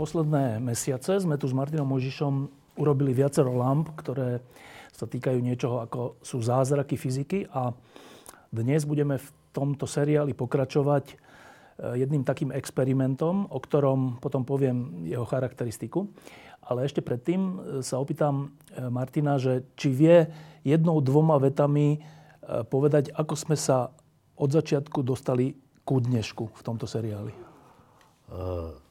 Posledné mesiace sme tu s Martinom Mojžišom urobili viacero lamp, ktoré sa týkajú niečoho ako sú zázraky fyziky a dnes budeme v tomto seriáli pokračovať e, jedným takým experimentom, o ktorom potom poviem jeho charakteristiku. Ale ešte predtým e, sa opýtam e, Martina, že či vie jednou, dvoma vetami povedať, ako sme sa od začiatku dostali ku dnešku v tomto seriáli. Uh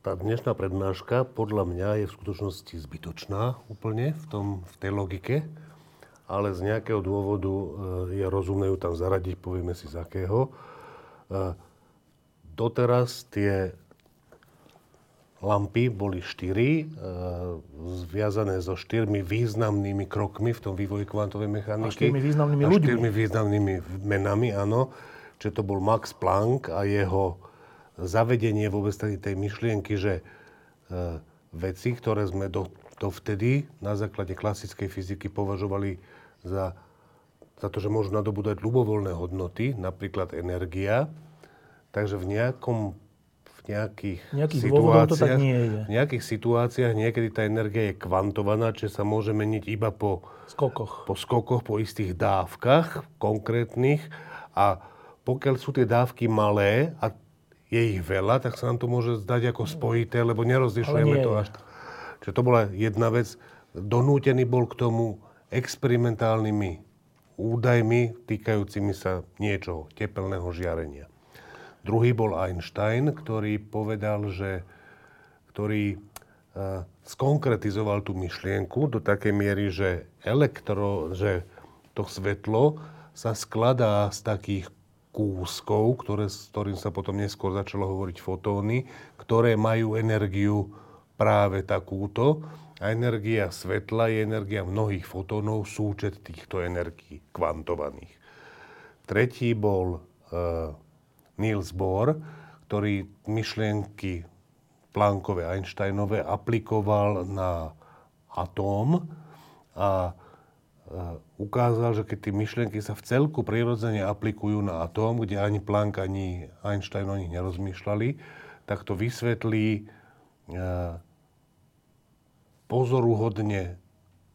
tá dnešná prednáška podľa mňa je v skutočnosti zbytočná úplne v, tom, v tej logike, ale z nejakého dôvodu e, je rozumné ju tam zaradiť, povieme si z akého. E, doteraz tie lampy boli štyri, e, zviazané so štyrmi významnými krokmi v tom vývoji kvantovej mechaniky. A štyrmi významnými ľuďmi. A štyrmi významnými menami, áno. Čiže to bol Max Planck a jeho zavedenie vôbec tej myšlienky, že e, veci, ktoré sme do, dovtedy na základe klasickej fyziky považovali za, za to, že môžu nadobúdať ľubovoľné hodnoty, napríklad energia, takže v nejakom v nejakých, nejakých situáciách, v nejakých situáciách niekedy tá energia je kvantovaná, čiže sa môže meniť iba po skokoch, po, skokoch, po istých dávkach konkrétnych. A pokiaľ sú tie dávky malé a je ich veľa, tak sa nám to môže zdať ako spojité, lebo nerozlišujeme to až. Čiže to bola jedna vec. Donútený bol k tomu experimentálnymi údajmi týkajúcimi sa niečoho, tepelného žiarenia. Druhý bol Einstein, ktorý povedal, že ktorý uh, skonkretizoval tú myšlienku do takej miery, že elektro, že to svetlo sa skladá z takých kúskov, ktoré, s ktorým sa potom neskôr začalo hovoriť fotóny, ktoré majú energiu práve takúto. A energia svetla je energia mnohých fotónov, súčet týchto energií kvantovaných. Tretí bol uh, Niels Bohr, ktorý myšlienky Planckové Einsteinové aplikoval na atóm a ukázal, že keď tie myšlienky sa v celku prirodzene aplikujú na atóm, kde ani Planck, ani Einstein o nich nerozmýšľali, tak to vysvetlí eh, pozoruhodne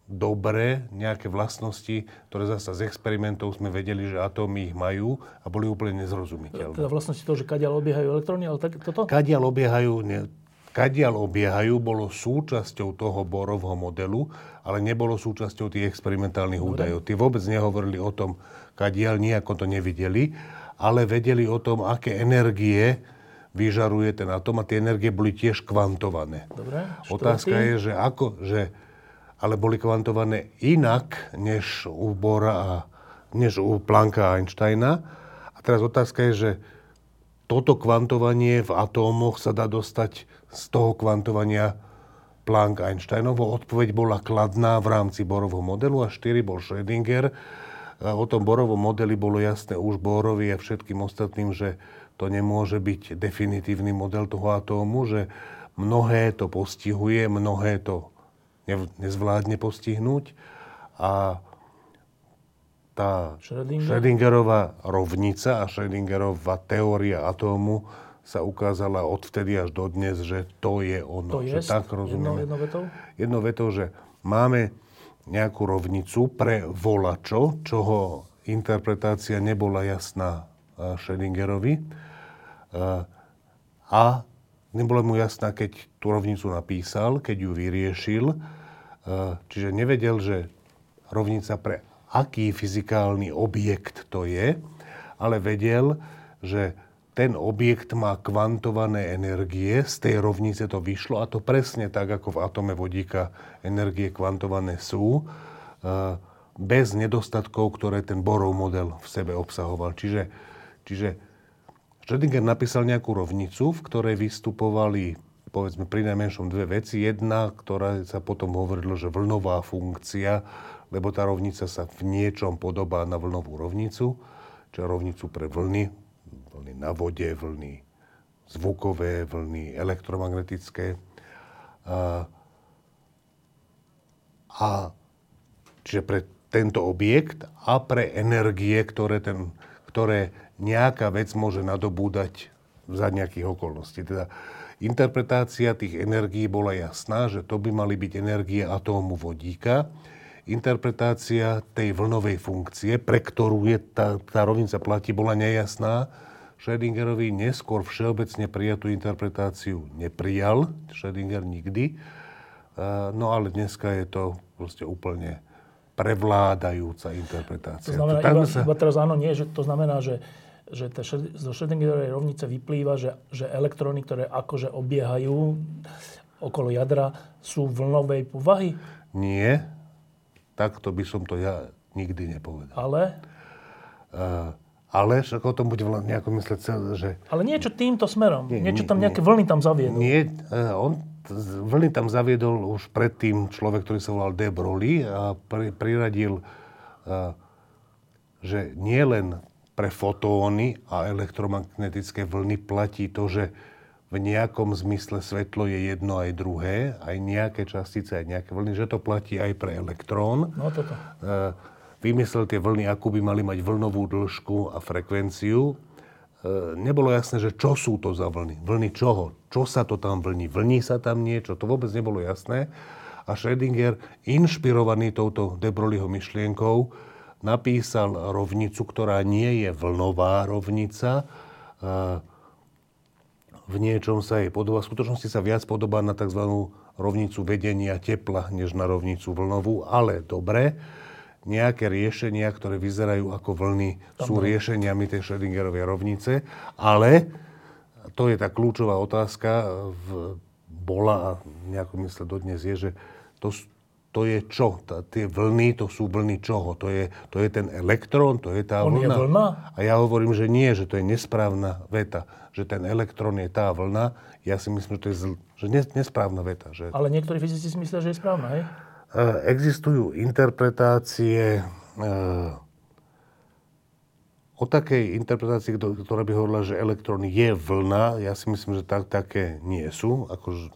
dobre nejaké vlastnosti, ktoré zase z experimentov sme vedeli, že atómy ich majú a boli úplne nezrozumiteľné. Teda vlastnosti toho, že kadiaľ obiehajú elektróny, ale tak toto? Kadiaľ obiehajú, ne, kadiaľ obiehajú, bolo súčasťou toho Borovho modelu, ale nebolo súčasťou tých experimentálnych Dobre. údajov. Tí vôbec nehovorili o tom, kadiaľ nejako to nevideli, ale vedeli o tom, aké energie vyžaruje ten atom a tie energie boli tiež kvantované. Dobre, Otázka je, že ako, že, ale boli kvantované inak, než u Bora a než u Plancka a Einsteina. A teraz otázka je, že toto kvantovanie v atómoch sa dá dostať z toho kvantovania Planck Einsteinovo. Odpoveď bola kladná v rámci Borovho modelu a 4 bol Schrödinger. O tom Borovom modeli bolo jasné už Borovi a všetkým ostatným, že to nemôže byť definitívny model toho atómu, že mnohé to postihuje, mnohé to nezvládne postihnúť. A tá Schrödinger? Schrödingerová rovnica a Schrödingerová teória atómu sa ukázala odvtedy až do dnes, že to je ono. To je tak rozumieme. Jedno, jedno vetou? Jedno vetou, že máme nejakú rovnicu pre volačo, čoho interpretácia nebola jasná eh, Schrödingerovi. Eh, a nebola mu jasná, keď tú rovnicu napísal, keď ju vyriešil. Eh, čiže nevedel, že rovnica pre aký fyzikálny objekt to je, ale vedel, že ten objekt má kvantované energie, z tej rovnice to vyšlo a to presne tak, ako v atome vodíka energie kvantované sú, e, bez nedostatkov, ktoré ten Borov model v sebe obsahoval. Čiže, čiže Schrödinger napísal nejakú rovnicu, v ktorej vystupovali povedzme pri najmenšom dve veci. Jedna, ktorá sa potom hovorilo, že vlnová funkcia, lebo tá rovnica sa v niečom podobá na vlnovú rovnicu, čiže rovnicu pre vlny, vlny na vode, vlny zvukové, vlny elektromagnetické. A, a čiže pre tento objekt a pre energie, ktoré, ten, ktoré nejaká vec môže nadobúdať za nejakých okolností. Teda interpretácia tých energií bola jasná, že to by mali byť energie atómu vodíka. Interpretácia tej vlnovej funkcie, pre ktorú je tá, tá rovnica platí, bola nejasná. Schrödingerovi neskôr všeobecne prijatú interpretáciu neprijal. Schrödinger nikdy. No ale dneska je to proste úplne prevládajúca interpretácia. To znamená, to, iba, sa... iba teraz áno, nie, že to znamená, že že te, zo Schrödingerovej rovnice vyplýva, že, že elektróny, ktoré akože obiehajú okolo jadra, sú vlnovej povahy? Nie. Takto by som to ja nikdy nepovedal. Ale? Uh, ale však o tom bude nejako mysleť, že... Ale niečo týmto smerom. Nie, niečo tam, nejaké nie, vlny tam zaviedol. Nie, uh, on vlny tam zaviedol už predtým človek, ktorý sa volal De Broglie a pri, priradil, uh, že nie len pre fotóny a elektromagnetické vlny platí to, že v nejakom zmysle svetlo je jedno aj druhé, aj nejaké častice, aj nejaké vlny, že to platí aj pre elektrón. No toto. E, vymyslel tie vlny, akú by mali mať vlnovú dĺžku a frekvenciu. E, nebolo jasné, že čo sú to za vlny. Vlny čoho? Čo sa to tam vlní? Vlní sa tam niečo? To vôbec nebolo jasné. A Schrödinger, inšpirovaný touto De Broglieho myšlienkou, napísal rovnicu, ktorá nie je vlnová rovnica. V niečom sa jej podobá, v skutočnosti sa viac podobá na tzv. rovnicu vedenia tepla, než na rovnicu vlnovú, ale dobre. Nejaké riešenia, ktoré vyzerajú ako vlny, sú riešeniami tej Schrödingerovej rovnice, ale to je tá kľúčová otázka, v, bola a nejako mysle dodnes je, že to, to je čo? Tá, tie vlny, to sú vlny čoho? To je, to je ten elektrón, to je tá On vlna? Je vlna? A ja hovorím, že nie, že to je nesprávna veta. Že ten elektrón je tá vlna. Ja si myslím, že to je zl, že nes, nesprávna veta. Že... Ale niektorí fyzici si myslia, že je správna, hej? Uh, existujú interpretácie uh, o takej interpretácii, ktorá by hovorila, že elektrón je vlna. Ja si myslím, že tak, také nie sú. Ako,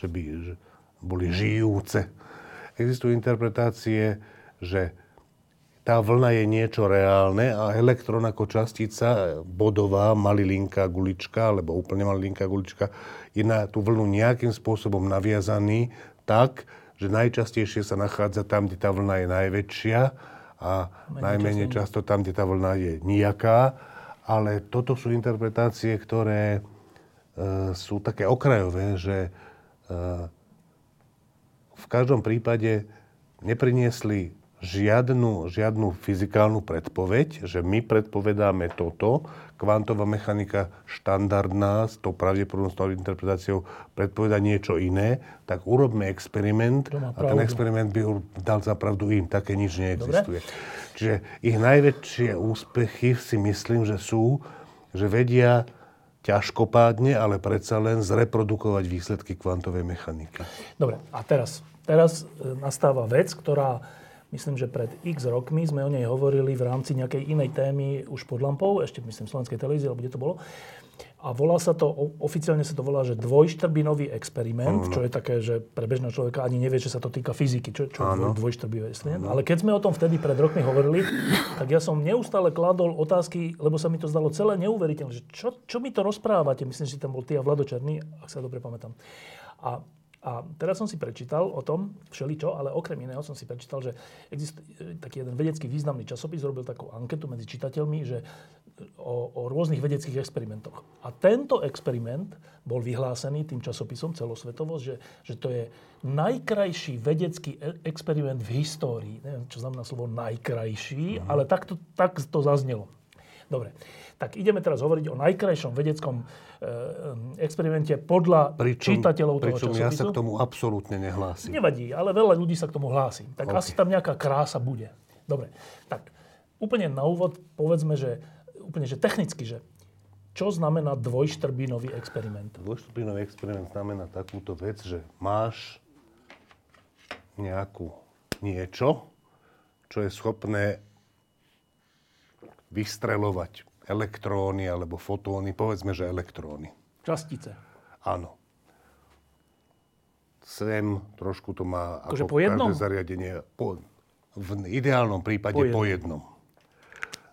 že by že boli žijúce existujú interpretácie, že tá vlna je niečo reálne a elektrón ako častica bodová, malilinká gulička, alebo úplne malilinká gulička, je na tú vlnu nejakým spôsobom naviazaný tak, že najčastejšie sa nachádza tam, kde tá vlna je najväčšia a Menej najmenej často tam, kde tá vlna je nijaká. Ale toto sú interpretácie, ktoré e, sú také okrajové, že e, v každom prípade nepriniesli žiadnu, žiadnu fyzikálnu predpoveď, že my predpovedáme toto, kvantová mechanika štandardná s tou pravdepodobnostou interpretáciou predpoveda niečo iné, tak urobme experiment a ten experiment by dal za pravdu im. Také nič neexistuje. Dobre. Čiže ich najväčšie úspechy si myslím, že sú, že vedia ťažkopádne, ale predsa len zreprodukovať výsledky kvantovej mechaniky. Dobre, a teraz teraz e, nastáva vec, ktorá myslím, že pred x rokmi sme o nej hovorili v rámci nejakej inej témy už pod lampou, ešte myslím Slovenskej televízie, alebo kde to bolo. A volá sa to, oficiálne sa to volá, že dvojštrbinový experiment, ano. čo je také, že pre bežného človeka ani nevie, že sa to týka fyziky, čo, čo je dvojštrbivý experiment. Ale keď sme o tom vtedy pred rokmi hovorili, tak ja som neustále kladol otázky, lebo sa mi to zdalo celé neuveriteľné, že čo, čo mi to rozprávate? Myslím, že tam bol ty a Vlado Černý, ak sa dobre pamätám. A a teraz som si prečítal o tom všeličo, ale okrem iného som si prečítal, že existuje taký jeden vedecký významný časopis, robil takú anketu medzi čitateľmi, že o, o rôznych vedeckých experimentoch. A tento experiment bol vyhlásený tým časopisom celosvetovo, že, že to je najkrajší vedecký e- experiment v histórii. Neviem, čo znamená slovo najkrajší, mm. ale tak to, tak to zaznelo. Dobre, tak ideme teraz hovoriť o najkrajšom vedeckom Eh, experimente podľa pričom, čitateľov toho pričom časopisu. ja sa k tomu absolútne nehlásim. Nevadí, ale veľa ľudí sa k tomu hlási. Tak okay. asi tam nejaká krása bude. Dobre, tak úplne na úvod povedzme, že úplne že technicky, že Čo znamená dvojštrbinový experiment? Dvojštrbinový experiment znamená takúto vec, že máš nejakú niečo, čo je schopné vystrelovať elektróny alebo fotóny, povedzme, že elektróny. Častice. Áno. Sem trošku to má ako po jednom? každé zariadenie. Po, v ideálnom prípade po, po jednom.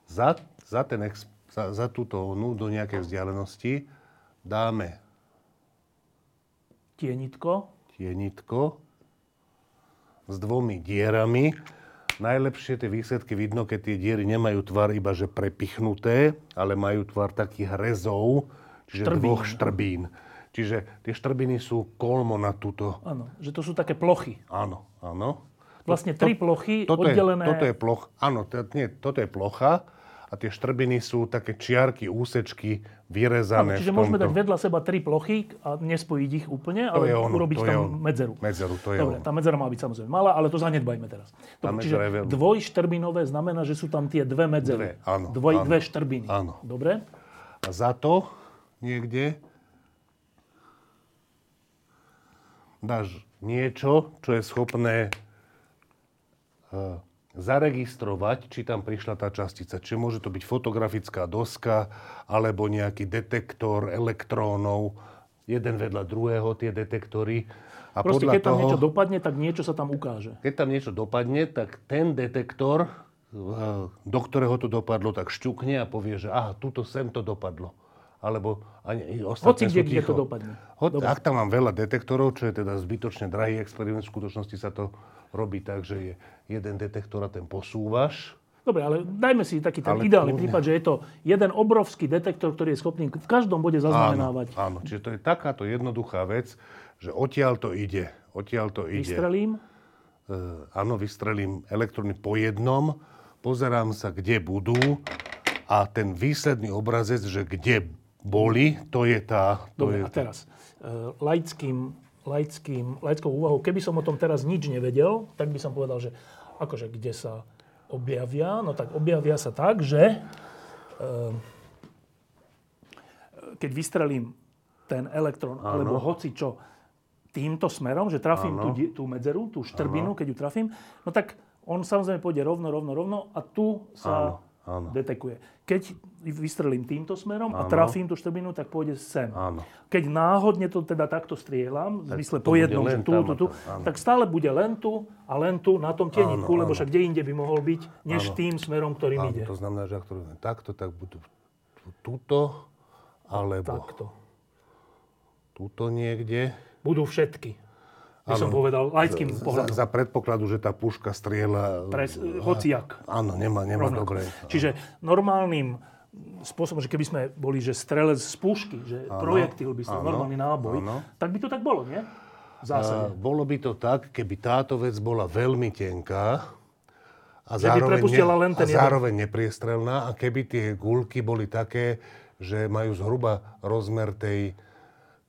Za, za, ten ex, za, za túto vlnu do nejakej vzdialenosti dáme tienitko. Tienitko s dvomi dierami. Najlepšie tie výsledky vidno, keď tie diery nemajú tvar iba že prepichnuté, ale majú tvar takých rezov, čiže štrbín. dvoch štrbín. Čiže tie štrbiny sú kolmo na túto... Áno, že to sú také plochy. Áno, áno. Vlastne tri to, plochy toto oddelené... Je, toto je plocha, áno, to, nie, toto je plocha a tie štrbiny sú také čiarky, úsečky vyrezané. Áno, čiže môžeme dať vedľa seba tri plochy a nespojiť ich úplne, to ale ono, urobiť tam on. medzeru. Medzeru, to je Dobre, ono. tá medzera má byť samozrejme malá, ale to zanedbajme teraz. Dobre, čiže veľmi... dvojštrbinové znamená, že sú tam tie dve medzery. Dve, áno. Dvoj, áno, dve štrbiny. Áno. Dobre? A za to niekde dáš niečo, čo je schopné uh, zaregistrovať, či tam prišla tá častica. Čiže môže to byť fotografická doska, alebo nejaký detektor elektrónov, jeden vedľa druhého tie detektory. A Proste, podľa keď tam toho, niečo dopadne, tak niečo sa tam ukáže. Keď tam niečo dopadne, tak ten detektor, do ktorého to dopadlo, tak šťukne a povie, že aha, tuto sem to dopadlo. Alebo ani ostatné Hoci kde, kde to dopadne. Ho, ak tam mám veľa detektorov, čo je teda zbytočne drahý experiment, v skutočnosti sa to robí tak, že je jeden detektor a ten posúvaš. Dobre, ale dajme si taký ten ale ideálny kľudne. prípad, že je to jeden obrovský detektor, ktorý je schopný v každom bode zaznamenávať. Áno, áno, čiže to je takáto jednoduchá vec, že odtiaľ to ide. Odtiaľ to ide. Vystrelím? Uh, áno, vystrelím elektrony po jednom, pozerám sa, kde budú a ten výsledný obrazec, že kde boli, to je tá... To Dobre, je a teraz, uh, laickým laickým, laickou úvahou, keby som o tom teraz nič nevedel, tak by som povedal, že akože kde sa objavia, no tak objavia sa tak, že e, keď vystrelím ten elektrón, ano. alebo hoci čo, týmto smerom, že trafím tú, tú medzeru, tú štrbinu, ano. keď ju trafím, no tak on samozrejme pôjde rovno, rovno, rovno a tu sa ano. Ano. detekuje. Keď vystrelím týmto smerom a trafím tú štrbinu, tak pôjde sem. Áno. Keď náhodne to teda takto strieľam, v zmysle po jednom, že tu, tu, tu, tak stále bude len tu a len tu na tom tieniku, lebo však kde inde by mohol byť, než áno. tým smerom, ktorým áno, ide. To znamená, že ak to takto, tak budú tuto, alebo takto. tuto niekde. Budú všetky by som povedal, laickým pohľadom. Za, za predpokladu, že tá puška strieľa... Pres, hociak. Áno, nemá, nemá dobre. Čiže normálnym spôsobom, že keby sme boli, že strelec z pušky, že ano, projektil by sa normálny náboj, ano. tak by to tak bolo, nie? V zásade. A, bolo by to tak, keby táto vec bola veľmi tenká a zároveň, ne, len ten a zároveň nepriestrelná a keby tie gulky boli také, že majú zhruba rozmer tej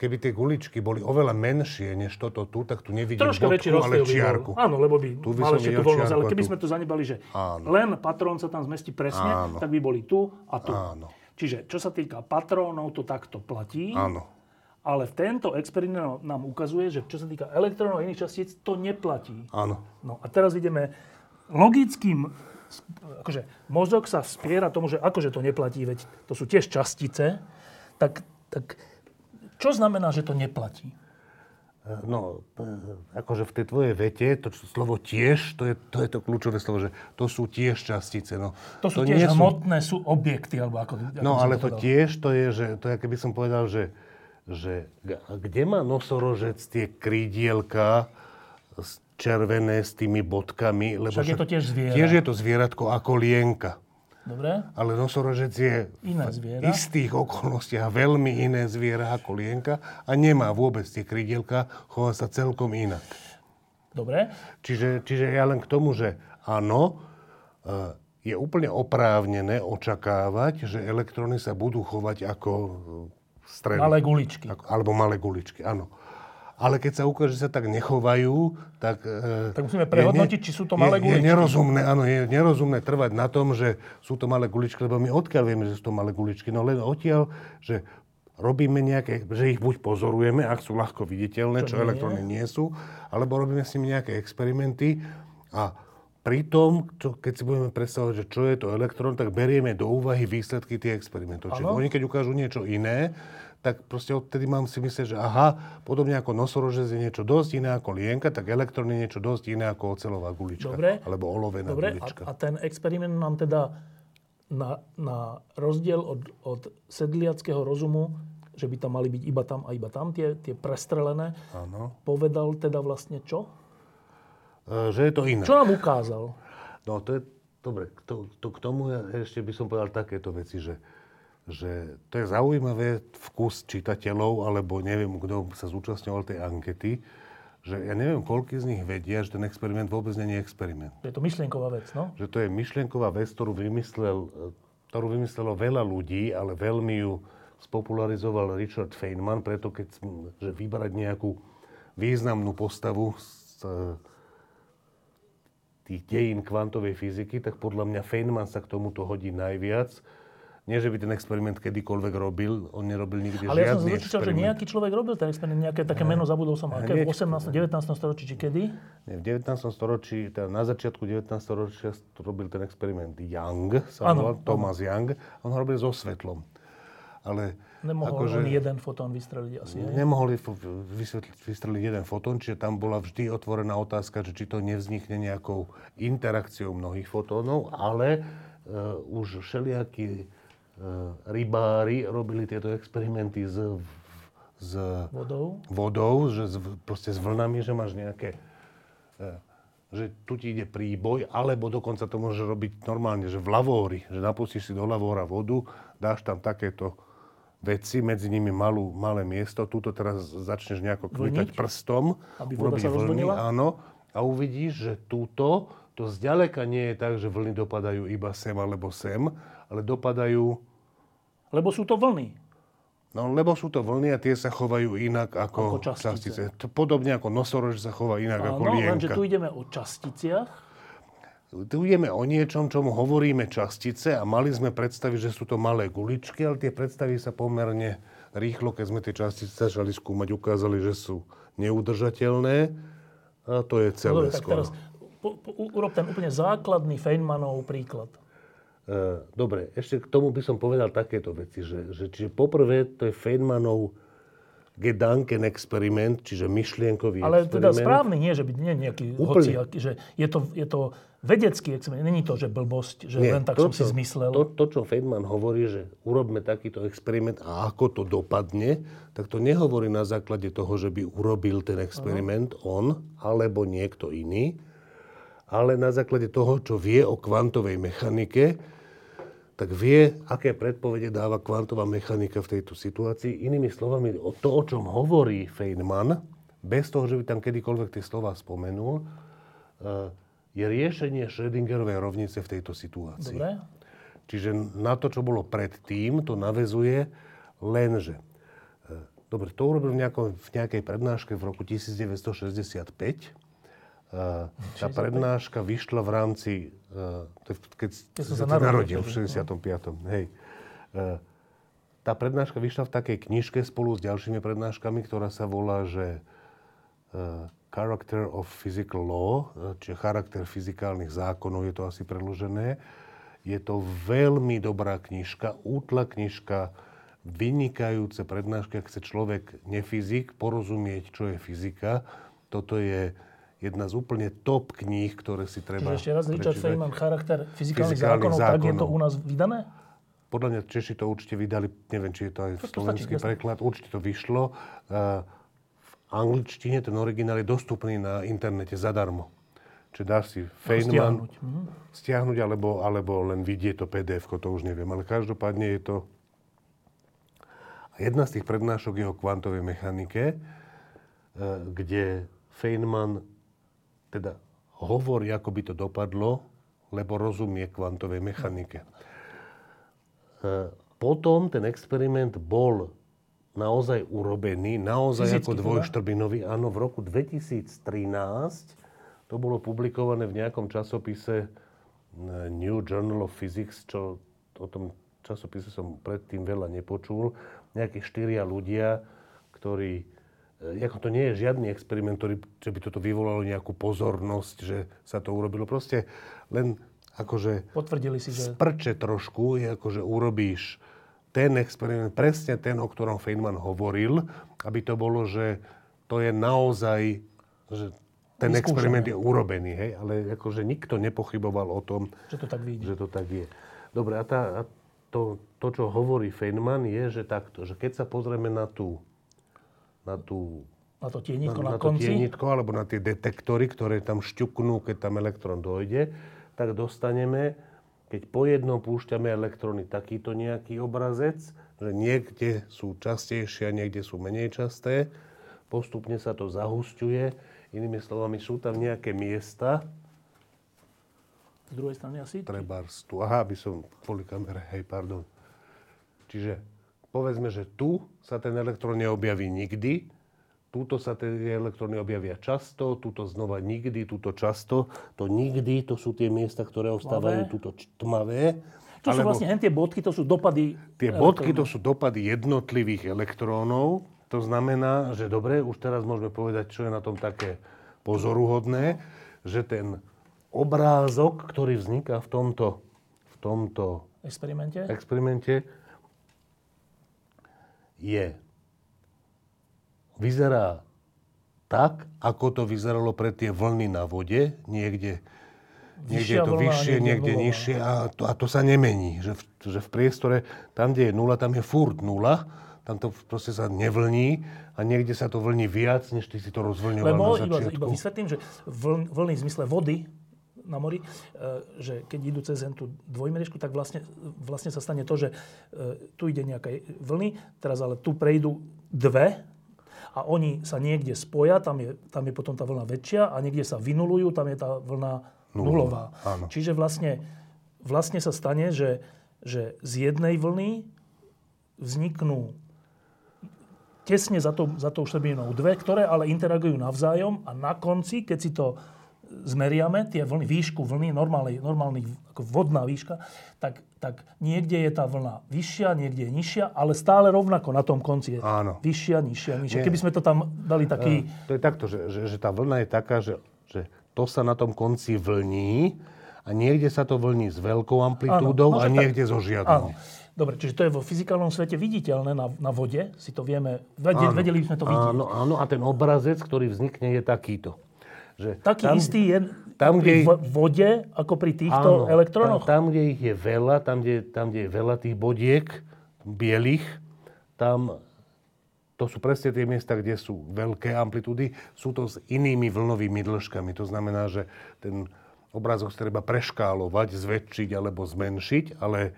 keby tie guličky boli oveľa menšie než toto tu, tak tu nevidím Troška bodku, ale čiarku. Bol. Áno, lebo by tu by mal ešte tú voľnosť. Ale keby sme to zanebali, že Áno. len patrón sa tam zmestí presne, Áno. tak by boli tu a tu. Áno. Čiže čo sa týka patrónov, to takto platí. Áno. Ale tento experiment nám ukazuje, že čo sa týka elektrónov a iných častíc, to neplatí. Áno. No a teraz ideme logickým akože mozog sa spiera tomu, že akože to neplatí, veď to sú tiež častice, tak, tak čo znamená, že to neplatí? No, akože v tej tvojej vete, to slovo tiež, to je, to je to kľúčové slovo, že to sú tiež častice. No, to sú to tiež hmotné, sú... sú objekty, alebo ako, ako No, ale to, to tiež, to je, že, to je, keby som povedal, že, že kde má nosorožec tie krídielka červené s tými bodkami? Lebo však je to tiež zviera. Tiež je to zvieratko ako lienka. Dobre. Ale nosorožec je iné zviera. v istých okolnostiach veľmi iné zviera ako lienka a nemá vôbec tie krydielka, chová sa celkom inak. Dobre. Čiže, čiže ja len k tomu, že áno, e, je úplne oprávnené očakávať, že elektróny sa budú chovať ako strely. Malé guličky. Ako, alebo malé guličky, áno. Ale keď sa ukáže, že sa tak nechovajú, tak... Tak musíme prehodnotiť, ne, či sú to malé guličky. Je nerozumné, áno, je nerozumné trvať na tom, že sú to malé guličky, lebo my odkiaľ vieme, že sú to malé guličky? No len odtiaľ, že robíme nejaké, že ich buď pozorujeme, ak sú ľahko viditeľné, čo, čo elektróny nie sú, alebo robíme s nimi nejaké experimenty a Pritom, čo, keď si budeme predstavovať, že čo je to elektrón, tak berieme do úvahy výsledky tých experimentov. Čiže oni keď ukážu niečo iné, tak proste odtedy mám si myslieť, že aha, podobne ako nosorožec je niečo dosť iné ako lienka, tak elektrón je niečo dosť iné ako ocelová gulička. Dobre. Alebo olovená Dobre. gulička. A, a ten experiment nám teda na, na rozdiel od, od sedliackého rozumu, že by tam mali byť iba tam a iba tam tie, tie prestrelené, Áno. povedal teda vlastne čo? E, že je to iné. Čo nám ukázal? No to je, dobre, to, to k tomu ja ešte by som povedal takéto veci, že, že to je zaujímavé vkus čitateľov, alebo neviem, kto sa zúčastňoval tej ankety, že ja neviem, koľko z nich vedia, že ten experiment vôbec nie je experiment. Je to myšlienková vec, no? Že to je myšlienková vec, ktorú, vymyslel, ktorú vymyslelo veľa ľudí, ale veľmi ju spopularizoval Richard Feynman, preto keď že vybrať nejakú významnú postavu z tých dejín kvantovej fyziky, tak podľa mňa Feynman sa k tomuto hodí najviac. Nie, že by ten experiment kedykoľvek robil, on nerobil nikdy Ale ja som sa že nejaký človek robil ten experiment, nejaké také meno zabudol som, aké v 18. 19. storočí, či kedy? Nie, v 19. storočí, teda na začiatku 19. storočia robil ten experiment Young, sa volal, Thomas Young, on ho robil so svetlom. Ale Nemohol akože, on jeden fotón vystreliť asi, hej? Nemohol vystreliť jeden fotón, čiže tam bola vždy otvorená otázka, že či to nevznikne nejakou interakciou mnohých fotónov, ale uh, už všelijakí rybári robili tieto experimenty s, s vodou, vodou že s, proste s vlnami, že máš nejaké uh, že tu ti ide príboj, alebo dokonca to môže robiť normálne, že v lavóri, že napustíš si do lavóra vodu, dáš tam takéto veci, medzi nimi malú, malé miesto. Tuto teraz začneš nejako kmitať prstom. Aby voda sa vlny, áno. A uvidíš, že túto, to zďaleka nie je tak, že vlny dopadajú iba sem alebo sem, ale dopadajú... Lebo sú to vlny. No, lebo sú to vlny a tie sa chovajú inak ako, ako častice. častice. Podobne ako nosorož sa chová inak Áno, ako lienka. lenže tu ideme o časticiach tu ideme o niečom, čomu hovoríme častice a mali sme predstaviť, že sú to malé guličky, ale tie predstavy sa pomerne rýchlo, keď sme tie častice začali skúmať, ukázali, že sú neudržateľné. A to je celé no, skoro. teraz po, po, urob ten úplne základný Feynmanov príklad. E, dobre, ešte k tomu by som povedal takéto veci, že, že čiže poprvé to je Feynmanov Gedanken experiment, čiže myšlienkový Ale experiment. Ale teda správny, nie, že by nie nejaký Úplne. hoci, že je to, je to vedecký experiment. Není to, že blbosť, že Nie, len tak to, som si zmyslel. To, to, čo Feynman hovorí, že urobme takýto experiment a ako to dopadne, tak to nehovorí na základe toho, že by urobil ten experiment uh-huh. on alebo niekto iný, ale na základe toho, čo vie o kvantovej mechanike, tak vie, aké predpovede dáva kvantová mechanika v tejto situácii. Inými slovami, o to, o čom hovorí Feynman, bez toho, že by tam kedykoľvek tie slova spomenul, eh, je riešenie Schrödingerovej rovnice v tejto situácii. Dobre. Čiže na to, čo bolo predtým, to navezuje lenže. Eh, dobre, to urobil v, nejako, v nejakej prednáške v roku 1965 tá prednáška vyšla v rámci, keď, keď sa narodil v 65. Hej. Tá prednáška vyšla v takej knižke spolu s ďalšími prednáškami, ktorá sa volá, že Character of Physical Law, čiže charakter fyzikálnych zákonov, je to asi preložené. Je to veľmi dobrá knižka, útla knižka, vynikajúce prednášky, ak chce človek nefyzik porozumieť, čo je fyzika. Toto je jedna z úplne top kníh, ktoré si treba Čiže ešte raz, Richard Feynman, charakter fyzikálnych, fyzikálnych zákonov, zákonov, tak je to u nás vydané? Podľa mňa Češi to určite vydali, neviem, či je to aj to slovenský stačí, preklad, určite to vyšlo. Uh, v angličtine ten originál je dostupný na internete zadarmo. Čiže dáš si Feynman stiahnuť, mhm. stiahnuť alebo, alebo len vidieť to pdf to už neviem. Ale každopádne je to... A jedna z tých prednášok je o kvantovej mechanike, kde Feynman teda hovorí, ako by to dopadlo, lebo rozumie kvantovej mechanike. E, potom ten experiment bol naozaj urobený, naozaj Fyzicky ako teda? dvojštrbinový. Áno, v roku 2013 to bolo publikované v nejakom časopise eh, New Journal of Physics, čo o tom časopise som predtým veľa nepočul. Nejakí štyria ľudia, ktorí ako to nie je žiadny experiment, ktorý, že by toto vyvolalo nejakú pozornosť, že sa to urobilo. Proste len akože Potvrdili si, že... sprče trošku, je ako, že urobíš ten experiment, presne ten, o ktorom Feynman hovoril, aby to bolo, že to je naozaj, že ten Vyskúšané. experiment je urobený, hej, ale akože nikto nepochyboval o tom, Že to tak vyjde. že to tak je. Dobre, a, tá, a to, to, čo hovorí Feynman, je, že takto, že keď sa pozrieme na tú, na tú Na to tienitko na, na to konci. tienitko alebo na tie detektory, ktoré tam šťuknú, keď tam elektrón dojde, tak dostaneme, keď po jednom púšťame elektróny takýto nejaký obrazec, že niekde sú častejšie a niekde sú menej časté, postupne sa to zahusťuje, inými slovami sú tam nejaké miesta, Z druhej strany asi. trebárs tu, aha, aby som kvôli kamere, hej, pardon. Čiže povedzme, že tu sa ten elektrón neobjaví nikdy, túto sa tie elektróny objavia často, túto znova nikdy, túto často. To nikdy, to sú tie miesta, ktoré ostávajú túto tmavé. To sú vlastne hen tie bodky, to sú dopady... Tie bodky to sú dopady jednotlivých elektrónov. To znamená, že dobre, už teraz môžeme povedať, čo je na tom také pozoruhodné, že ten obrázok, ktorý vzniká v tomto, v tomto experimente. experimente, je, vyzerá tak, ako to vyzeralo pre tie vlny na vode, niekde, niekde je to vlna, vyššie, niekde nižšie a to, a to sa nemení. Že v, že v priestore, tam, kde je nula, tam je furt nula, tam to proste sa nevlní a niekde sa to vlní viac, než ty si to rozvlňoval Lebo na iba, začiatku. iba vysvetlím, že vln, vlny v zmysle vody na mori, e, že keď idú cez hen tú dvojmerižku, tak vlastne, vlastne sa stane to, že e, tu ide nejaké vlny, teraz ale tu prejdú dve a oni sa niekde spoja, tam je, tam je potom tá vlna väčšia a niekde sa vynulujú, tam je tá vlna nulová. áno. Čiže vlastne, vlastne sa stane, že, že z jednej vlny vzniknú tesne za tou, za tou štrbininou dve, ktoré ale interagujú navzájom a na konci, keď si to zmeriame, tie vlny, výšku vlny, normálnej, normálnych, ako vodná výška, tak, tak niekde je tá vlna vyššia, niekde je nižšia, ale stále rovnako na tom konci je Áno. vyššia, nižšia, nižšia. Nie. Keby sme to tam dali taký... To je takto, že, že, že tá vlna je taká, že, že to sa na tom konci vlní a niekde sa to vlní s veľkou amplitúdou Áno, no a však tak. niekde so žiadnou. Áno. Dobre, čiže to je vo fyzikálnom svete viditeľné na, na vode, si to vieme, vedeli, Áno. vedeli by sme to vidieť. Áno, áno, a ten obrazec, ktorý vznikne, je takýto. Že Taký tam, istý je tam, pri kde- vo- vode, ako pri týchto elektrónoch? Tam, tam, kde ich je veľa, tam kde, tam, kde je veľa tých bodiek bielých, tam to sú presne tie miesta, kde sú veľké amplitúdy. Sú to s inými vlnovými dĺžkami. To znamená, že ten obrázok sa treba preškálovať, zväčšiť alebo zmenšiť, ale,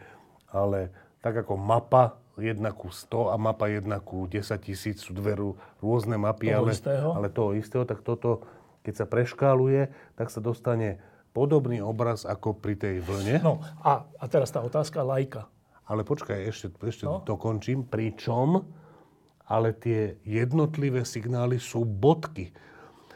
ale tak ako mapa 1 ku 100 a mapa 1 ku 10 tisíc sú dve rôzne mapy, Toho ale, istého? ale toho istého, tak toto, keď sa preškáluje, tak sa dostane podobný obraz ako pri tej vlne. No a, a teraz tá otázka lajka. Ale počkaj, ešte, ešte No. dokončím. Pričom, ale tie jednotlivé signály sú bodky.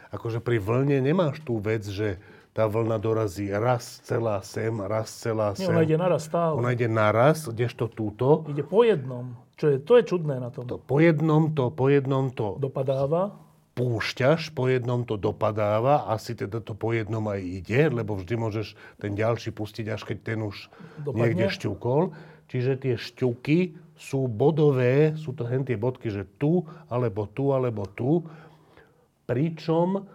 Akože pri vlne nemáš tú vec, že tá vlna dorazí raz celá sem, raz celá Nie, sem. ona ide naraz stále. Ona ide naraz, kdežto túto. Ide po jednom. Čo je, to je čudné na tom. To po jednom to, po jednom to Dopadáva. Púšťaš, po jednom to dopadáva, asi teda to po jednom aj ide, lebo vždy môžeš ten ďalší pustiť, až keď ten už Dopadne. niekde šťukol. Čiže tie šťuky sú bodové, sú to hen tie bodky, že tu, alebo tu, alebo tu. Pričom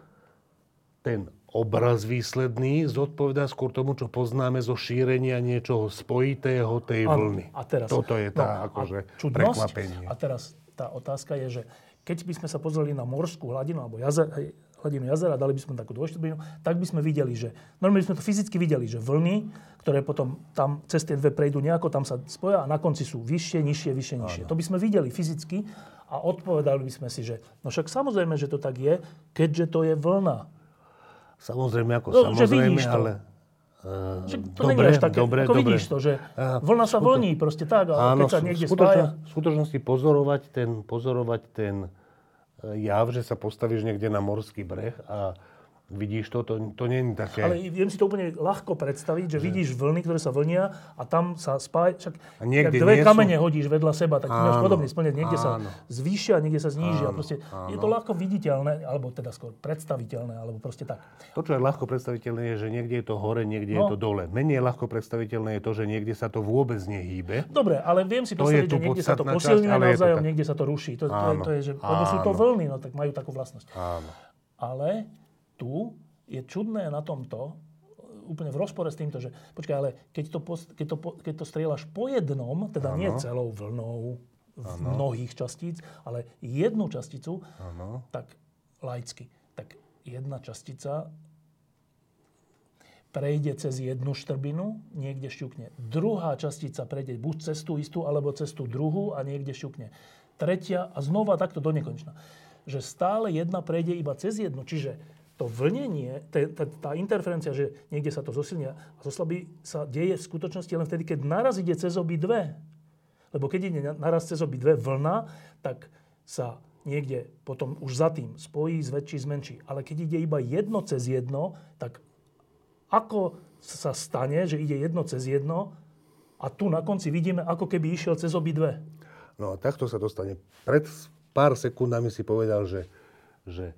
ten obraz výsledný zodpovedá skôr tomu, čo poznáme zo šírenia niečoho spojitého tej Áno. vlny. A teraz, Toto je tá no, akože a čudnosť, prekvapenie. A teraz tá otázka je, že keď by sme sa pozreli na morskú hladinu alebo jazer, hladinu jazera, dali by sme takú dvojštrbinu, tak by sme videli, že normálne by sme to fyzicky videli, že vlny, ktoré potom tam cez tie dve prejdú nejako, tam sa spoja a na konci sú vyššie, nižšie, vyššie, nižšie. To by sme videli fyzicky a odpovedali by sme si, že no však samozrejme, že to tak je, keďže to je vlna. Samozrejme, ako No, samozrejme, vidíš to. Ale, Uh, to dobre, nie až také, dobre, ako dobre. vidíš to, že vlna sa vlní proste tak, ale áno, keď sa niekde spája... V skutočnosti pozorovať ten, pozorovať ten jav, že sa postavíš niekde na morský breh a Vidíš to, to, to nie je také... Ale viem si to úplne ľahko predstaviť, že, že vidíš vlny, ktoré sa vlnia a tam sa spája... Však a niekde dve kamene sú... hodíš vedľa seba, tak máš podobný splnec. Niekde áno. sa zvýšia, niekde sa znížia. Áno, proste áno. Je to ľahko viditeľné, alebo teda skôr predstaviteľné, alebo proste tak. To, čo je ľahko predstaviteľné, je, že niekde je to hore, niekde no. je to dole. Menej ľahko predstaviteľné je to, že niekde sa to vôbec nehýbe. Dobre, ale viem si predstaviť, že niekde sa to posilňuje navzájom, niekde sa to ruší. To, to, to je, že, lebo sú to vlny, no tak majú takú vlastnosť. Áno. Ale tu je čudné na tomto, úplne v rozpore s týmto, že počkaj, ale keď to, keď to, keď to strieľaš po jednom, teda ano. nie celou vlnou v ano. mnohých častíc, ale jednu časticu, ano. tak laicky, tak jedna častica prejde cez jednu štrbinu, niekde šťukne. Druhá častica prejde buď cez tú istú, alebo cez tú druhú a niekde šťukne. Tretia a znova takto do nekonečna. Že stále jedna prejde iba cez jednu. Čiže to vlnenie, tá, tá interferencia, že niekde sa to zosilnia a zoslabí, sa deje v skutočnosti len vtedy, keď naraz ide cez obi dve. Lebo keď ide naraz cez obi dve vlna, tak sa niekde potom už za tým spojí, zväčší, zmenší. Ale keď ide iba jedno cez jedno, tak ako sa stane, že ide jedno cez jedno a tu na konci vidíme, ako keby išiel cez obi dve. No a takto sa dostane. Pred pár sekundami si povedal, že, že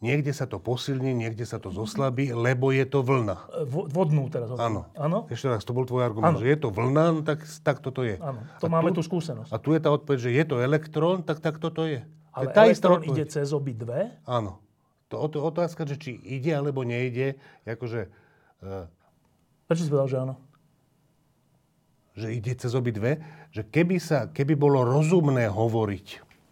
Niekde sa to posilní, niekde sa to zoslabí, lebo je to vlna. Vodnú teraz. Áno. Áno. Ešte raz, to bol tvoj argument, ano. že je to vlna, no tak, tak toto je. Áno, to a máme tu, tú skúsenosť. A tu je tá odpoveď, že je to elektrón, tak tak toto je. Ale tá elektrón ide cez obi dve? Áno. To, to otázka, že či ide alebo nejde, akože... Uh, Prečo si povedal, že áno? Že ide cez obi dve? Že keby, sa, keby bolo rozumné hovoriť,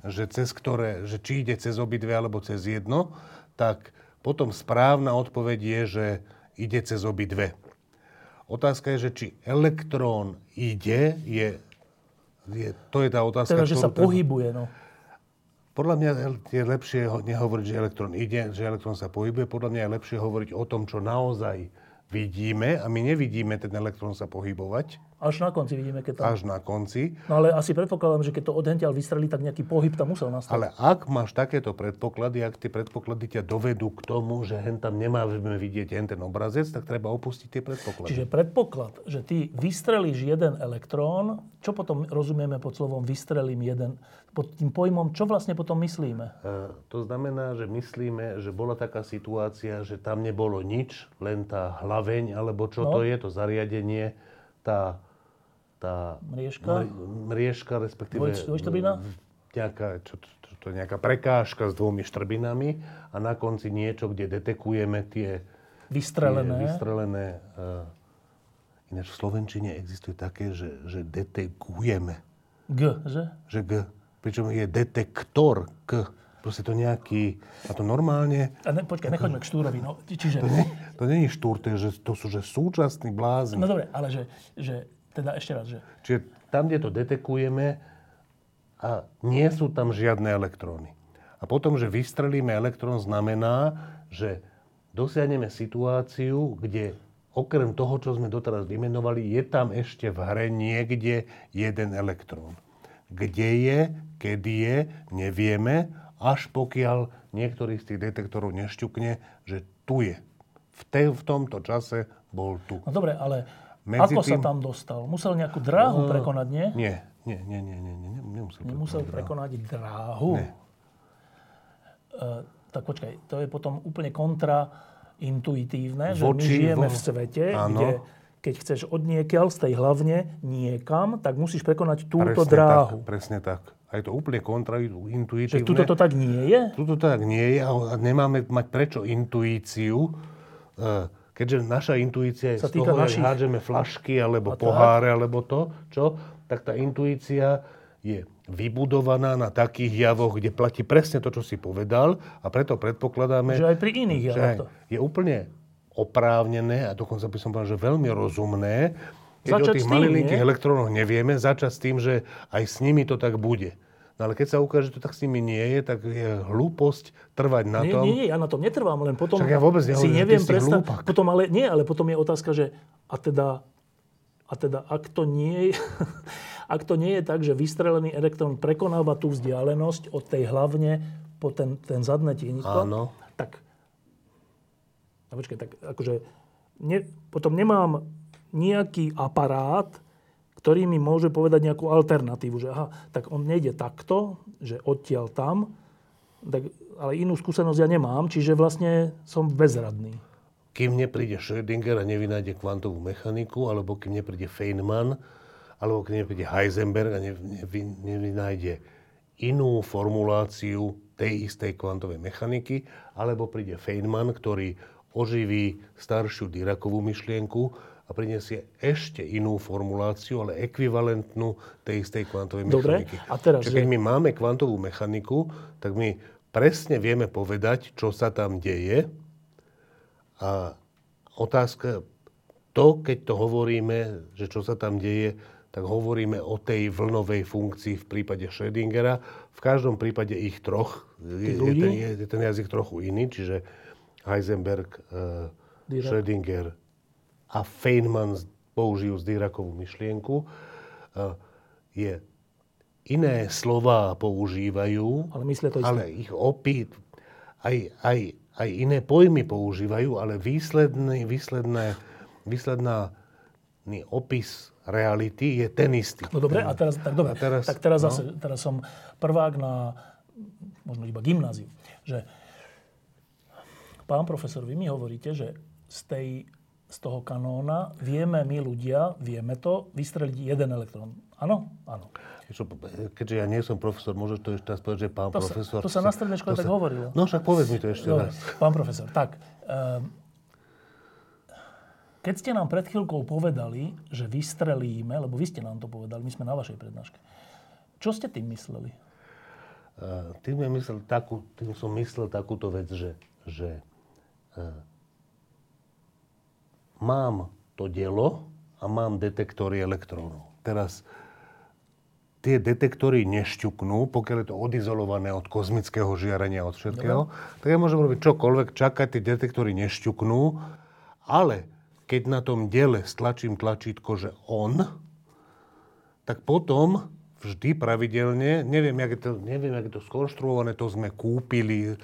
že, cez ktoré, že či ide cez obidve alebo cez jedno, tak potom správna odpoveď je, že ide cez obidve. Otázka je, že či elektrón ide, je, je, to je tá otázka. Teda, že sa pohybuje, no. Podľa mňa je lepšie nehovoriť, že elektrón ide, že elektrón sa pohybuje. Podľa mňa je lepšie hovoriť o tom, čo naozaj vidíme a my nevidíme ten elektrón sa pohybovať. Až na konci vidíme, keď tam... Až na konci. No ale asi predpokladám, že keď to odhentiaľ vystrelí, tak nejaký pohyb tam musel nastať. Ale ak máš takéto predpoklady, ak tie predpoklady ťa dovedú k tomu, že hen tam nemáme vidieť hen ten obrazec, tak treba opustiť tie predpoklady. Čiže predpoklad, že ty vystrelíš jeden elektrón, čo potom rozumieme pod slovom vystrelím jeden? Pod tým pojmom, čo vlastne potom myslíme? E, to znamená, že myslíme, že bola taká situácia, že tam nebolo nič, len tá hlaveň, alebo čo no. to je, to zariadenie, tá tá mriežka, mriežka respektíve dvojštrbina? Nejaká, čo, čo, to je nejaká prekážka s dvomi štrbinami a na konci niečo, kde detekujeme tie vystrelené. Tie vystrelené uh, ináč v Slovenčine existuje také, že, že detekujeme. G, že? Že G. Pričom je detektor K. Proste to nejaký... A to normálne... A ne, počkaj, nechoďme k štúrovi. No, čiže... To, nie, to nie je štúr, to, je, že, to sú že súčasní blázni. No dobre, ale že, že teda ešte raz, že... Čiže tam, kde to detekujeme, a nie sú tam žiadne elektróny. A potom, že vystrelíme elektrón, znamená, že dosiahneme situáciu, kde okrem toho, čo sme doteraz vymenovali, je tam ešte v hre niekde jeden elektrón. Kde je, kedy je, nevieme, až pokiaľ niektorý z tých detektorov nešťukne, že tu je. V, te, v tomto čase bol tu. No dobre, ale medzi Ako tým... sa tam dostal? Musel nejakú dráhu uh, prekonať, nie? Nie, nie, nie, nie, nie, nie nemusel, nemusel prekonať dráhu. Nie. Uh, tak počkaj, to je potom úplne kontraintuitívne, že my žijeme vo... v svete, Áno. kde keď chceš od niekiaľ z tej hlavne niekam, tak musíš prekonať túto presne dráhu. Tak, presne tak. A je to úplne kontraintuitívne. Že tuto to tak nie je? Tuto to tak nie je a nemáme mať prečo intuíciu. Uh, keďže naša intuícia je z toho, našich... hádžeme flašky alebo a poháre tak? alebo to, čo, tak tá intuícia je vybudovaná na takých javoch, kde platí presne to, čo si povedal a preto predpokladáme... Že aj pri iných javoch to. Je úplne oprávnené a dokonca by som povedal, že veľmi rozumné, keď začať o tých malilinkých elektrónoch nevieme, začať s tým, že aj s nimi to tak bude. No ale keď sa ukáže, že to tak s nimi nie je, tak je hlúposť trvať na nie, tom. Nie, nie, ja na tom netrvám, len potom Však ja vôbec nehovorím, neviem predstaviť. Potom ale, nie, ale potom je otázka, že a teda, a teda ak to nie je, ak to nie je tak, že vystrelený elektrón prekonáva tú vzdialenosť od tej hlavne po ten, ten zadné tienitko, Áno. tak No počkaj, tak akože ne, potom nemám nejaký aparát, ktorý mi môže povedať nejakú alternatívu, že aha, tak on nejde takto, že odtiaľ tam, tak, ale inú skúsenosť ja nemám, čiže vlastne som bezradný. Kým nepríde Schrödinger a nevynájde kvantovú mechaniku, alebo kým nepríde Feynman, alebo kým nepríde Heisenberg a nevy, nevynájde inú formuláciu tej istej kvantovej mechaniky, alebo príde Feynman, ktorý oživí staršiu Dirakovú myšlienku a prinesie ešte inú formuláciu, ale ekvivalentnú tej istej kvantovej Dobre, mechaniky. a teraz, Čiže keď že- my máme kvantovú mechaniku, tak my presne vieme povedať, čo sa tam deje. A otázka, to, keď to hovoríme, že čo sa tam deje, tak hovoríme o tej vlnovej funkcii v prípade Schrödingera. V každom prípade ich troch. Je, je, ten, je, je ten jazyk trochu iný, čiže Heisenberg, uh, Dirac. Schrödinger a Feynman použijú Dirakovú myšlienku. Uh, je iné slova používajú, Ale to isté. ale ich opít, aj, aj, aj iné pojmy používajú, ale výsledný, výsledné, výslednáný opis reality je ten istý. No dobre, a teraz, tak dobre, A teraz- tak teraz no. zase, teraz som prvák na možno iba gymnáziu, že pán profesor, vy mi hovoríte, že z, tej, z toho kanóna vieme my ľudia, vieme to, vystreliť jeden elektrón. Áno? Áno. Keďže ja nie som profesor, môžeš to ešte raz povedať, že pán To sa- profesor... to sa na strednej škole tak hovorilo. No však povedz mi to ešte Dobre, raz. pán profesor, tak. Um, keď ste nám pred chvíľkou povedali, že vystrelíme, lebo vy ste nám to povedali, my sme na vašej prednáške, čo ste tým mysleli? Uh, tým, myslel takú, tým som myslel takúto vec, že, že uh, mám to dielo a mám detektory elektrónov. Teraz tie detektory nešťuknú, pokiaľ je to odizolované od kozmického žiarenia, od všetkého, tak ja môžem robiť čokoľvek, čakať, tie detektory nešťuknú, ale keď na tom diele stlačím tlačítko, že on, tak potom vždy pravidelne, neviem, jak je to, neviem, jak je to skonštruované, to sme kúpili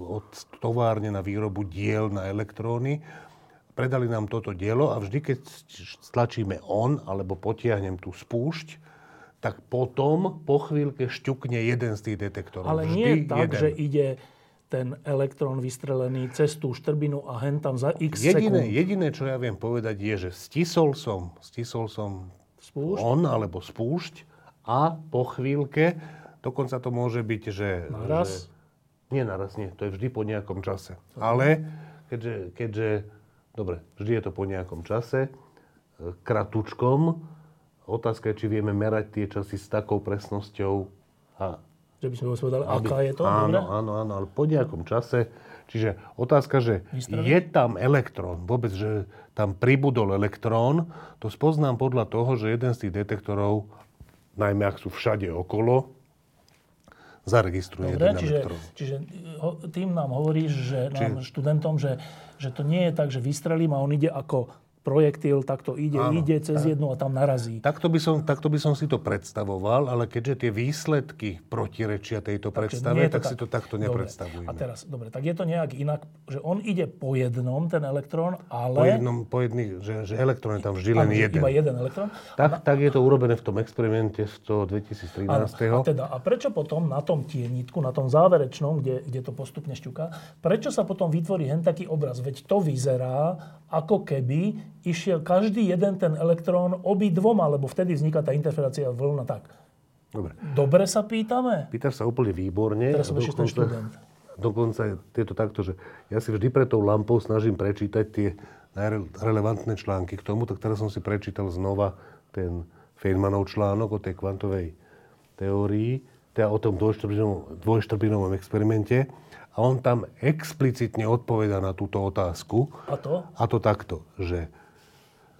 od továrne na výrobu diel na elektróny, predali nám toto dielo a vždy, keď stlačíme on, alebo potiahnem tú spúšť, tak potom po chvíľke šťukne jeden z tých detektorov. Ale vždy nie tak, jeden. že ide ten elektrón vystrelený cez tú štrbinu a hen tam za x Jediné, sekúnd jediné, čo ja viem povedať, je, že stisol som, stisol som spúšť. on alebo spúšť a po chvíľke, dokonca to môže byť, že... Naraz? Že, nie naraz, nie. To je vždy po nejakom čase. Ale keďže, keďže... Dobre, vždy je to po nejakom čase, e, kratučkom. Otázka je, či vieme merať tie časy s takou presnosťou a Že by sme vôbec povedali, aby- aká je to, áno, dobre? Áno, áno, ale po nejakom čase. Čiže otázka, že Vystrelí? je tam elektrón, vôbec, že tam pribudol elektrón, to spoznám podľa toho, že jeden z tých detektorov, najmä ak sú všade okolo, zaregistruje Dobre, čiže, elektrón. čiže ho- tým nám hovoríš, že nám študentom, že, že to nie je tak, že vystrelím a on ide ako projektil, takto ide, Áno, ide cez jednu a tam narazí. Takto by, som, takto by som si to predstavoval, ale keďže tie výsledky protirečia tejto Takže predstave, to tak, si to takto Dobre. nepredstavujeme. A teraz, dobre, tak je to nejak inak, že on ide po jednom, ten elektrón, ale... po, jednom, po jedných, že, že elektrón je tam vždy len jeden. Iba jeden elektrón. Tak, tak je to urobené v tom experimente z toho 2013. Áno. A, teda, a prečo potom na tom tienitku, na tom záverečnom, kde, kde to postupne šťuká, prečo sa potom vytvorí hen taký obraz? Veď to vyzerá, ako keby išiel každý jeden ten elektrón obi dvoma, lebo vtedy vzniká tá interferácia vlna tak. Dobre. Dobre sa pýtame? Pýtaš sa úplne výborne. Teraz som ešte ten študent. Dokonca je to takto, že ja si vždy pre tou lampou snažím prečítať tie najrelevantné články k tomu, tak teraz som si prečítal znova ten Feynmanov článok o tej kvantovej teórii, teda o tom dvojštrbinovom, dvojštrbinovom experimente. A on tam explicitne odpoveda na túto otázku. A to? A to takto, že,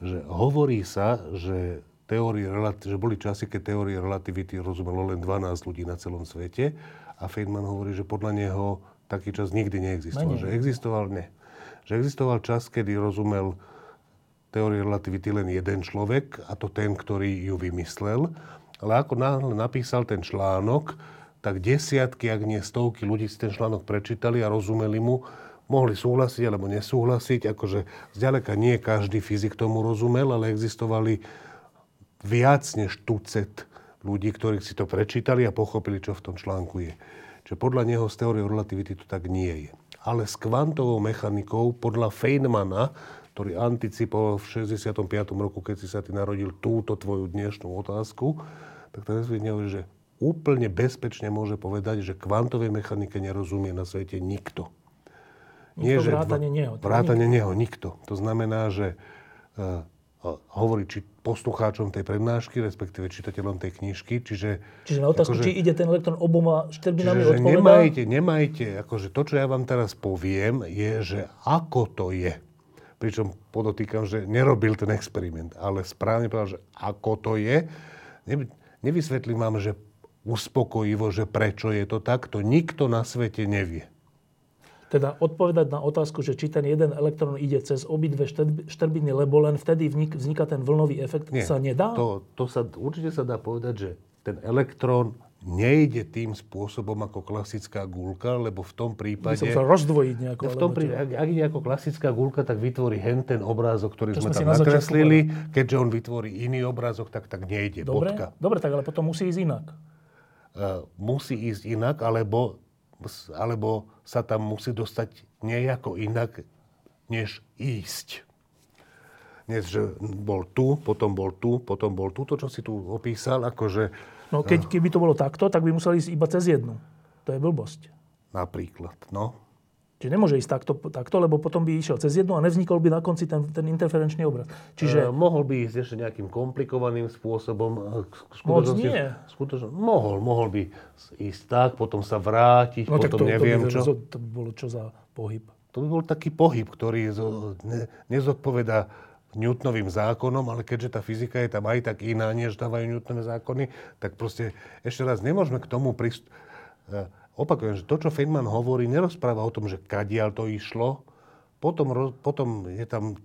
že hovorí sa, že teórie, že boli časy, keď teórie relativity rozumelo len 12 ľudí na celom svete a Feynman hovorí, že podľa neho taký čas nikdy neexistoval. Že existoval, ne. Že existoval čas, kedy rozumel teórie relativity len jeden človek a to ten, ktorý ju vymyslel. Ale ako náhle napísal ten článok, tak desiatky, ak nie stovky ľudí si ten článok prečítali a rozumeli mu, mohli súhlasiť alebo nesúhlasiť. Akože zďaleka nie každý fyzik tomu rozumel, ale existovali viac než tucet ľudí, ktorí si to prečítali a pochopili, čo v tom článku je. Čiže podľa neho z teórie relativity to tak nie je. Ale s kvantovou mechanikou podľa Feynmana, ktorý anticipoval v 65. roku, keď si sa ty narodil túto tvoju dnešnú otázku, tak ten hovorí, že úplne bezpečne môže povedať, že kvantovej mechanike nerozumie na svete nikto. Nie, že vrátane neho. Vrátane neho, nikto. To znamená, že uh, hovorí či poslucháčom tej prednášky, respektíve čitateľom tej knižky. Čiže, čiže na otázku, akože, či ide ten elektrón oboma štrbinami odpovedá? Nemajte, nemajte, akože to, čo ja vám teraz poviem, je, že ako to je. Pričom podotýkam, že nerobil ten experiment, ale správne povedal, že ako to je. Nevysvetlím vám, že uspokojivo, že prečo je to tak, to nikto na svete nevie. Teda odpovedať na otázku, že či ten jeden elektrón ide cez obidve štrbiny, lebo len vtedy vzniká ten vlnový efekt, Nie, sa nedá? To, to sa, určite sa dá povedať, že ten elektrón nejde tým spôsobom ako klasická gulka, lebo v tom prípade... By sa rozdvojiť nejako. V tom prípade, ak, ak ide ako klasická gulka, tak vytvorí hen ten obrázok, ktorý sme, sme tam nakreslili. Keďže on vytvorí iný obrázok, tak tak nejde. Dobre, bodka. dobre tak ale potom musí ísť inak. Uh, musí ísť inak, alebo alebo sa tam musí dostať nejako inak, než ísť. Dnes, že bol tu, potom bol tu, potom bol tu, to, čo si tu opísal, akože... No keď, keby to bolo takto, tak by museli ísť iba cez jednu. To je blbosť. Napríklad, no. Čiže nemôže ísť takto, takto, lebo potom by išiel cez jednu a nevznikol by na konci ten, ten interferenčný obraz. Čiže... E, mohol by ísť ešte nejakým komplikovaným spôsobom. Moc nie. Skutočne, mohol, mohol by ísť tak, potom sa vrátiť, no, potom to, neviem to by, čo. To by bolo čo za pohyb? To by bol taký pohyb, ktorý ne, nezodpoveda Newtonovým zákonom, ale keďže tá fyzika je tam aj tak iná, než dávajú Newtonové zákony, tak proste ešte raz nemôžeme k tomu pristúpiť e, opakujem, že to, čo Feynman hovorí, nerozpráva o tom, že kadiaľ to išlo. Potom, potom je tam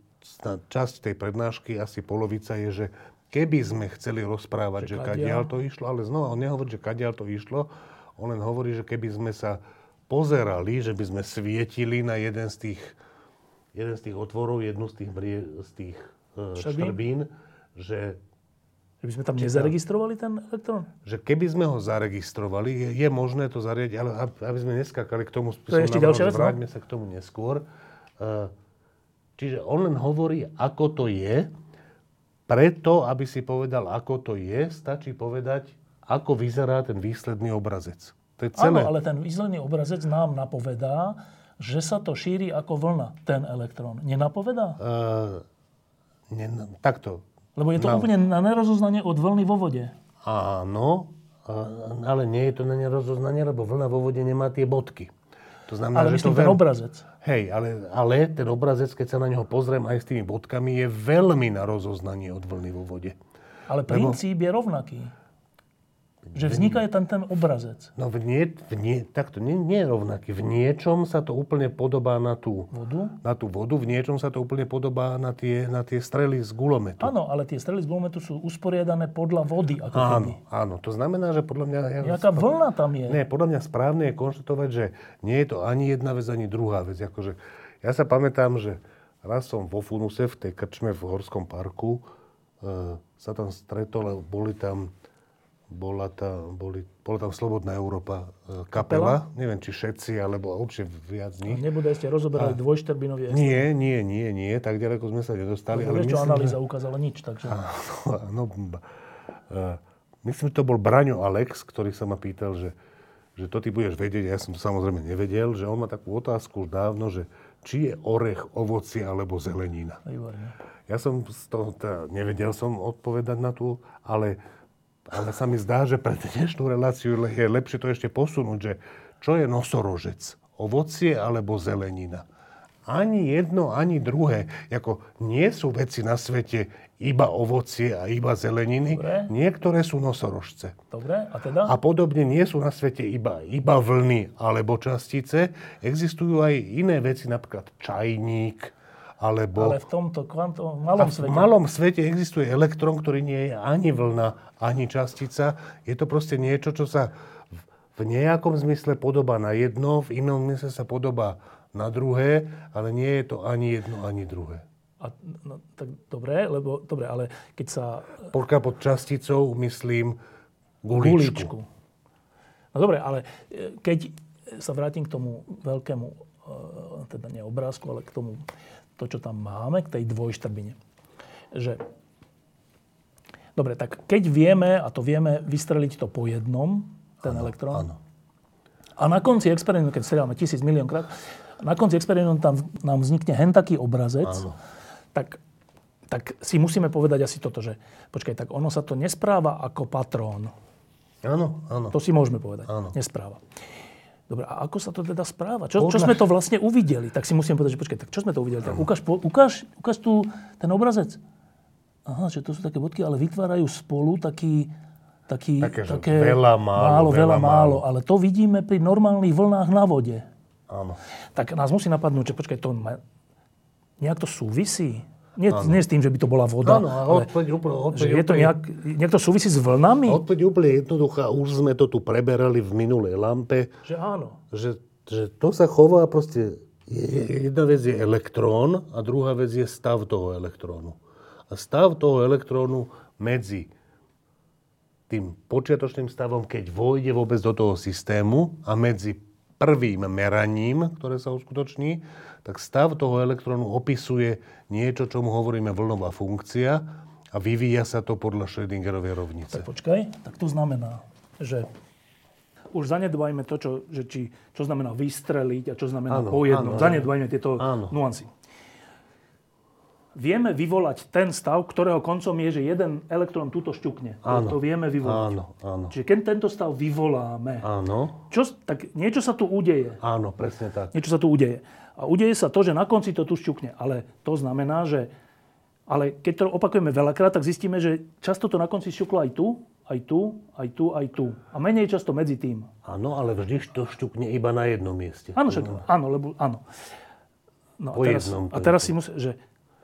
časť tej prednášky, asi polovica je, že keby sme chceli rozprávať, že, že kadiaľ. to išlo, ale znova on nehovorí, že kadiaľ to išlo, on len hovorí, že keby sme sa pozerali, že by sme svietili na jeden z tých, jeden z tých otvorov, jednu z tých, z tých uh, štrbín, že že by sme tam nezaregistrovali ten elektrón? Že keby sme ho zaregistrovali, je, je možné to zariadiť, ale aby sme neskakali k tomu, to je ešte ďalšia vec, no? vráťme sa k tomu neskôr. Uh, čiže on len hovorí, ako to je. Preto, aby si povedal, ako to je, stačí povedať, ako vyzerá ten výsledný obrazec. To je celé. Áno, ale ten výsledný obrazec nám napovedá, že sa to šíri ako vlna, ten elektrón. Nenapovedá? Uh, ne, takto. Lebo je to no. úplne na nerozoznanie od vlny vo vode. Áno, ale nie je to na nerozoznanie, lebo vlna vo vode nemá tie bodky. To znamená, ale že myslím to ten obrazec. Hej, ale, ale ten obrazec, keď sa na neho pozriem aj s tými bodkami, je veľmi na rozoznanie od vlny vo vode. Ale princíp Lebo... je rovnaký. Že vzniká je tam ten obrazec. No v nie, v nie, takto, nie, nie je rovnaký. V niečom sa to úplne podobá na tú vodu, na tú vodu v niečom sa to úplne podobá na tie, na tie strely z gulometu. Áno, ale tie strely z gulometu sú usporiadané podľa vody. Ako áno, keby. áno, to znamená, že podľa mňa... Ja, Jaká vlna tam je? Nie, podľa mňa správne je konštatovať, že nie je to ani jedna vec, ani druhá vec. Akože, ja sa pamätám, že raz som vo Funuse, v tej krčme v Horskom parku, e, sa tam stretol, boli tam bola, tá, boli, bola tam Slobodná Európa e, kapela. kapela. Neviem, či všetci, alebo určite viac z nich. Nebude ste rozoberali dvojšterbinový Nie, nie, nie, nie. Tak ďaleko sme sa nedostali. No, ale vieš, čo analýza že... ukázala nič, takže... Áno, uh, myslím, že to bol Braňo Alex, ktorý sa ma pýtal, že, že to ty budeš vedieť. Ja som to samozrejme nevedel, že on má takú otázku už dávno, že či je orech, ovocie alebo zelenina. Výborné. Ja som z toho, teda, nevedel som odpovedať na tú, ale ale sa mi zdá, že pre dnešnú reláciu je lepšie to ešte posunúť, že čo je nosorožec? Ovocie alebo zelenina? ani jedno, ani druhé. Jako nie sú veci na svete iba ovocie a iba zeleniny. Dobre. Niektoré sú nosorožce. Dobre, a teda? A podobne nie sú na svete iba, iba vlny alebo častice. Existujú aj iné veci, napríklad čajník, alebo... Ale v tomto kvantovom malom a v svete. malom svete existuje elektrón, ktorý nie je ani vlna, ani častica. Je to proste niečo, čo sa v- v nejakom zmysle podobá na jedno, v inom zmysle sa podobá na druhé, ale nie je to ani jedno, ani druhé. A, no, tak dobre, lebo, dobre, ale keď sa Pokiaľ pod časticou myslím guličku. guličku. No dobre, ale e, keď sa vrátim k tomu veľkému, e, teda nie obrázku, ale k tomu, to, čo tam máme, k tej dvojštrbine. Že, dobre, tak keď vieme, a to vieme vystreliť to po jednom, ten elektrón, Áno. a na konci experimentu, keď strieľame tisíc miliónkrát, na konci experimentu tam, nám vznikne hen taký obrazec, tak, tak si musíme povedať asi toto, že počkaj, tak ono sa to nespráva ako patrón. Áno, áno. To si môžeme povedať. Áno. Nespráva. Dobre, a ako sa to teda správa? Čo, čo sme to vlastne uvideli? Tak si musíme povedať, že počkaj, tak čo sme to uvideli? Tak ukáž, ukáž, ukáž tu ten obrazec. Aha, že to sú také bodky, ale vytvárajú spolu taký, taký, Také, že veľa, málo, málo, veľa, málo. Ale to vidíme pri normálnych vlnách na vode. áno. Tak nás musí napadnúť, že počkaj, to nejak to súvisí? Nie, nie s tým, že by to bola voda, Áno, odpoveď úplne, odpoveď je to nejak, nejak to súvisí s vlnami? Odpoveď úplne jednoduchá. Už sme to tu preberali v minulej lampe. Že áno. že, že to sa chová proste... je- je- Jedna vec je elektrón a druhá vec je stav toho elektrónu. A stav toho elektrónu medzi tým počiatočným stavom, keď vojde vôbec do toho systému a medzi prvým meraním, ktoré sa uskutoční, tak stav toho elektrónu opisuje niečo, čomu hovoríme vlnová funkcia a vyvíja sa to podľa Schrödingerovej rovnice. Tak počkaj, tak to znamená, že už zanedbajme to, čo, že či, čo znamená vystreliť a čo znamená Áno, po jednom. áno, áno. Zanedbajme tieto Áno. nuancy. Vieme vyvolať ten stav, ktorého koncom je, že jeden elektrón túto šťukne. Áno. to vieme vyvolať. Áno, áno. Čiže keď tento stav vyvoláme, Áno, čo, tak niečo sa tu udeje. áno, presne tak. Niečo sa tu udeje. A udeje sa to, že na konci to tu šťukne. Ale to znamená, že... Ale keď to opakujeme veľakrát, tak zistíme, že často to na konci šťuklo aj tu, aj tu, aj tu, aj tu. A menej často medzi tým. Áno, ale vždy to šťukne iba na jednom mieste. Áno, však, áno, lebo áno. No a Po teraz, jednom a teraz si musí, že,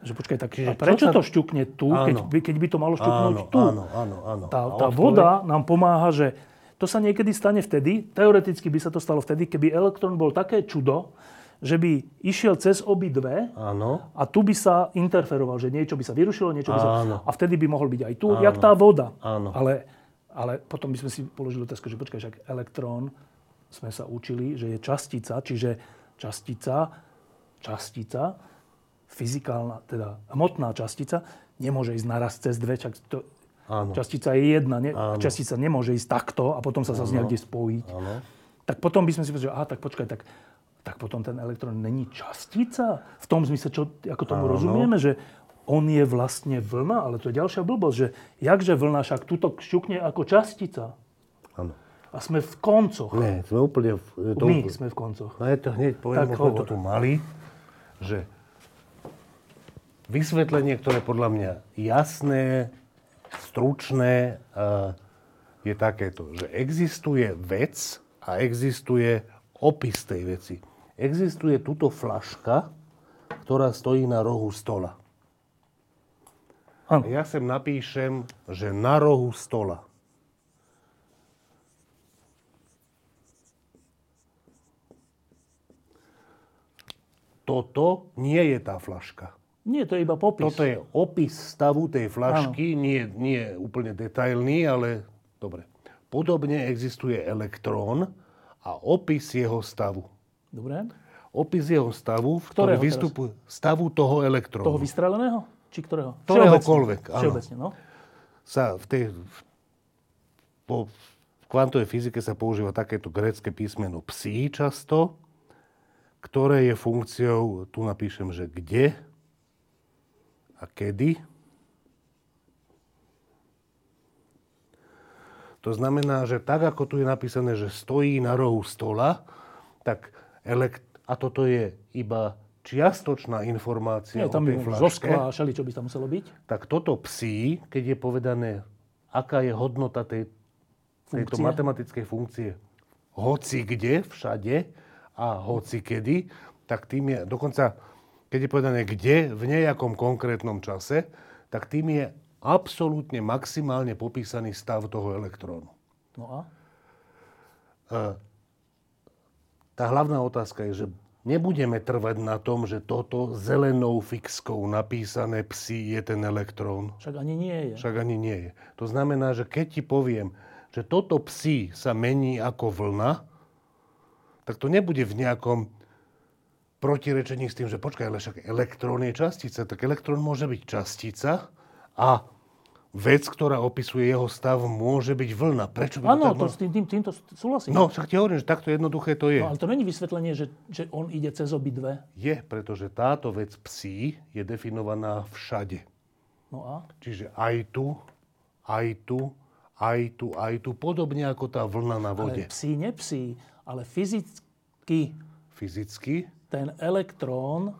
že počkaj, tak Čiže prečo sa- to šťukne tu, keď, Áno. by, keď by to malo šťuknúť Áno, tu? áno, áno, áno, áno. Tá, tá voda nám pomáha, že to sa niekedy stane vtedy, teoreticky by sa to stalo vtedy, keby elektrón bol také čudo, že by išiel cez obidve Áno, a tu by sa interferoval, že niečo by sa vyrušilo, niečo by sa... Áno. A vtedy by mohol byť aj tu, jak tá voda. Áno. Ale, ale potom by sme si položili otázku, že počkaj, však elektrón sme sa učili, že je častica, čiže častica, častica, fyzikálna, teda hmotná častica, nemôže ísť naraz cez dve, čak to, áno. častica je jedna, ne, Áno. častica nemôže ísť takto a potom sa zase niekde spojiť. Áno. Tak potom by sme si povedali, že aha, tak počkaj, tak, tak potom ten elektrón není častica? V tom zmysle, čo, ako tomu Áno. rozumieme, že on je vlastne vlna, ale to je ďalšia blbosť, že jakže vlna však tuto šťukne ako častica. áno. A sme v koncoch. Nie, sme úplne... v- to My úplne- sme v koncoch. No je to hneď poviem, Tak to tu mali, že vysvetlenie, ktoré podľa mňa jasné, stručné, je takéto, že existuje vec a existuje opis tej veci. Existuje tuto flaška, ktorá stojí na rohu stola. Áno. A ja sem napíšem, že na rohu stola. Toto nie je tá flaška. Nie, to je iba popis. Toto je opis stavu tej flašky, nie, nie úplne detailný, ale dobre. Podobne existuje elektrón a opis jeho stavu. Dobre. Opis jeho stavu, v Ktorého vystupuje stavu toho elektrónu. Toho vystreleného? Či ktorého? Ktoréhokoľvek, áno. Všeobecne, no. sa v tej, v- po v kvantovej fyzike sa používa takéto grécke písmeno psi často, ktoré je funkciou, tu napíšem, že kde a kedy. To znamená, že tak, ako tu je napísané, že stojí na rohu stola, tak elekt- a toto je iba čiastočná informácia Nie, tam o tej flaške, zo skla, šeli, čo by tam muselo byť. tak toto psi, keď je povedané, aká je hodnota tej, tejto Funkcie? matematickej funkcie, hoci kde, všade a hoci kedy, tak tým je, dokonca keď je povedané kde, v nejakom konkrétnom čase, tak tým je absolútne maximálne popísaný stav toho elektrónu. No a? Tá hlavná otázka je, že nebudeme trvať na tom, že toto zelenou fixkou napísané psi je ten elektrón. Však ani nie je. Však ani nie je. To znamená, že keď ti poviem, že toto psi sa mení ako vlna, tak to nebude v nejakom protirečení s tým, že počkaj, ale však elektrón je častica. Tak elektrón môže byť častica a vec, ktorá opisuje jeho stav, môže byť vlna. Prečo by Áno, to malo- s tým, tým, týmto súhlasím. No, však ti hovorím, že takto jednoduché to je. No, ale to není vysvetlenie, že, že on ide cez obidve. Je, pretože táto vec psí je definovaná všade. No a? Čiže aj tu, aj tu, aj tu, aj tu, podobne ako tá vlna na vode. Ale psí, nepsí, ale fyzicky Fyzicky, ten elektrón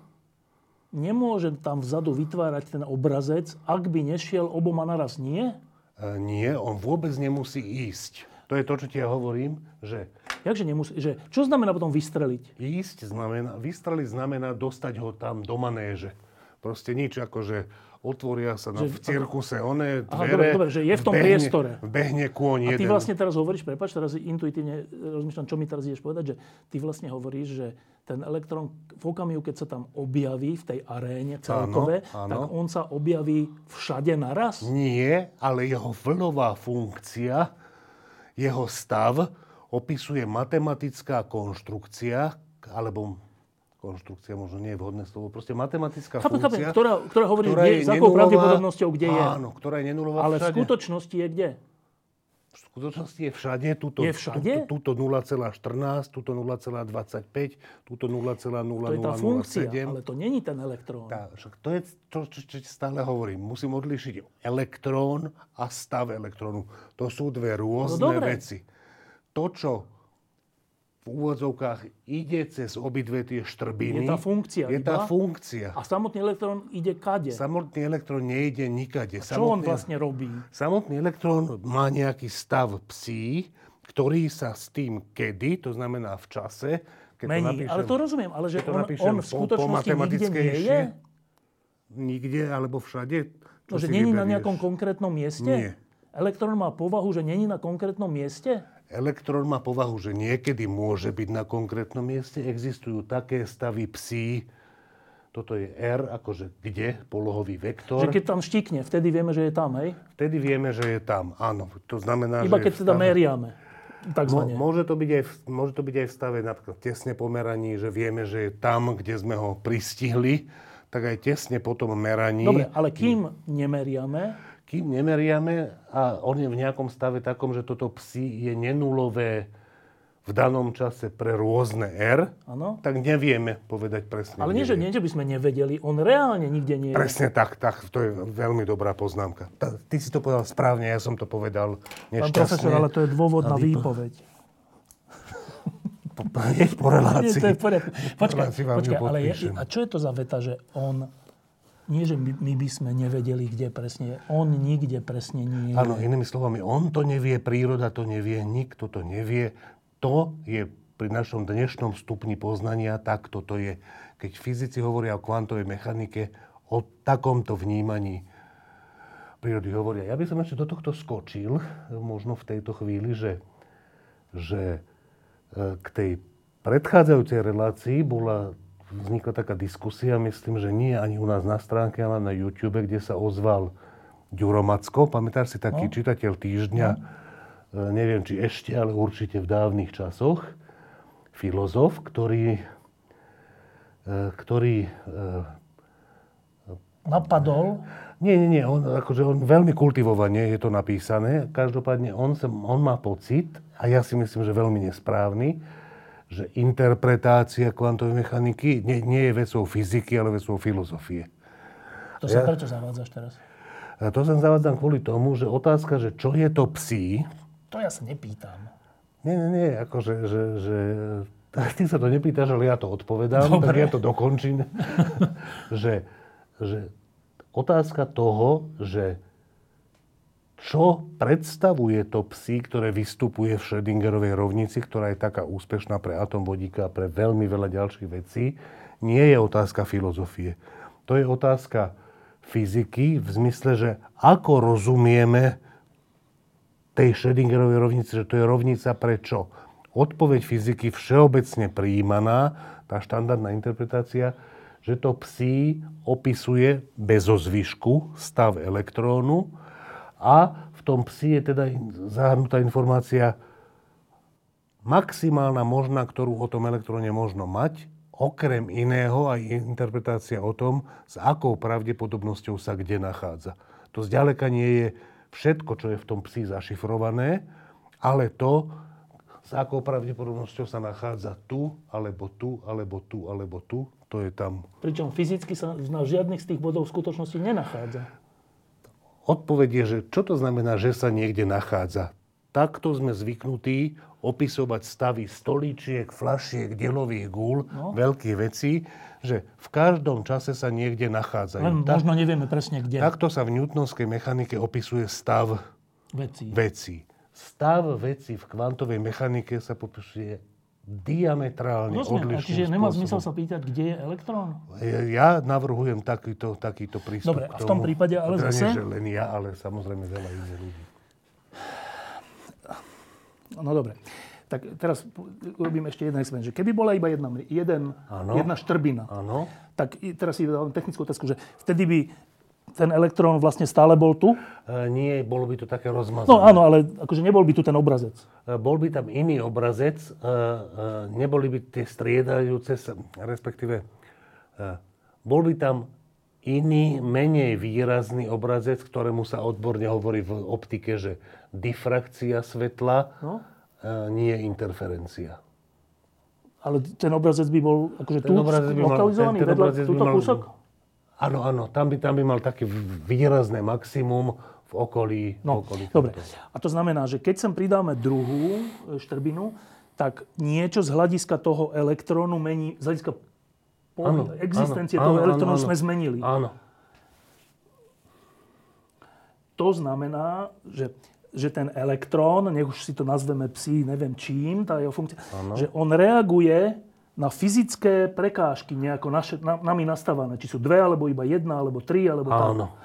nemôže tam vzadu vytvárať ten obrazec, ak by nešiel oboma naraz. Nie? e, nie, on vôbec nemusí ísť. To je to, čo ti ja hovorím, že Jakže nemusí, že, čo znamená potom vystreliť? ísť znamená, vystreliť znamená dostať ho tam do manéže. Proste nič, akože otvoria sa na, Že- v cirkuse one Aha, dvere. dobre, dobre, že je v tom vbehne- priestore. Vbehne kôň A ty jeden. vlastne teraz hovoríš, prepáč, teraz intuitívne rozmýšľam, čo mi teraz ideš povedať, že ty vlastne hovoríš, že ten elektrón v okamihu, keď sa tam objaví v tej aréne celkové, áno. tak on sa objaví všade naraz? Nie, ale jeho vlnová funkcia, jeho stav opisuje matematická konštrukcia, alebo konštrukcia možno nie je vhodné slovo, proste matematická Chápem, chápem, funkcia. ktorá, ktorá hovorí, ktorá kde, je s akou pravdepodobnosťou, kde je. Áno, ktorá je nenulová Ale v všade. skutočnosti je kde? V skutočnosti je všade. Tuto, Je všade? Tuto, tuto 0,14, tuto 0,25, tuto 0,0007. To je tá funkcia, ale to není ten elektrón. Tá, však to je to, čo, čo ti stále hovorím. Musím odlišiť elektrón a stav elektrónu. To sú dve rôzne No dobre. veci. To, čo v úvodzovkách ide cez obidve tie štrbiny, Je tá funkcia je tá iba? funkcia. A samotný elektrón ide kade? Samotný elektrón nejde nikade. Čo on vlastne robí? Samotný elektrón má nejaký stav psí, ktorý sa s tým kedy, to znamená v čase, keď to Mení. napíšem, Ale to rozumiem, ale že to on, on v po- po skutočnosti nikde nie je? Nikde alebo všade? Čo No, že není na nejakom konkrétnom mieste? Nie. Elektrón má povahu, že není na konkrétnom mieste? Elektrón má povahu, že niekedy môže byť na konkrétnom mieste. Existujú také stavy psí, toto je R, akože kde, polohový vektor. Že keď tam štikne, vtedy vieme, že je tam, hej? Vtedy vieme, že je tam, áno. To znamená, Iba že keď teda stave- meriame. Takzvané. môže, to byť aj v, môže to byť aj v stave napríklad tesne po meraní, že vieme, že je tam, kde sme ho pristihli, tak aj tesne po tom meraní, Dobre, ale kým nemeriame, kým nemeriame a on je v nejakom stave takom, že toto psi je nenulové v danom čase pre rôzne R, áno? tak nevieme povedať presne. Ale nie, že, nie, že by sme nevedeli, on reálne nikde nie je. Presne tak, tak, to je veľmi dobrá poznámka. Ta- Ty si to povedal správne, ja som to povedal Pán nešťastne. profesor, ale to je dôvod na výpoveď. Je po Nie, relácii. to je poriadku. Počkaj, počkaj ale je, a čo je to za veta, že on... Nie, že my, my by sme nevedeli, kde presne. On nikde presne nie je. Áno, inými slovami, on to nevie, príroda to nevie, nikto to nevie. To je pri našom dnešnom stupni poznania, tak toto je. Keď fyzici hovoria o kvantovej mechanike, o takomto vnímaní prírody hovoria. Ja by som ešte do tohto skočil, možno v tejto chvíli, že, že e, k tej predchádzajúcej relácii bola, vznikla taká diskusia, myslím, že nie ani u nás na stránke, ale na YouTube, kde sa ozval Ďuro Macko. Pamätáš si taký No. čitateľ týždňa, e, neviem či ešte, ale určite v dávnych časoch, filozof, ktorý, e, ktorý e, Napadol, nie, nie, nie, on, akože on veľmi kultivovane je to napísané. Každopádne on, sa, on má pocit, a ja si myslím, že veľmi nesprávny, že interpretácia kvantovej mechaniky nie, nie je vecou fyziky, ale vecou filozofie. to sa Ja- prečo zavádzaš teraz? A to sa zavádzam kvôli tomu, že otázka, že čo je to psí, To ja sa nepýtam. nie, nie, nie, akože, že, že ty sa to nepýtaš, ale ja to odpovedám, Dobre. tak ja to dokončím. že, že otázka toho, že čo predstavuje to psi, ktoré vystupuje v Schrödingerovej rovnici, ktorá je taká úspešná pre atom vodíka a pre veľmi veľa ďalších vecí, nie je otázka filozofie. To je otázka fyziky v zmysle, že ako rozumieme tej Schrödingerovej rovnici, že to je rovnica pre čo? Odpoveď fyziky všeobecne prijímaná, tá štandardná interpretácia, že to psi opisuje bez ozvyšku stav elektrónu a v tom psi je teda zahrnutá informácia maximálna možná, ktorú o tom elektróne možno mať okrem iného aj interpretácia o tom, s akou pravdepodobnosťou sa kde nachádza. To zďaleka nie je všetko, čo je v tom psi zašifrované, ale to, s akou pravdepodobnosťou sa nachádza tu, alebo tu, alebo tu, alebo tu, to je tam. Pričom fyzicky sa na žiadnych z tých bodov v skutočnosti nenachádza. Odpoveď je, že čo to znamená, že sa niekde nachádza? Takto sme zvyknutí opisovať stavy stoličiek, flašiek, delových gúl, no. veľkých vecí, že v každom čase sa niekde nachádzajú. Len tak, možno nevieme presne kde. Takto sa v newtonovskej mechanike opisuje stav veci. veci. Stav veci v kvantovej mechanike sa popisuje diametrálne Rozumiem, odlišným Čiže nemá zmysel sa pýtať, kde je elektrón? Ja navrhujem takýto, takýto prístup Dobre, a v tom prípade ale teda zase... Nie, len ja, ale samozrejme veľa iných ľudí. No dobre. Tak teraz urobím ešte jeden experiment. Že keby bola iba jedna, jeden, jedna štrbina, ano. tak teraz si dám technickú otázku, že vtedy by ten elektrón vlastne stále bol tu? E, nie, bolo by to také rozmazané. No áno, ale akože nebol by tu ten obrazec. E, bol by tam iný obrazec, e, e, neboli by tie striedajúce sa, respektíve e, bol by tam iný, menej výrazný obrazec, ktorému sa odborne hovorí v optike, že difrakcia svetla, no? e, nie interferencia. Ale ten obrazec by bol akože ten tu by lokalizovaný, ten, ten vedľa túto mal, kúsok? Áno, áno, tam by, tam by mal také výrazné maximum v okolí. No, v okolí dobre. A to znamená, že keď sem pridáme druhú e, štrbinu, tak niečo z hľadiska toho elektrónu mení, z hľadiska áno, existencie áno, toho áno, elektrónu áno, sme zmenili. Áno. To znamená, že že ten elektrón, nech už si to nazveme psi, neviem čím, tá jeho funkcia, ano. že on reaguje na fyzické prekážky nejako naše, na, nami nastavené. Či sú dve, alebo iba jedna, alebo tri, alebo Áno.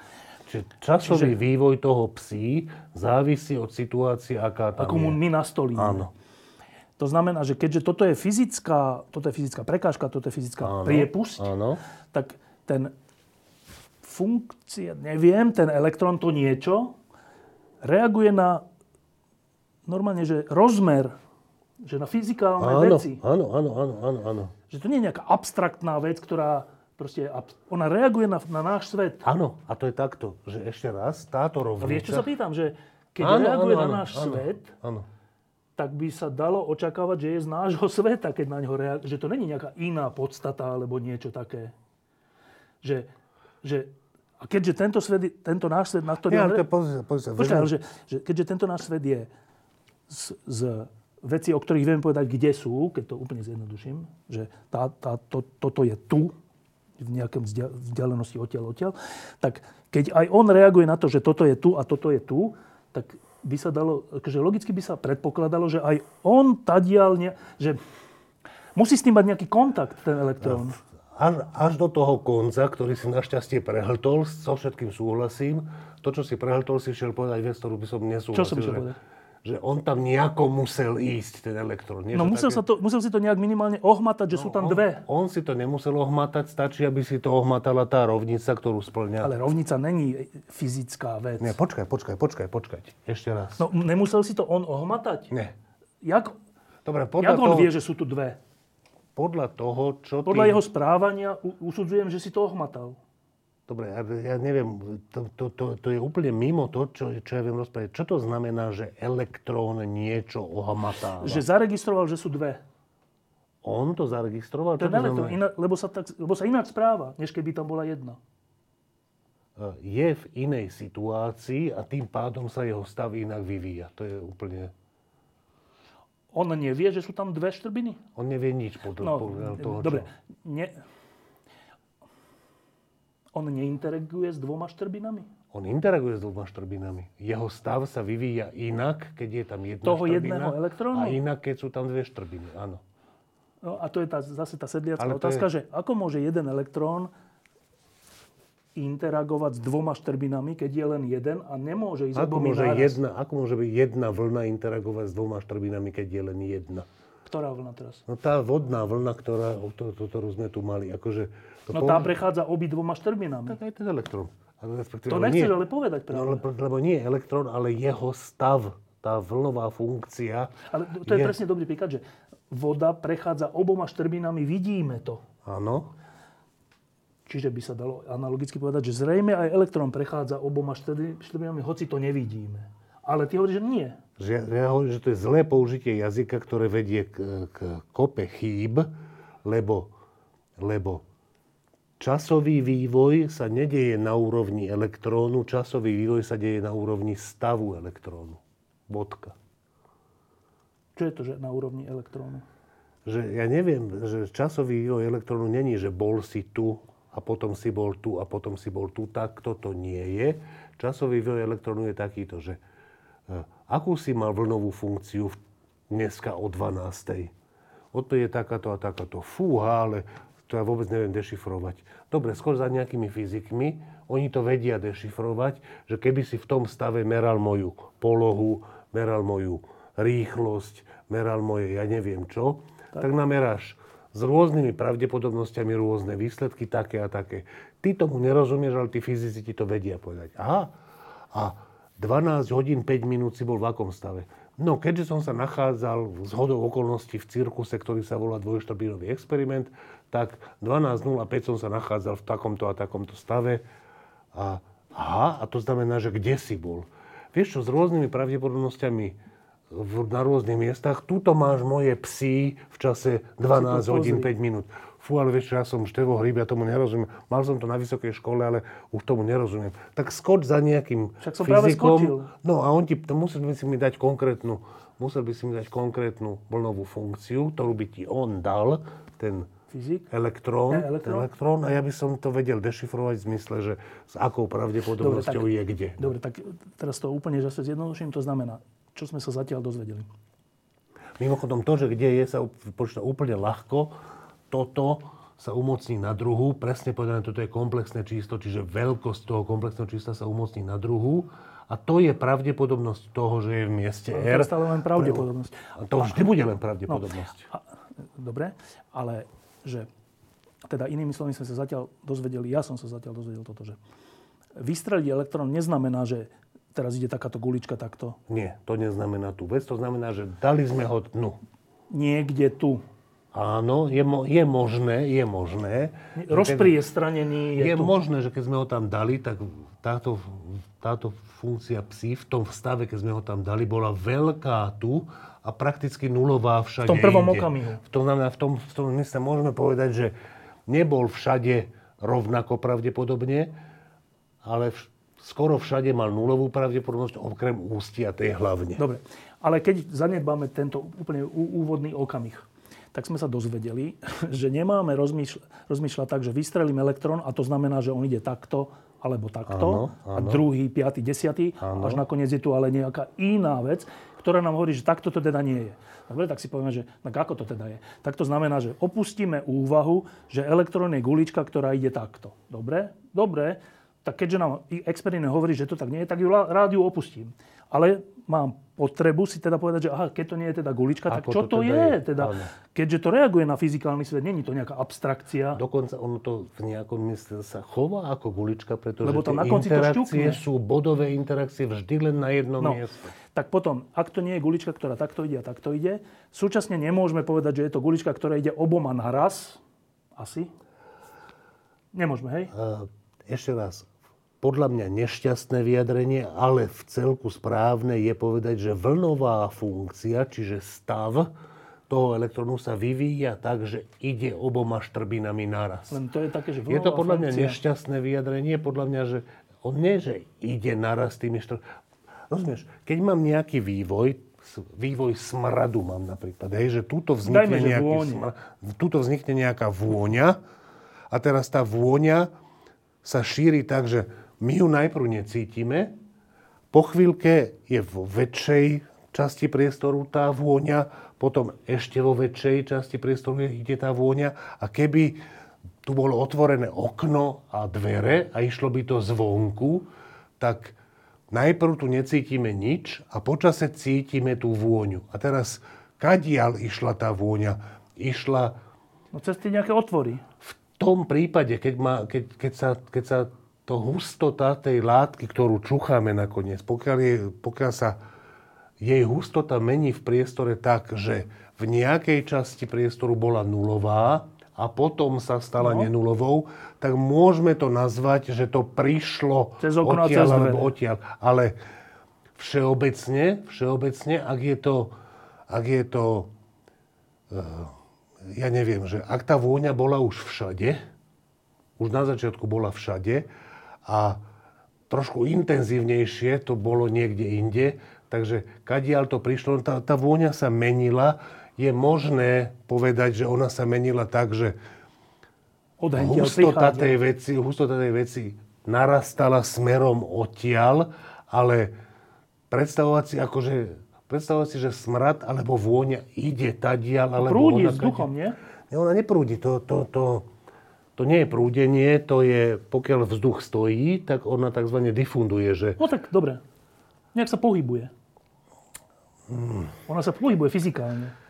Čiže časový Čiže, vývoj toho psí závisí od situácie, aká tam ako je. my nastolíme. Áno. To znamená, že keďže toto je fyzická, toto je fyzická prekážka, toto je fyzická áno, priepusť, áno. tak ten funkcia, neviem, ten elektrón to niečo, reaguje na normálne, že rozmer, že na fyzikálne áno, veci. Áno, áno, áno, áno, áno. Že to nie je nejaká abstraktná vec, ktorá proste, ona reaguje na, na náš svet. Áno, a to je takto, že ešte raz, táto rovnica... A vieš, čo sa pýtam, že keď áno, reaguje áno, na náš áno, svet, áno. tak by sa dalo očakávať, že je z nášho sveta, keď na ňo reaguje, že to není nejaká iná podstata alebo niečo také. Že, že a keďže tento, svet, tento náš svet, na ktorý... Ja, ale to pozri, pozri sa. Počkaj, že, že keďže tento náš svet je z, z veci, o ktorých vieme povedať, kde sú, keď to úplne zjednoduším, že tá, tá, to, toto je tu, v nejakom vzdialenosti odtiaľ, odtiaľ, tak keď aj on reaguje na to, že toto je tu a toto je tu, tak by sa dalo, že logicky by sa predpokladalo, že aj on tadiaľ, ne, že musí s tým mať nejaký kontakt, ten elektrón. Až, až do toho konca, ktorý si našťastie prehltol, so všetkým súhlasím. To, čo si prehltol, si šiel povedať vec, ktorú by som nesúhlasil. Čo som išiel povedať? Že on tam nejako musel ísť, ten elektrón. Nie, no musel, také... sa to, musel si to nejak minimálne ohmatať, že no, sú tam on, dve. On si to nemusel ohmatať, stačí, aby si to ohmatala tá rovnica, ktorú splňa. Ale rovnica není fyzická vec. Nie, počkaj, počkaj, počkaj, počkaj. Ešte raz. No nemusel si to on ohmatať? Nie. Jak, Dobre, podľa jak on toho... vie, že sú tu dve? podľa toho, čo Podľa ty... jeho správania usudzujem, že si to ohmatal. Dobre, ja, ja neviem, to, to, to, to je úplne mimo to, čo, čo ja viem rozprávať. Čo to znamená, že elektrón niečo ohmatáva? Že zaregistroval, že sú dve. On to zaregistroval? Ten elektrón, iná, lebo, sa tak, lebo sa inak správa, než keby tam bola jedna. E, je v inej situácii a tým pádom sa jeho stav inak vyvíja. To je úplne... On nevie, že sú tam dve štrbiny? On nevie nič podľa No, toho, dobre. Ne... On neinteraguje s dvoma štrbinami? On interaguje s dvoma štrbinami. Jeho stav sa vyvíja inak, keď je tam jedna Toho štrbina. jedného elektrónu? A inak, keď sú tam dve štrbiny, áno. No a to je tá, zase tá sedliacká Ale otázka, je- že ako môže jeden elektrón interagovať s dvoma štrbinami, keď je len jeden a nemôže ísť Ako môže, naraz. jedna, ako môže byť jedna vlna interagovať s dvoma štrbinami, keď je len jedna? Ktorá vlna teraz? No tá vodná vlna, ktorá, to, to, ktorú sme tu mali, akože... To No tá prechádza obi dvoma štrbinami. Tak aj ten elektrón. To nechceš nie. ale povedať No, práve. lebo, lebo nie elektrón, ale jeho stav, tá vlnová funkcia. Ale to je je- presne dobrý príklad, že voda prechádza oboma štrbinami, vidíme to. Áno. Čiže by sa dalo analogicky povedať, že zrejme aj elektrón prechádza oboma štrbi- štrbinami, hoci to nevidíme. Ale ty hovoríš, že nie. Že, ja hovorím, že to je zlé použitie jazyka, ktoré vedie k, k kope chýb, lebo, lebo časový vývoj sa nedieje na úrovni elektrónu, časový vývoj sa deje na úrovni stavu elektrónu. Bodka. Čo je to, že na úrovni elektrónu? Že ja neviem, že časový vývoj elektrónu není, že bol si tu a potom si bol tu a potom si bol tu. Tak toto nie je. Časový vývoj elektrónu je takýto, že akú si mal vlnovú funkciu dneska o 12. Odpoveď je takáto a takáto. Fúha, ale to ja vôbec neviem dešifrovať. Dobre, skôr za nejakými fyzikmi, oni to vedia dešifrovať, že keby si v tom stave meral moju polohu, meral moju rýchlosť, meral moje ja neviem čo, tak, tak nameráš s rôznymi pravdepodobnosťami rôzne výsledky, také a také. Ty tomu nerozumieš, ale tí fyzici ti to vedia povedať. Aha, a 12 hodín 5 minút si bol v akom stave? No, keďže som sa nachádzal z hodou okolností v cirkuse, ktorý sa volá dvojštrbinový experiment, tak 12.05 som sa nachádzal v takomto a takomto stave. A, aha, a to znamená, že kde si bol? Vieš čo, s rôznymi pravdepodobnosťami v, na rôznych miestach. Tuto máš moje psy v čase 12 hodín pozri. 5 minút. Fú, ale vieš, ja som števo hryb, ja tomu nerozumiem. Mal som to na vysokej škole, ale už tomu nerozumiem. Tak skoč za nejakým Však som práve fyzikom. skočil. No a on ti, to musel by si mi dať konkrétnu, musel by si mi dať konkrétnu vlnovú funkciu, ktorú by ti on dal, ten Fyzik? elektrón, Ne, elektrón. elektrón, a ja by som to vedel dešifrovať v zmysle, že s akou pravdepodobnosťou je kde. Dobre, tak teraz to úplne zase zjednoduším. To znamená, čo sme sa zatiaľ dozvedeli. Mimochodom, to, že kde je, sa počíta úplne ľahko. Toto sa umocní na druhu. Presne povedané, toto je komplexné číslo, čiže veľkosť toho komplexného čísla sa umocní na druhu. A to je pravdepodobnosť toho, že je v mieste To R. je stále len pravdepodobnosť. A to vždy bude len pravdepodobnosť. A, dobre, ale že, teda inými slovami sme sa zatiaľ dozvedeli, ja som sa zatiaľ dozvedel toto, že vystreliť elektrón neznamená, že teraz ide takáto gulička takto. Nie, to neznamená tú vec. To znamená, že dali sme ho dnu. Niekde tu. Áno, je, mo- je možné, je možné. Rozpriestranený je, Je tu. možné, že keď sme ho tam dali, tak táto, táto funkcia psi v tom stave, keď sme ho tam dali, bola veľká tu a prakticky nulová všade V tom prvom inde. okamihu. V tom, v tom, v tom zmysle môžeme povedať, že nebol všade rovnako pravdepodobne, ale vš- skoro všade mal nulovú pravdepodobnosť, okrem ústia tej hlavne. Dobre, ale keď zanedbáme tento úplne ú- úvodný okamih, tak sme sa dozvedeli, že nemáme rozmýšľať, rozmýšľať tak, že vystrelím elektrón a to znamená, že on ide takto alebo takto Áno, a áno. druhý, piatý, desiatý, Áno. až nakoniec je tu ale nejaká iná vec, ktorá nám hovorí, že takto to teda nie je. Dobre, tak si povieme, že tak ako to teda je. Tak to znamená, že opustíme úvahu, že elektrón je gulička, ktorá ide takto. Dobre? Dobre. Tak keďže nám experiment hovorí, že to tak nie je, tak ju rád ju opustím. Ale mám potrebu si teda povedať, že aha, keď to nie je teda gulička, tak čo to to, teda je? Teda, Áno. keďže to reaguje na fyzikálny svet, není to nejaká abstrakcia. Dokonca ono to v nejakom mysle sa chová ako gulička, pretože Lebo tam na konci to interakcie šťukne. sú bodové interakcie vždy len na jednom No, mieste. tak potom, ak to nie je gulička, ktorá takto ide a takto ide, súčasne nemôžeme povedať, že je to gulička, ktorá ide oboma naraz. Asi. Nemôžeme, hej? A ešte raz, podľa mňa nešťastné vyjadrenie, ale v celku správne je povedať, že vlnová funkcia, čiže stav toho elektrónu sa vyvíja tak, že ide oboma štrbinami naraz. Len to je také, že Je to podľa mňa funkcia. nešťastné vyjadrenie, podľa mňa, že on nie, že ide naraz tými štr... Rozumieš, keď mám nejaký vývoj, vývoj smradu mám napríklad. Hej, že tuto vznikne, Dajme, nejaký smrad, tuto vznikne nejaká vôňa a teraz tá vôňa sa šíri tak, že my ju najprv necítime, po chvíľke je vo väčšej časti priestoru tá vôňa, potom ešte vo väčšej časti priestoru ide tá vôňa a keby tu bolo otvorené okno a dvere a išlo by to zvonku, tak najprv tu necítime nič a počase cítime tú vôňu. A teraz, kadiaľ išla tá vôňa? Išla... No cez tie nejaké otvory. V tom prípade, keď, má, keď, keď, sa, keď sa to hustota tej látky, ktorú čucháme nakoniec, pokiaľ, je, pokiaľ sa jej hustota mení v priestore tak, že v nejakej časti priestoru bola nulová a potom sa stala no. nenulovou, tak môžeme to nazvať, že to prišlo cez okno odtiaľ cez alebo odtiaľ. Ale všeobecne, všeobecne, ak je to, ak je to, uh, ja neviem, že ak tá vôňa bola už všade, už na začiatku bola všade a trošku intenzívnejšie to bolo niekde inde, takže kadiaľ to prišlo, tá, tá vôňa sa menila, je možné povedať, že ona sa menila tak, že hustota tej, veci, hustota tej veci narastala smerom odtiaľ, ale predstavovať si akože predstavovať si, že smrad alebo vôňa ide tadiaľ, alebo prúdi ona... vzduchom, nie? Nie, ona neprúdi. To, to, to, to nie je prúdenie, to je, pokiaľ vzduch stojí, tak ona tzv. difunduje. Že... No tak, dobre. Nejak sa pohybuje. Hmm. Ona sa pohybuje fyzikálne.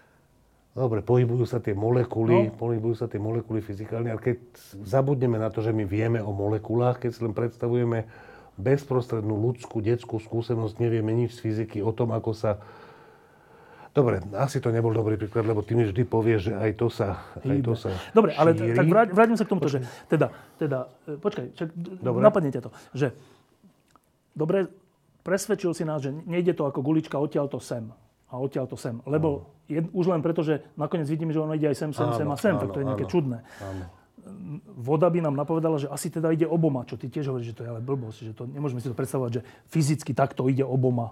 Dobre, pohybujú sa tie molekuly, no. pohybujú sa tie molekuly fyzikálne, ale keď zabudneme na to, že my vieme o molekulách, keď si len predstavujeme bezprostrednú ľudskú, detskú skúsenosť, nevieme nič z fyziky o tom, ako sa... Dobre, asi to nebol dobrý príklad, lebo ty mi vždy povieš, že aj to sa, aj to sa Dobre, ale šíri. tak vráťme sa k tomuto, počkaj. že teda, teda, e, počkaj, čak, dobre. napadne ťa to, že dobre, presvedčil si nás, že nejde to ako gulička odtiaľ to sem a odtiaľ to sem. Lebo jed, už len preto, že nakoniec vidíme, že ono ide aj sem, sem, áno, sem a sem, áno, tak to je nejaké áno, čudné. Áno. Voda by nám napovedala, že asi teda ide oboma, čo ty tiež hovoríš, že to je ale blbosť, že to, nemôžeme si to predstavovať, že fyzicky takto ide oboma.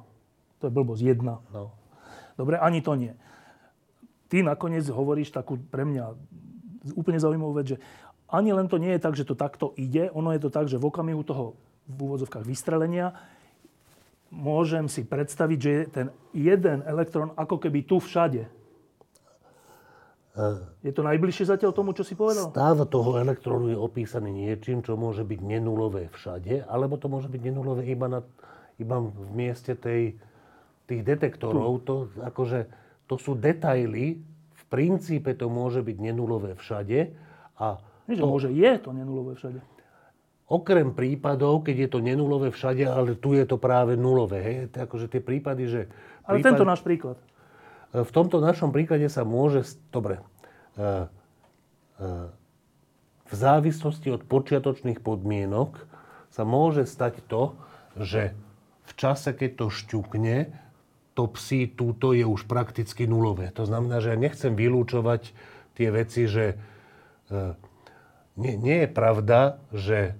To je blbosť, jedna. No. Dobre, ani to nie. Ty nakoniec hovoríš takú pre mňa úplne zaujímavú vec, že ani len to nie je tak, že to takto ide, ono je to tak, že v okamihu toho v úvodzovkách vystrelenia môžem si predstaviť, že je ten jeden elektrón ako keby tu všade. Je to najbližšie zatiaľ tomu, čo si povedal? Stav toho elektrónu je opísaný niečím, čo môže byť nenulové všade, alebo to môže byť nenulové iba, na, iba v mieste tej, tých detektorov. To, akože, to sú detaily. V princípe to môže byť nenulové všade. A Nie, to, môže, je to nenulové všade. Okrem prípadov, keď je to nenulové všade, ale tu je to práve nulové. Hej? Akože tie prípady, že... Ale prípad... tento náš príklad. E, v tomto našom príklade sa môže... Dobre. E, e, v závislosti od počiatočných podmienok sa môže stať to, že v čase, keď to šťukne, to psi túto je už prakticky nulové. To znamená, že ja nechcem vylúčovať tie veci, že nie, nie je pravda, že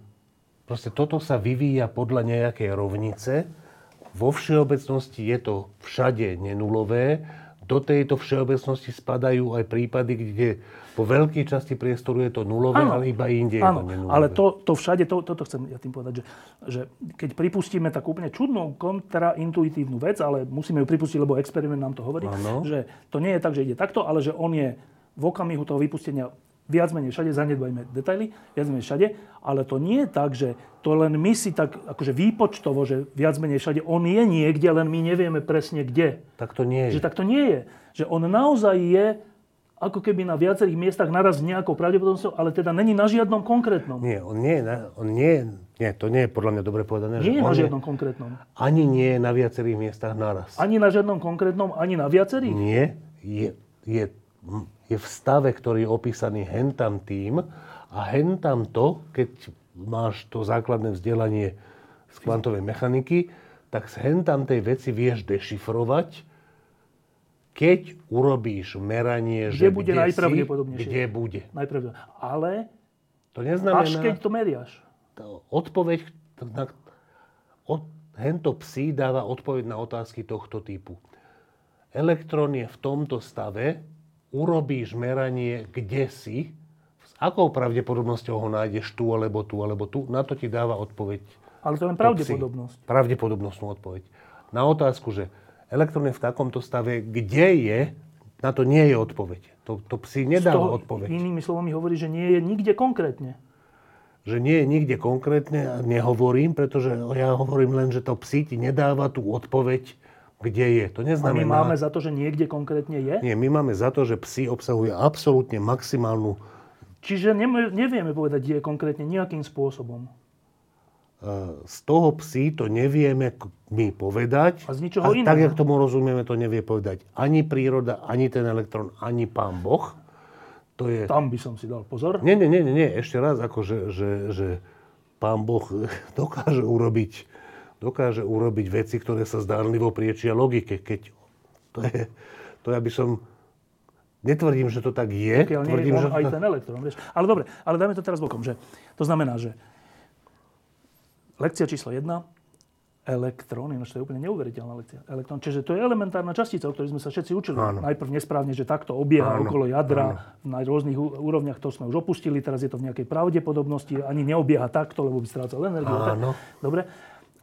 Proste toto sa vyvíja podľa nejakej rovnice. Vo všeobecnosti je to všade nenulové. Do tejto všeobecnosti spadajú aj prípady, kde po veľkej časti priestoru je to nulové, ano. ale iba inde je to nenulové. ale to, to všade, to, toto chcem ja tým povedať, že, že keď pripustíme takú úplne čudnú kontraintuitívnu vec, ale musíme ju pripustiť, lebo experiment nám to hovorí, ano. že to nie je tak, že ide takto, ale že on je v okamihu toho vypustenia viac menej všade, zanedbajme detaily, viac menej všade, ale to nie je tak, že to len my si tak akože výpočtovo, že viac menej všade, on je niekde, len my nevieme presne kde. Tak to nie je. Že tak to nie je. Že on naozaj je ako keby na viacerých miestach naraz nejakou pravdepodobnosťou, ale teda není na žiadnom konkrétnom. Nie, on nie je, na, on nie, nie, to nie je podľa mňa dobre povedané. Nie je na žiadnom je, konkrétnom. Ani nie je na viacerých miestach naraz. Ani na žiadnom konkrétnom, ani na viacerých? Nie, je, je je v stave, ktorý je opísaný hentam tým a hentam to, keď máš to základné vzdelanie z kvantovej mechaniky, tak z hentam tej veci vieš dešifrovať, keď urobíš meranie, kde že bude kde najpravdepodobnejšie. Kde bude. Najpravdepodobnejšie. Ale to neznamená, až keď to meriaš. Odpoveď, na, od, hento psi dáva odpoveď na otázky tohto typu. elektrón je v tomto stave, urobíš meranie, kde si, s akou pravdepodobnosťou ho nájdeš tu, alebo tu, alebo tu, na to ti dáva odpoveď. Ale to je len pravdepodobnosť. Pravdepodobnostnú odpoveď. Na otázku, že elektrón je v takomto stave, kde je, na to nie je odpoveď. To, to psi nedáva odpoveď. Inými slovami hovorí, že nie je nikde konkrétne. Že nie je nikde konkrétne nehovorím, pretože ja hovorím len, že to psi ti nedáva tú odpoveď, kde je. To neznamená... A my máme za to, že niekde konkrétne je? Nie, my máme za to, že psi obsahujú absolútne maximálnu... Čiže nevieme povedať, kde je konkrétne nejakým spôsobom. Z toho psi to nevieme my povedať. A z ničoho iného. Tak, jak tomu rozumieme, to nevie povedať ani príroda, ani ten elektrón, ani pán Boh. To je... Tam by som si dal pozor. Nie, nie, nie, nie. ešte raz, akože, že, že pán Boh dokáže urobiť dokáže urobiť veci, ktoré sa zdánlivo priečia logike. Keď to je, to ja by som Netvrdím, že to tak je. Pokiaľ tvrdím, nie je že... aj ten elektrón. Vieš. Ale dobre, ale dajme to teraz bokom. Že to znamená, že lekcia číslo 1, elektrón, ináč to je úplne neuveriteľná lekcia. Elektrón, čiže to je elementárna častica, o ktorej sme sa všetci učili. Áno. Najprv nesprávne, že takto obieha Áno. okolo jadra Áno. na rôznych úrovniach, to sme už opustili, teraz je to v nejakej pravdepodobnosti, ani neobieha takto, lebo by strácal energiu. Áno. Dobre.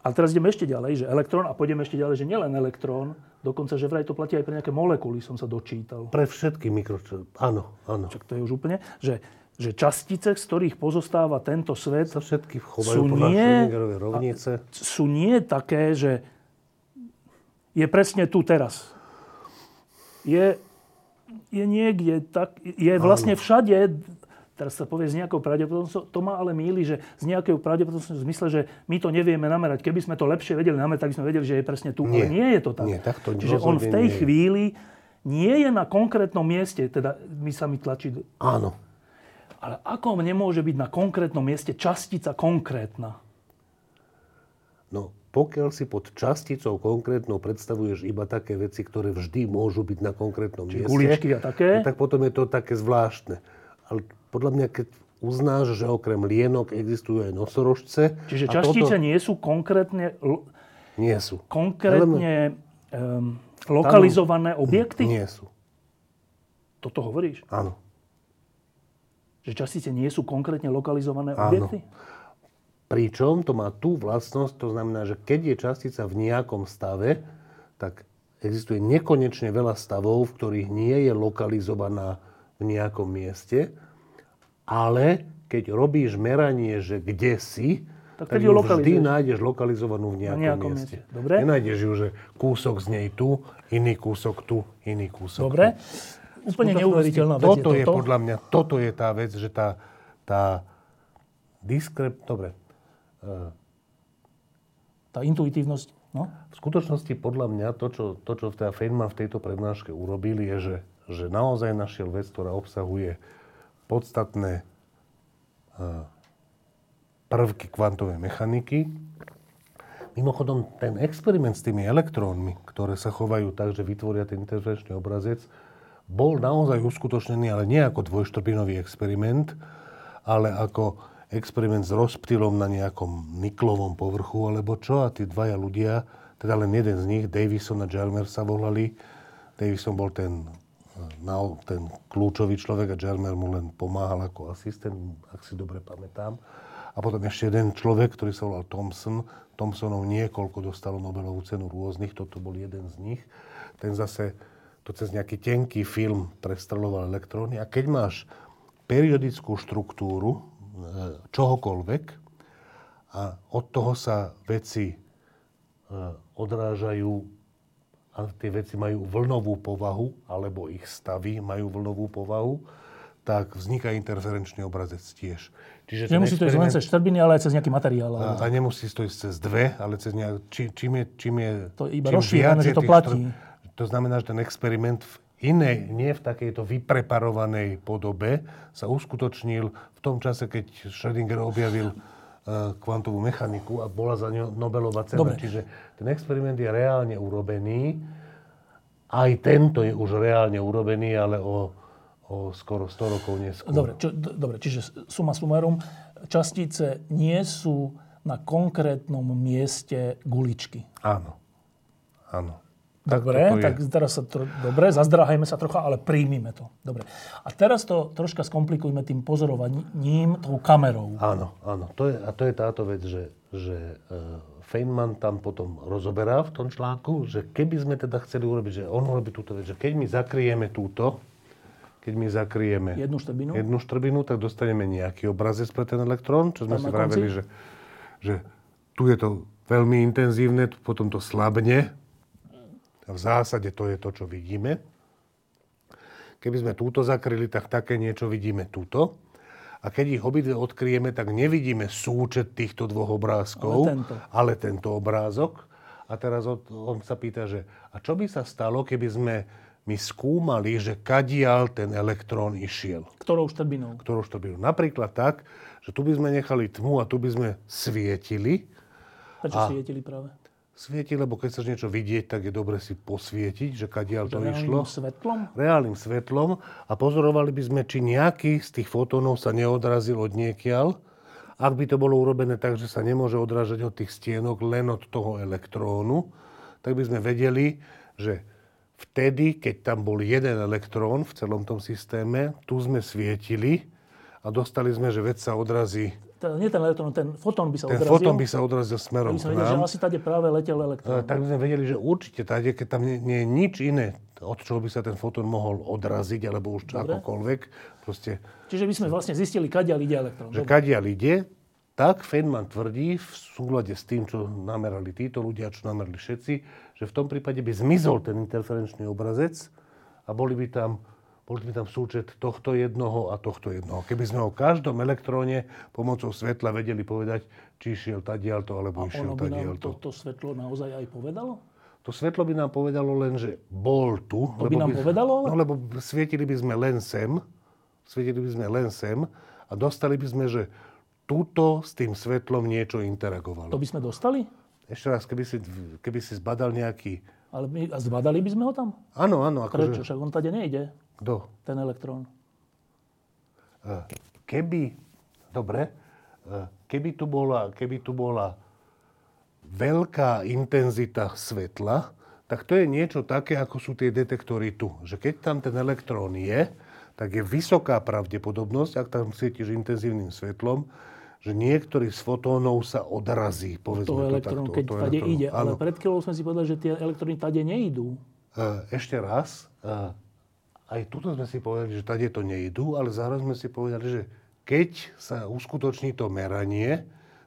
Ale teraz ideme ešte ďalej, že elektrón, a pôjdeme ešte ďalej, že nielen elektrón, dokonca, že vraj to platí aj pre nejaké molekuly, som sa dočítal. Pre všetky mikročasy, áno, áno. Čak to je už úplne, že, že častice, z ktorých pozostáva tento svet, sa všetky sú nie, rovnice. Sú nie také, že je presne tu teraz. Je, je niekde, tak, je vlastne všade teraz sa povie s nejakou pravdepodobnosťou, to ma ale míli, že s nejakou pravdepodobnosťou v zmysle, že my to nevieme namerať. Keby sme to lepšie vedeli namerať, tak by sme vedeli, že je presne tu. Nie, ale nie je to tak. Nie, tak to Čiže on v tej nie. chvíli nie je na konkrétnom mieste, teda my sa mi tlačí... Áno. Ale ako nemôže byť na konkrétnom mieste častica konkrétna? No, pokiaľ si pod časticou konkrétnou predstavuješ iba také veci, ktoré vždy môžu byť na konkrétnom Čiže mieste, guličky a také? No, tak potom je to také zvláštne. Ale podľa mňa, keď uznáš, že okrem lienok existujú aj nosorožce... Čiže častice toto... nie sú konkrétne... Nie sú. Konkrétne um, lokalizované Tam... objekty? Nie sú. Toto hovoríš? Áno. Že častice nie sú konkrétne lokalizované Áno. objekty? Pričom to má tú vlastnosť, to znamená, že keď je častica v nejakom stave, tak existuje nekonečne veľa stavov, v ktorých nie je lokalizovaná v nejakom mieste ale keď robíš meranie, že kde si, tak, tak ju vždy nájdeš lokalizovanú v nejakom, nejakom mieste. mieste. Dobre. Nenájdeš ju, že kúsok z nej tu, iný kúsok tu, iný kúsok Dobre. Tu. Úplne neuveriteľná vec toto je, toto. je podľa mňa, toto je tá vec, že tá, tá diskrep... Dobre. Uh, tá intuitívnosť, no? V skutočnosti podľa mňa to, čo, to, čo teda Feynman v tejto prednáške urobil, je, že, že naozaj našiel vec, ktorá obsahuje podstatné prvky kvantovej mechaniky. Mimochodom, ten experiment s tými elektrónmi, ktoré sa chovajú tak, že vytvoria ten interferenčný obrazec, bol naozaj uskutočnený, ale nie ako dvojštrbinový experiment, ale ako experiment s rozptylom na nejakom niklovom povrchu, alebo čo. A tí dvaja ľudia, teda len jeden z nich, Davison a Jarmer sa volali. Davison bol ten ten kľúčový človek a Jarmer mu len pomáhal ako asistent, ak si dobre pamätám. A potom ešte jeden človek, ktorý sa volal Thomson. Thomsonov niekoľko dostalo Nobelovú cenu rôznych, toto bol jeden z nich. Ten zase to cez nejaký tenký film prestreloval elektróny. A keď máš periodickú štruktúru e, čohokoľvek a od toho sa veci e, odrážajú a tie veci majú vlnovú povahu, alebo ich stavy majú vlnovú povahu, tak vzniká interferenčný obrazec tiež. Čiže nemusí to ísť len cez štrbiny, ale aj cez nejaký materiál. Ale... A, a nemusí to ísť cez dve, ale cez nejak, či, čím je, čím je... To iba rozšírené, že to platí. Štrb, to znamená, že ten experiment v inej, nie v takejto vypreparovanej podobe sa uskutočnil v tom čase, keď Schrödinger objavil kvantovú mechaniku a bola za ňo Nobelová cena. Dobre. Čiže ten experiment je reálne urobený. Aj tento je už reálne urobený, ale o, o skoro 100 rokov neskôr. Dobre, čo, dobre, čiže suma sumarum, častice nie sú na konkrétnom mieste guličky. Áno. Áno. Dobre, tak teraz sa tro, dobre, zazdráhajme sa trocha, ale príjmime to. Dobre. A teraz to troška skomplikujme tým pozorovaním, tou kamerou. Áno, áno. To je, a to je táto vec, že, že uh, Feynman tam potom rozoberá v tom článku, že keby sme teda chceli urobiť, že on robí túto vec, že keď my zakrieme túto, keď my zakrieme jednu štrbinu, jednu štrbinu tak dostaneme nejaký obrazec pre ten elektrón, čo sme si vraveli, že, že tu je to veľmi intenzívne, potom to slabne, v zásade to je to, čo vidíme. Keby sme túto zakryli, tak také niečo vidíme túto. A keď ich obidve odkryjeme, tak nevidíme súčet týchto dvoch obrázkov, ale tento, ale tento obrázok. A teraz on, on sa pýta, že a čo by sa stalo, keby sme my skúmali, že kadial ten elektrón išiel. Ktorou štrbinou? Ktorou štrbinou. Napríklad tak, že tu by sme nechali tmu a tu by sme svietili. Prečo a... svietili práve? Svieti, lebo keď chceš niečo vidieť, tak je dobre si posvietiť, že kadiaľ to Reálnym išlo. svetlom? Reálnym svetlom. A pozorovali by sme, či nejaký z tých fotónov sa neodrazil od niekiaľ. Ak by to bolo urobené tak, že sa nemôže odrážať od tých stienok, len od toho elektrónu, tak by sme vedeli, že vtedy, keď tam bol jeden elektrón v celom tom systéme, tu sme svietili a dostali sme, že vec sa odrazí teda nie ten elektrón, ten fotón by sa ten odrazil. fotón by sa odrazil smerom k nám. že asi tady práve letel elektrón. Tak by sme vedeli, že určite tady, keď tam nie, nie je nič iné, od čoho by sa ten fotón mohol odraziť, alebo už Dobre. akokoľvek. Proste, Čiže by sme vlastne zistili, kadiaľ ide elektrón. Že kadiaľ ide, tak Feynman tvrdí v súlade s tým, čo namerali títo ľudia, čo namerali všetci, že v tom prípade by zmizol ten interferenčný obrazec a boli by tam bol by tam súčet tohto jednoho a tohto jednoho. Keby sme o každom elektróne pomocou svetla vedeli povedať, či išiel tadiaľto, alebo a išiel tadiaľto. A nám to, svetlo naozaj aj povedalo? To svetlo by nám povedalo len, že bol tu. To lebo by nám by, povedalo? Ale... No, lebo svietili by sme len sem, svietili by sme len sem a dostali by sme, že túto s tým svetlom niečo interagovalo. To by sme dostali? Ešte raz, keby si, keby si zbadal nejaký... Ale my, a zbadali by sme ho tam? Áno, áno. Akože... Prečo? Však on tady nejde. Kto? Ten elektrón. E, keby, dobre, e, keby tu bola, keby tu bola veľká intenzita svetla, tak to je niečo také, ako sú tie detektory tu. Že keď tam ten elektrón je, tak je vysoká pravdepodobnosť, ak tam svietiš intenzívnym svetlom, že niektorý z fotónov sa odrazí, povedzme to elektron, takto. keď tade ide. Áno. Ale pred chvíľou sme si povedali, že tie elektróny tade neidú. E, ešte raz, aj tuto sme si povedali, že tady to nejdú, ale zároveň sme si povedali, že keď sa uskutoční to meranie,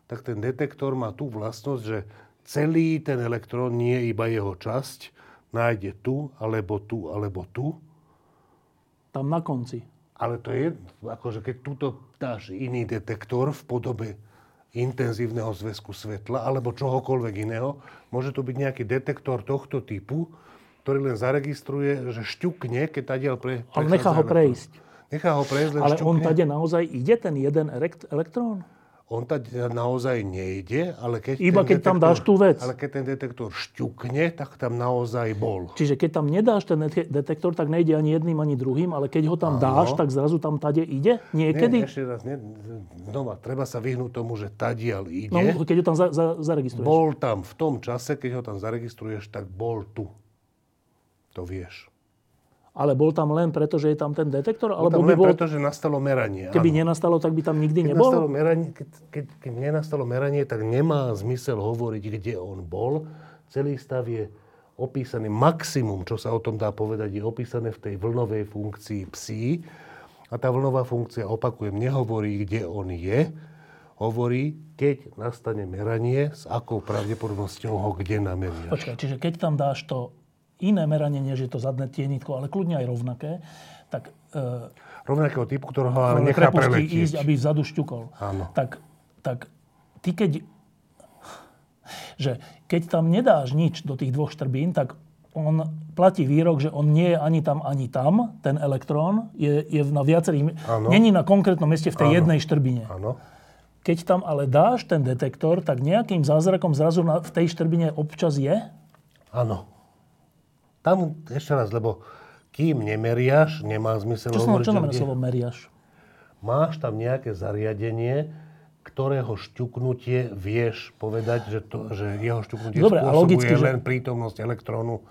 tak ten detektor má tú vlastnosť, že celý ten elektrón, nie iba jeho časť, nájde tu, alebo tu, alebo tu. Tam na konci. Ale to je, akože keď tuto dáš iný detektor v podobe intenzívneho zväzku svetla alebo čohokoľvek iného, môže to byť nejaký detektor tohto typu, ktorý len zaregistruje, že šťukne, keď tadiaľ pre... Ale nechá ho prejsť. Nechá ho prejsť, len Ale šťukne. on tade naozaj ide, ten jeden elektrón? On tade naozaj nejde, ale keď Iba keď detektor, tam dáš tú vec. Ale keď ten detektor šťukne, tak tam naozaj bol. Čiže keď tam nedáš ten detektor, tak nejde ani jedným, ani druhým, ale keď ho tam Áno. dáš, tak zrazu tam tade ide? Niekedy? Nie, ešte raz, nie, znova, treba sa vyhnúť tomu, že tadiaľ ide. No, keď ho tam za, za, zaregistruješ. Bol tam v tom čase, keď ho tam zaregistruješ, tak bol tu. To vieš. Ale bol tam len preto, že je tam ten detektor? Bol alebo tam len bol... preto, že nastalo meranie. Keby áno. nenastalo, tak by tam nikdy keď nebol? Nastalo meranie, keď, keď, keď nenastalo meranie, tak nemá zmysel hovoriť, kde on bol. Celý stav je opísaný, maximum, čo sa o tom dá povedať, je opísané v tej vlnovej funkcii psi. A tá vlnová funkcia, opakujem, nehovorí, kde on je. Hovorí, keď nastane meranie, s akou pravdepodobnosťou ho kde nameriaš. Počkaj, čiže keď tam dáš to iné meranie, než je to zadné tienitko, ale kľudne aj rovnaké, tak... E, Rovnakého typu, ktorého ale nechá preletieť. ísť, aby vzadu šťukol. Áno. Tak, tak ty keď... Že keď tam nedáš nič do tých dvoch štrbín, tak on platí výrok, že on nie je ani tam, ani tam, ten elektrón, je, je na viacerých... Áno. Není na konkrétnom mieste v tej Áno. jednej štrbine. Áno. Keď tam ale dáš ten detektor, tak nejakým zázrakom zrazu na, v tej štrbine občas je? Áno. Tam ešte raz, lebo kým nemeriaš, nemá zmysel čo hovoriť, Čo znamená slovo meriaš? Máš tam nejaké zariadenie, ktorého šťuknutie vieš povedať, že, to, že jeho šťuknutie Dobre, spôsobuje logicky, len že... prítomnosť elektrónu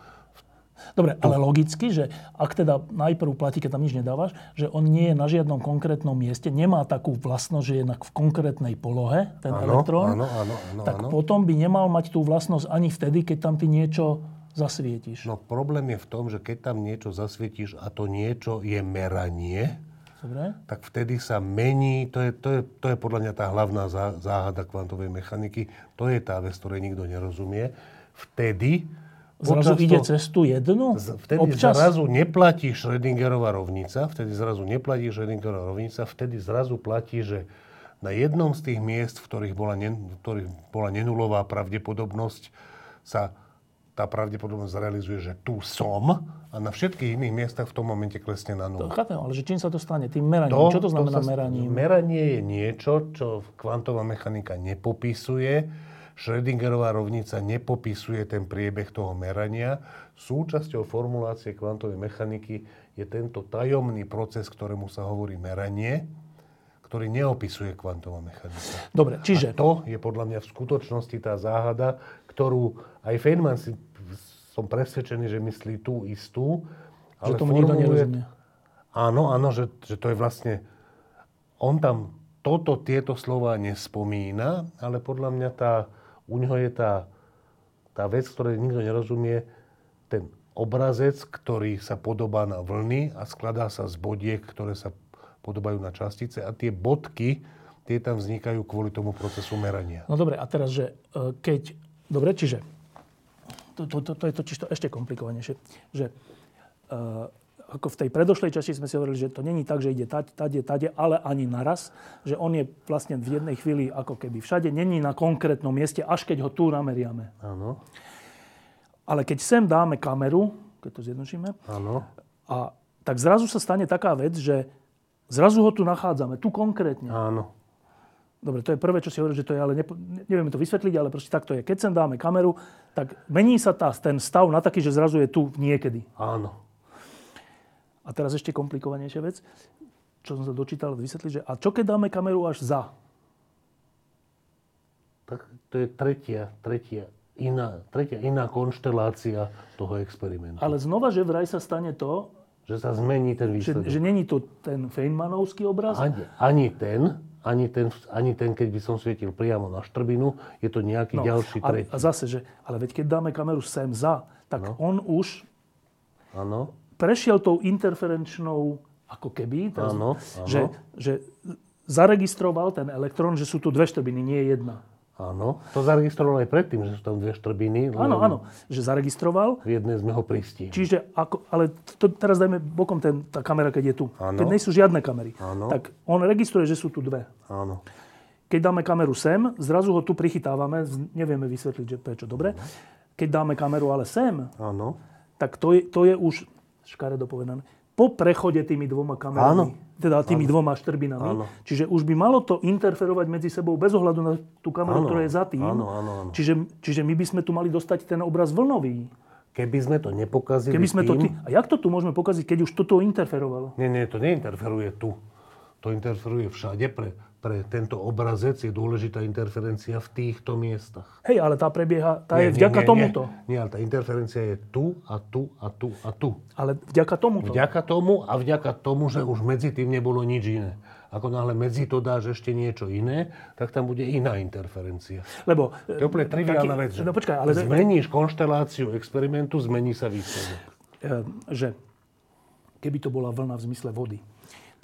Dobre, ale logicky, že ak teda najprv platí, keď tam nič nedávaš, že on nie je na žiadnom konkrétnom mieste, nemá takú vlastnosť, že je v konkrétnej polohe, ten Áno, elektrón, áno, áno, áno, tak áno. potom by nemal mať tú vlastnosť ani vtedy, keď tam ty niečo zasvietiš. No problém je v tom, že keď tam niečo zasvietíš a to niečo je meranie, Dobre? tak vtedy sa mení, to je, to je, to je podľa mňa tá hlavná zá- záhada kvantovej mechaniky, to je tá vec, ktorej nikto nerozumie. Vtedy Zrazu počas ide tú jednu? Vtedy Občas? zrazu neplatí Schrödingerová rovnica, vtedy zrazu neplatí Schrödingerová rovnica, vtedy zrazu platí, že na jednom z tých miest, v ktorých bola, nen, v ktorých bola nenulová pravdepodobnosť, sa tá pravdepodobnosť zrealizuje, že tu som a na všetkých iných miestach v tom momente klesne na To nulu. chápem, ale že čím sa to stane? Tým meraním. Čo to znamená sa- meraním? Meranie je niečo, čo kvantová mechanika nepopisuje. Schrödingerová rovnica nepopisuje ten priebeh toho merania. Súčasťou formulácie kvantovej mechaniky je tento tajomný proces, ktorému sa hovorí meranie, ktorý neopisuje kvantová mechanika. Dobre, A čiže... to je podľa mňa v skutočnosti tá záhada, ktorú aj Feynman si som presvedčený, že myslí tú istú. Že tomu nikto nerozumie. Áno, áno, že, že to je vlastne... On tam toto, tieto slova nespomína, ale podľa mňa tá, u neho je tá, tá vec, ktorej nikto nerozumie, ten obrazec, ktorý sa podobá na vlny a skladá sa z bodiek, ktoré sa podobajú na častice a tie bodky, tie tam vznikajú kvôli tomu procesu merania. No dobre, a teraz, že e, keď... Dobre, čiže... To, to, to, to je totiž to ešte komplikovanejšie. Že uh, ako v tej predošlej časti sme si hovorili, že to není tak, že ide tade, tade, tade, ale ani naraz. Že on je vlastne v jednej chvíli ako keby všade. Není na konkrétnom mieste, až keď ho tu nameriame. Áno, Ale keď sem dáme kameru, keď to zjednočíme, áno. a tak zrazu sa stane taká vec, že zrazu ho tu nachádzame, tu konkrétne. Áno. Dobre, to je prvé, čo si hovoril, že to je, ale nepo, nevieme to vysvetliť, ale proste tak to je. Keď sem dáme kameru, tak mení sa tá, ten stav na taký, že zrazu je tu niekedy. Áno. A teraz ešte komplikovanejšia vec, čo som sa dočítal, vysvetliť, že a čo keď dáme kameru až za? Tak to je tretia, tretia, iná, tretia iná konštelácia toho experimentu. Ale znova, že vraj sa stane to, Že sa zmení ten že, výsledok. že není to ten Feynmanovský obraz, Ani, ani ten, ani ten, ani ten, keď by som svietil priamo na štrbinu, je to nejaký ďalší No, a, tretí. a zase, že, ale veď keď dáme kameru sem za, tak No. on už Áno, prešiel tou interferenčnou, ako keby, teraz, Áno, áno. Že, že zaregistroval ten elektrón, že sú tu dve štrbiny, nie jedna. Áno. To zaregistroval aj predtým, že sú tam dve štrbiny. Áno, áno, že zaregistroval, V jednej sme ho pristihli. čiže ako, ale to, teraz dajme bokom ten, tá kamera, keď je tu. Áno. Keď nie sú žiadne kamery, Áno. tak on registruje, že sú tu dve. Áno. Keď dáme kameru sem, zrazu ho tu prichytávame, nevieme vysvetliť, že prečo. Dobre. Keď dáme kameru ale sem, Áno. tak to je, to je už, škaredo povedané, po prechode tými dvoma kamerami. Áno. Teda tými dvoma štrbinami. Áno. Čiže už by malo to interferovať medzi sebou bez ohľadu na tú kameru, Áno. ktorá je za tým. Áno, áno, áno. Čiže, čiže my by sme tu mali dostať ten obraz vlnový. Keby sme to nepokazili Keby sme to... tým... Ty, a jak to tu môžeme pokaziť, keď už toto interferovalo? Nie, nie, to neinterferuje tu. To interferuje všade. Pre, pre tento obrazec je dôležitá interferencia v týchto miestach. Hej, ale tá prebieha, tá je Nie, nie, vďaka nie, tomuto. Nie, nie, ale tá interferencia je tu a tu a tu a tu. Ale vďaka tomuto. Vďaka tomu a vďaka tomu, že už medzi tým nebolo nič iné. Ako náhle medzi to dáš ešte niečo iné, tak tam bude iná interferencia. Lebo... To je úplne triviálna vec. Že No počkaj, ale... Zmeníš konšteláciu experimentu, zmení sa výsledok. eh, že keby to bola vlna v zmysle vody,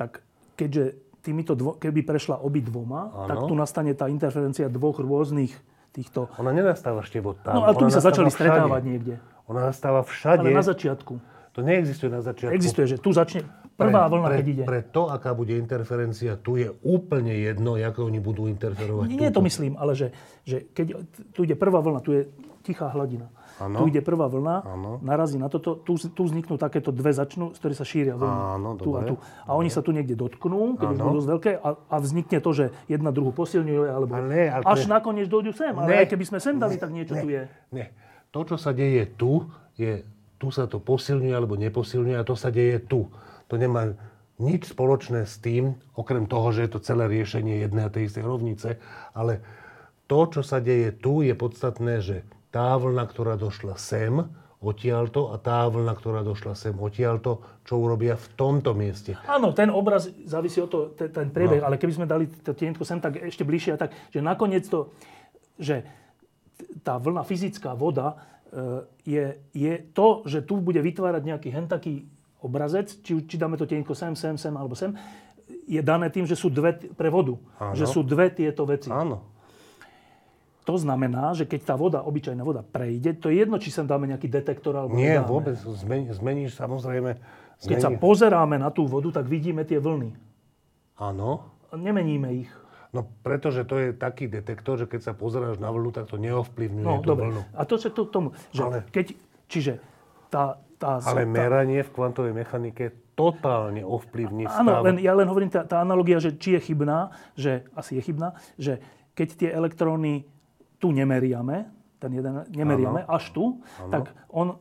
tak keďže týmito dvo, keby prešla obi dvoma, Áno. tak tu nastane tá interferencia dvoch rôznych týchto... Ona nenastáva ešte tam. No ale tu by sa začali všade. stretávať niekde. Ona nastáva všade. Ale na začiatku. To neexistuje na začiatku. Existuje, že tu začne prvá vlna, pre, keď ide. Pre to, aká bude interferencia, tu je úplne jedno, ako oni budú interferovať. Nie, nie to túto. myslím, ale že, že keď tu ide prvá vlna, tu je tichá hladina. Áno. Tu ide prvá vlna, Áno. narazí na toto, tu, tu vzniknú takéto dve začnú, z ktorých sa šíria vlny. Áno, tu a dobre. tu. A oni sa tu niekde dotknú, keď už Áno. budú dosť veľké, a, a vznikne to, že jedna druhú posilňuje, alebo Ale ale až je- nakoniec dojdu sem. Ale Ne. aj keby sme sem dali, tak niečo tu je. Nie. To, čo sa deje tu, je, tu sa to posilňuje alebo neposilňuje a to sa deje tu. To nemá nič spoločné s tým, okrem toho, že je to celé riešenie jednej a tej istej rovnice, ale to, čo sa deje tu, je podstatné, že tá vlna, ktorá došla sem, odtiaľto a tá vlna, ktorá došla sem odtiaľto, čo urobia v tomto mieste. Áno, ten obraz závisí o to, ten, ten priebeh, no. ale keby sme dali to tienko sem tak ešte bližšie, tak, že nakoniec to, že tá vlna fyzická voda e, je, je to, že tu bude vytvárať nejaký hentaký obrazec, či, či dáme to tienko sem, sem, sem alebo sem, je dané tým, že sú dve pre vodu. Áno. Že sú dve tieto veci. Áno. To znamená, že keď tá voda, obyčajná voda prejde, to je jedno, či sem dáme nejaký detektor alebo Nie, nedáme. vôbec. Zmení, zmeníš samozrejme... Zmení... Keď sa pozeráme na tú vodu, tak vidíme tie vlny. Áno. Nemeníme ich. No pretože to je taký detektor, že keď sa pozeráš na vlnu, tak to neovplyvňuje no, tú dobre. vlnu. A to sa k tomu, že Ale... keď, čiže tá, tá... Ale tá, meranie v kvantovej mechanike totálne ovplyvní stav. Áno, len, ja len hovorím, tá, tá analogia, že či je chybná, že asi je chybná, že keď tie elektróny tu nemeriame, ten jeden nemeriame ano. až tu, ano. tak on,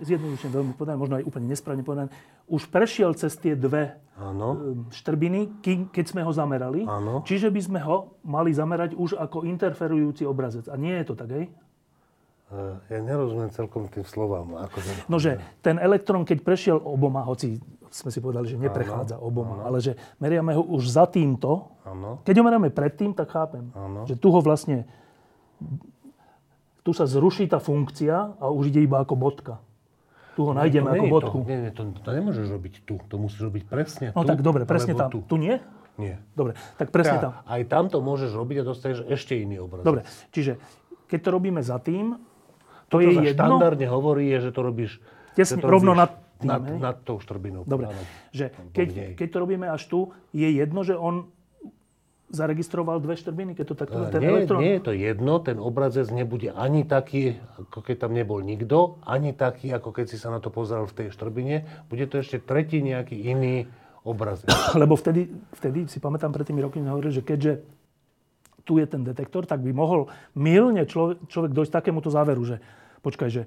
zjednodušene veľmi povedané, možno aj úplne nesprávne povedané, už prešiel cez tie dve ano. štrbiny, keď sme ho zamerali. Ano. Čiže by sme ho mali zamerať už ako interferujúci obrazec. A nie je to tak, hej? Ja nerozumiem celkom tým slovám. Ako to... No, že ten elektrón, keď prešiel oboma, hoci sme si povedali, že neprechádza ano, oboma, ano. ale že meriame ho už za týmto. Ano. Keď ho meriame predtým, tak chápem, ano. že tu ho vlastne, tu sa zruší tá funkcia a už ide iba ako bodka. Tu ho no, nájdeme ako bodku. To, nie, nie, to, to nemôžeš robiť tu. To musíš robiť presne no, tu. No tak dobre, presne tam. Tu. tu nie? Nie. Dobre, tak presne tá, tam. Aj tam to môžeš robiť a dostaneš ešte iný obraz. Dobre, čiže keď to robíme za tým, to, to je jedno. štandardne hovorí, je, že to robíš... Tesne, to rovno nad tým, nad, nad tou štrbinou. Dobre, áno, že keď, keď to robíme až tu, je jedno, že on zaregistroval dve štrbiny, keď to takto... Uh, ten nie, elektron... nie je to jedno, ten obrazec nebude ani taký, ako keď tam nebol nikto, ani taký, ako keď si sa na to pozeral v tej štrbine. Bude to ešte tretí nejaký iný obrazec. Lebo vtedy, vtedy si pamätám, pred tými rokmi hovorili, že keďže tu je ten detektor, tak by mohol milne človek, človek dojsť takémuto záveru, že počkaj, že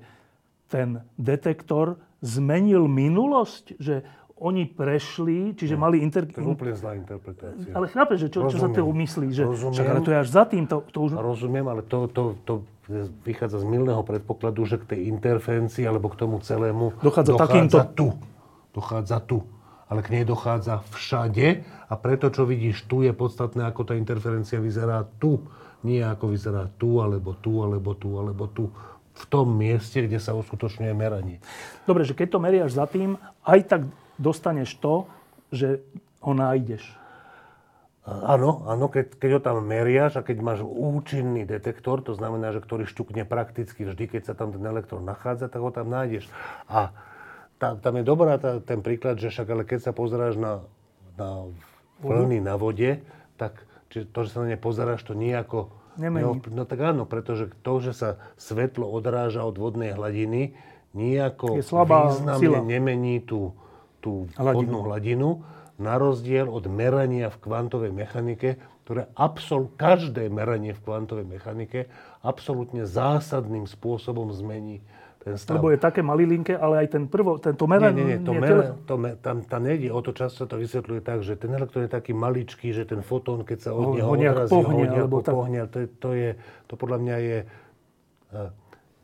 ten detektor zmenil minulosť, že oni prešli, čiže mali... Inter... To je úplne zlá interpretácia. Ale chápeš, že čo, čo sa to myslí? Že, Rozumiem. ale to je až za tým. To, to už... Rozumiem, ale to, to, to vychádza z milného predpokladu, že k tej interferencii alebo k tomu celému dochádza, dochádza takýmto... tu. Dochádza tu. Ale k nej dochádza všade a preto, čo vidíš tu, je podstatné, ako tá interferencia vyzerá tu. Nie ako vyzerá tu, alebo tu, alebo tu, alebo tu v tom mieste, kde sa uskutočňuje meranie. Dobre, že keď to meriaš za tým, aj tak dostaneš to, že ho nájdeš. Áno, áno, keď, keď ho tam meriaš a keď máš účinný detektor, to znamená, že ktorý šťukne prakticky vždy, keď sa tam ten elektrón nachádza, tak ho tam nájdeš. A tá, tam je dobrá tá, ten príklad, že však ale keď sa pozeráš na, na vlny na vode, tak či to, že sa na ne pozeráš, to nejako Nemení. No tak áno, pretože to, že sa svetlo odráža od vodnej hladiny, nejako je slabá významne sila. nemení tú, tú hladinu. vodnú hladinu, na rozdiel od merania v kvantovej mechanike, ktoré absol, každé meranie v kvantovej mechanike absolútne zásadným spôsobom zmení ten stav. Lebo je také malilinké, ale aj ten prvo, tento meranie... Nie, nie, nie, to, mere, to me, tam, tam nejde o to, často to vysvetľuje tak, že ten elektrón je taký maličký, že ten fotón, keď sa od neho odrazí, pohne, ho alebo tak... pohne, to, je, to, je, to podľa mňa je...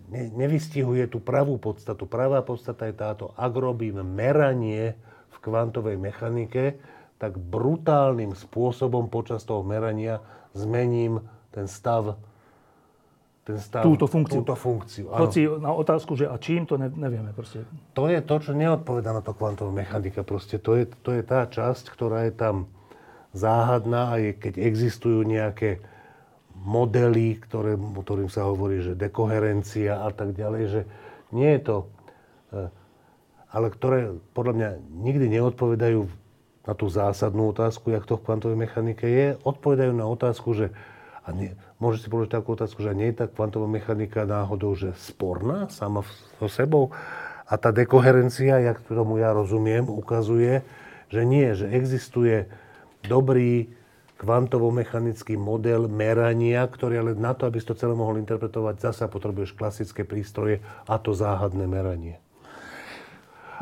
Ne, nevystihuje tú pravú podstatu. Pravá podstata je táto. Ak robím meranie v kvantovej mechanike, tak brutálnym spôsobom počas toho merania zmením ten stav ten stav, túto funkciu. Túto funkciu Hoci na otázku, že a čím, to ne, nevieme proste. To je to, čo neodpoveda na to kvantová mechanika. Proste to je, to je tá časť, ktorá je tam záhadná a je, keď existujú nejaké modely, ktoré, ktorým sa hovorí, že dekoherencia a tak ďalej, že nie je to... Eh, ale ktoré podľa mňa nikdy neodpovedajú na tú zásadnú otázku, jak to v kvantovej mechanike je, odpovedajú na otázku, že a nie, môže si položiť takú otázku, že nie je tá kvantová mechanika náhodou, že sporná sama so sebou. A tá dekoherencia, jak tomu ja rozumiem, ukazuje, že nie, že existuje dobrý kvantovo-mechanický model merania, ktorý ale na to, aby si to celé mohol interpretovať, zasa potrebuješ klasické prístroje a to záhadné meranie.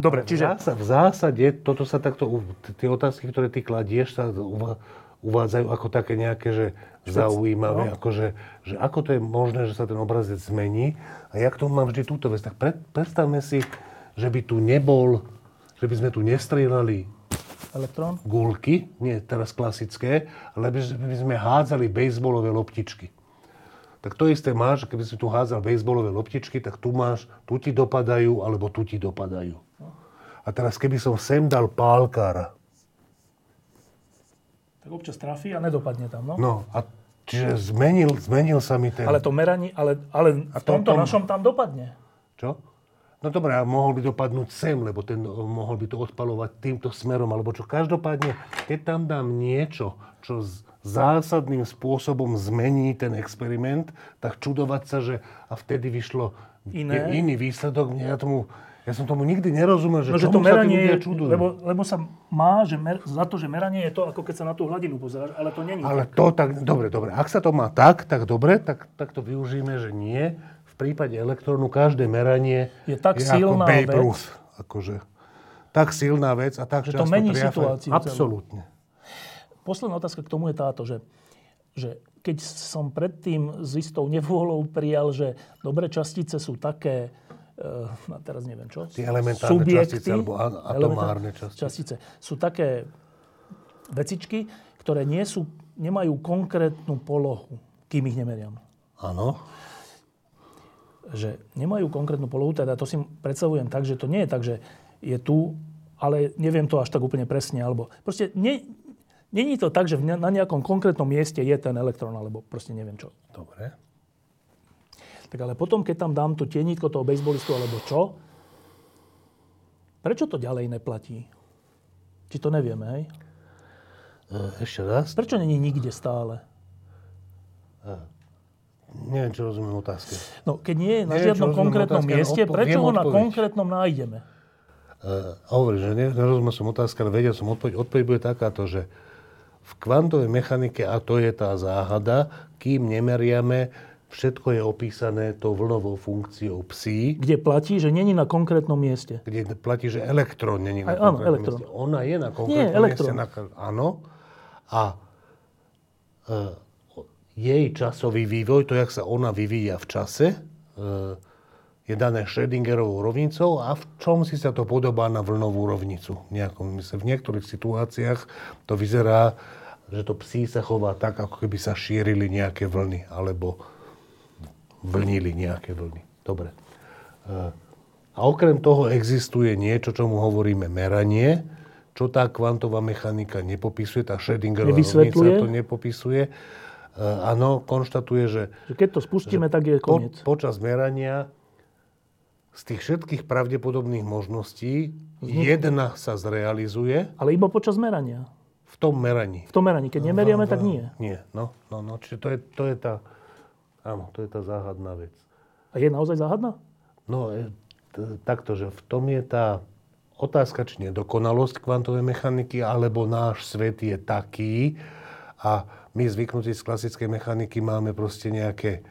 Dobre, čiže... V zásade, toto sa takto, tie otázky, ktoré ty kladieš, sa uvádzajú ako také nejaké, že zaujímavé, no. akože, že ako to je možné, že sa ten obrazec zmení. A jak to mám vždy túto vec, tak pred, predstavme si, že by tu nebol, že by sme tu nestrieľali Elektrón? Gulky, nie teraz klasické, ale by, by sme hádzali bejsbolové loptičky. Tak to isté máš, keby si tu hádzal bejsbolové loptičky, tak tu máš, tu ti dopadajú, alebo tu ti dopadajú. A teraz keby som sem dal pálkára. Tak občas trafí a nedopadne tam, no? No a čiže zmenil, zmenil sa mi ten... Ale to meranie, ale, ale v tomto tom... našom tam dopadne. Čo? No dobré, a mohol by dopadnúť sem, lebo ten mohol by to odpalovať týmto smerom, alebo čo. Každopádne, keď tam dám niečo, čo zásadným spôsobom zmení ten experiment, tak čudovať sa, že a vtedy vyšlo Iné. iný výsledok. Ja, tomu, ja som tomu nikdy nerozumel, že, no, že to meranie, sa čudujú. Lebo, lebo sa má že mer, za to, že meranie je to, ako keď sa na tú hladinu pozeráš, ale to není Ale tak. to tak, dobre, dobre. Ak sa to má tak, tak dobre, tak, tak to využijeme, že nie prípade elektrónu každé meranie je tak je silná ako Babe Ruth. Akože, tak silná vec a tak že to mení triafe. situáciu. Absolútne. Posledná otázka k tomu je táto, že, že keď som predtým s istou nevôľou prijal, že dobré častice sú také, uh, teraz neviem čo, Tie elementárne subjekty, častice alebo atomárne častice. častice. Sú také vecičky, ktoré nie sú, nemajú konkrétnu polohu, kým ich nemeriam. Áno že nemajú konkrétnu polohu, teda to si predstavujem tak, že to nie je tak, že je tu, ale neviem to až tak úplne presne, alebo proste nie, není to tak, že na nejakom konkrétnom mieste je ten elektrón, alebo proste neviem čo. Dobre. Tak ale potom, keď tam dám to tienítko toho bejsbolistu, alebo čo, prečo to ďalej neplatí? Či to nevieme, hej? E, ešte raz? Prečo není nikde stále? E, Neviem, čo rozumiem otázke. No, keď nie je na Neviem, žiadnom konkrétnom otázke, mieste, odpo- prečo ho na konkrétnom nájdeme? Uh, hovorím, že nerozumel som otázka, ale vedel som odpoveď. Odpoveď bude takáto, že v kvantovej mechanike, a to je tá záhada, kým nemeriame, všetko je opísané tou vlnovou funkciou psi. Kde platí, že není na konkrétnom mieste. Kde platí, že elektrón není na Aj, konkrétnom áno, elektrón. mieste. Ona je na konkrétnom Nie, mieste. Na, áno. A uh, jej časový vývoj, to, jak sa ona vyvíja v čase, e, je dané Schrödingerovou rovnicou a v čom si sa to podobá na vlnovú rovnicu. Nejakom, v niektorých situáciách to vyzerá, že to psí sa chová tak, ako keby sa šírili nejaké vlny, alebo vlnili nejaké vlny. Dobre. E, a okrem toho existuje niečo, čomu hovoríme meranie, čo tá kvantová mechanika nepopisuje, tá Schrödingerová rovnica to nepopisuje Eh, áno, konštatuje, že... že keď to spustíme, tak je koniec. Po, počas merania z tých všetkých pravdepodobných možností Vznikne. jedna sa zrealizuje. Ale iba počas merania. V tom meraní. V tom meraní. Keď nemeriame, no, tak nie. Nie, no, no, no. Čiže to je, to je tá... Áno, to je tá záhadná vec. A je naozaj záhadná? No, t- takto, že v tom je tá otázka, či nie dokonalosť kvantovej mechaniky, alebo náš svet je taký a my zvyknutí z klasickej mechaniky máme proste nejaké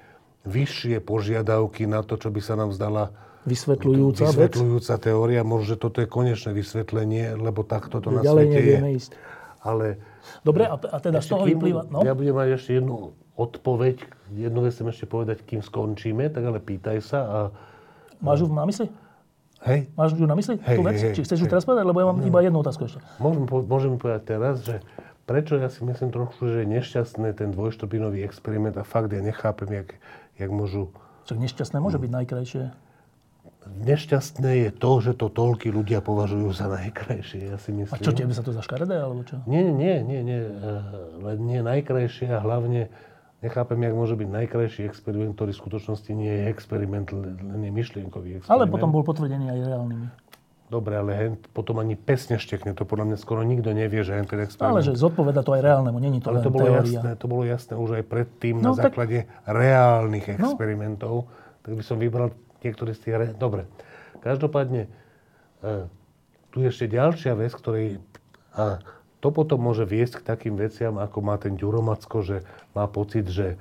vyššie požiadavky na to, čo by sa nám zdala vysvetľujúca, vysvetľujúca vec. teória. Možno, že toto je konečné vysvetlenie, lebo takto to na Ďalej svete je. ísť. Ale Dobre, a, a teda z toho vyplýva... No? Ja budem mať ešte jednu odpoveď, jednu vec chcem ešte povedať, kým skončíme, tak ale pýtaj sa a... Máš ju na mysli? Hej. Máš ju na mysli, hej, tú vec? Hej, Či chceš ju teraz povedať, lebo ja mám no. iba jednu otázku ešte. Môžem, môžem povedať teraz, že prečo ja si myslím trochu, že je nešťastný ten dvojštopinový experiment a fakt ja nechápem, jak, jak môžu... Čak nešťastné môže byť najkrajšie. Nešťastné je to, že to toľky ľudia považujú za najkrajšie, ja si myslím. A čo, tebe sa to za škaredé, alebo čo? Nie, nie, nie, nie. Eh, len nie najkrajšie a hlavne nechápem, jak môže byť najkrajší experiment, ktorý v skutočnosti nie je experiment, len je myšlienkový experiment. Ale potom bol potvrdený aj reálnymi. Dobre, ale hen, potom ani pes neštekne. To podľa mňa skoro nikto nevie, že hen ten experiment... Ale že zodpoveda to aj reálnemu, není to ale len to bolo teória. Jasné, to bolo jasné už aj predtým no, na tak... základe reálnych no. experimentov. No. Tak by som vybral niektoré z tých... Re... Dobre. Každopádne, e, tu je ešte ďalšia vec, ktorej... A to potom môže viesť k takým veciam, ako má ten Ďuromacko, že má pocit, že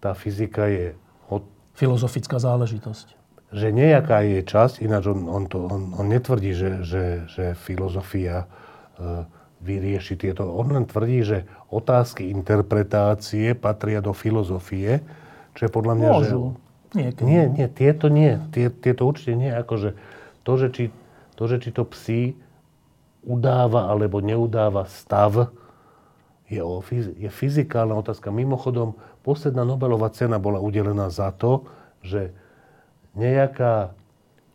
tá fyzika je... Od... Filozofická záležitosť že nejaká je časť, ináč on, on, to, on, on netvrdí, že, že, že filozofia e, vyriešiť tieto. On len tvrdí, že otázky interpretácie patria do filozofie, čo je podľa mňa... Môžu. Že... Nie, nie, tieto nie. Tie, tieto určite nie. Akože to, že či to, že či to psi udáva alebo neudáva stav, je, o, je fyzikálna otázka. Mimochodom, posledná Nobelová cena bola udelená za to, že nejaká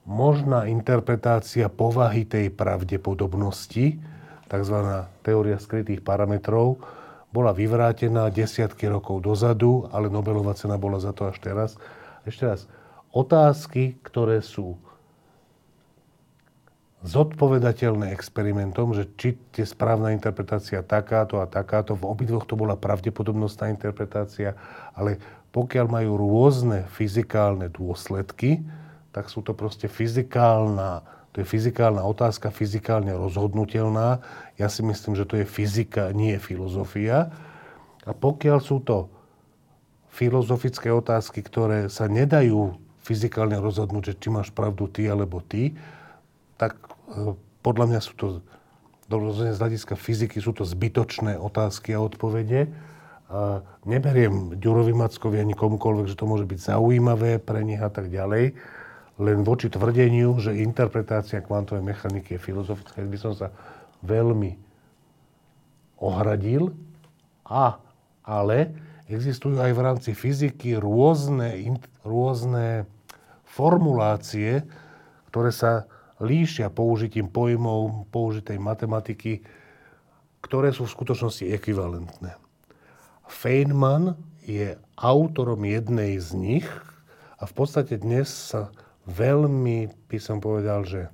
možná interpretácia povahy tej pravdepodobnosti, tzv. teória skrytých parametrov, bola vyvrátená desiatky rokov dozadu, ale Nobelová cena bola za to až teraz. Ešte raz, otázky, ktoré sú zodpovedateľné experimentom, že či je správna interpretácia takáto a takáto, v obidvoch to bola pravdepodobnostná interpretácia, ale pokiaľ majú rôzne fyzikálne dôsledky, tak sú to proste fyzikálna, to je fyzikálna otázka, fyzikálne rozhodnutelná. Ja si myslím, že to je fyzika, nie filozofia. A pokiaľ sú to filozofické otázky, ktoré sa nedajú fyzikálne rozhodnúť, že či máš pravdu ty alebo ty, tak e, podľa mňa sú to, z hľadiska fyziky, sú to zbytočné otázky a odpovede. A neberiem Ďurovi Mackovi ani komukoľvek, že to môže byť zaujímavé pre nich a tak ďalej. Len voči tvrdeniu, že interpretácia kvantovej mechaniky je filozofická, by som sa veľmi ohradil. A, ale existujú aj v rámci fyziky rôzne, rôzne formulácie, ktoré sa líšia použitím pojmov použitej matematiky, ktoré sú v skutočnosti ekvivalentné. Feynman je autorom jednej z nich a v podstate dnes sa veľmi, by som povedal, že...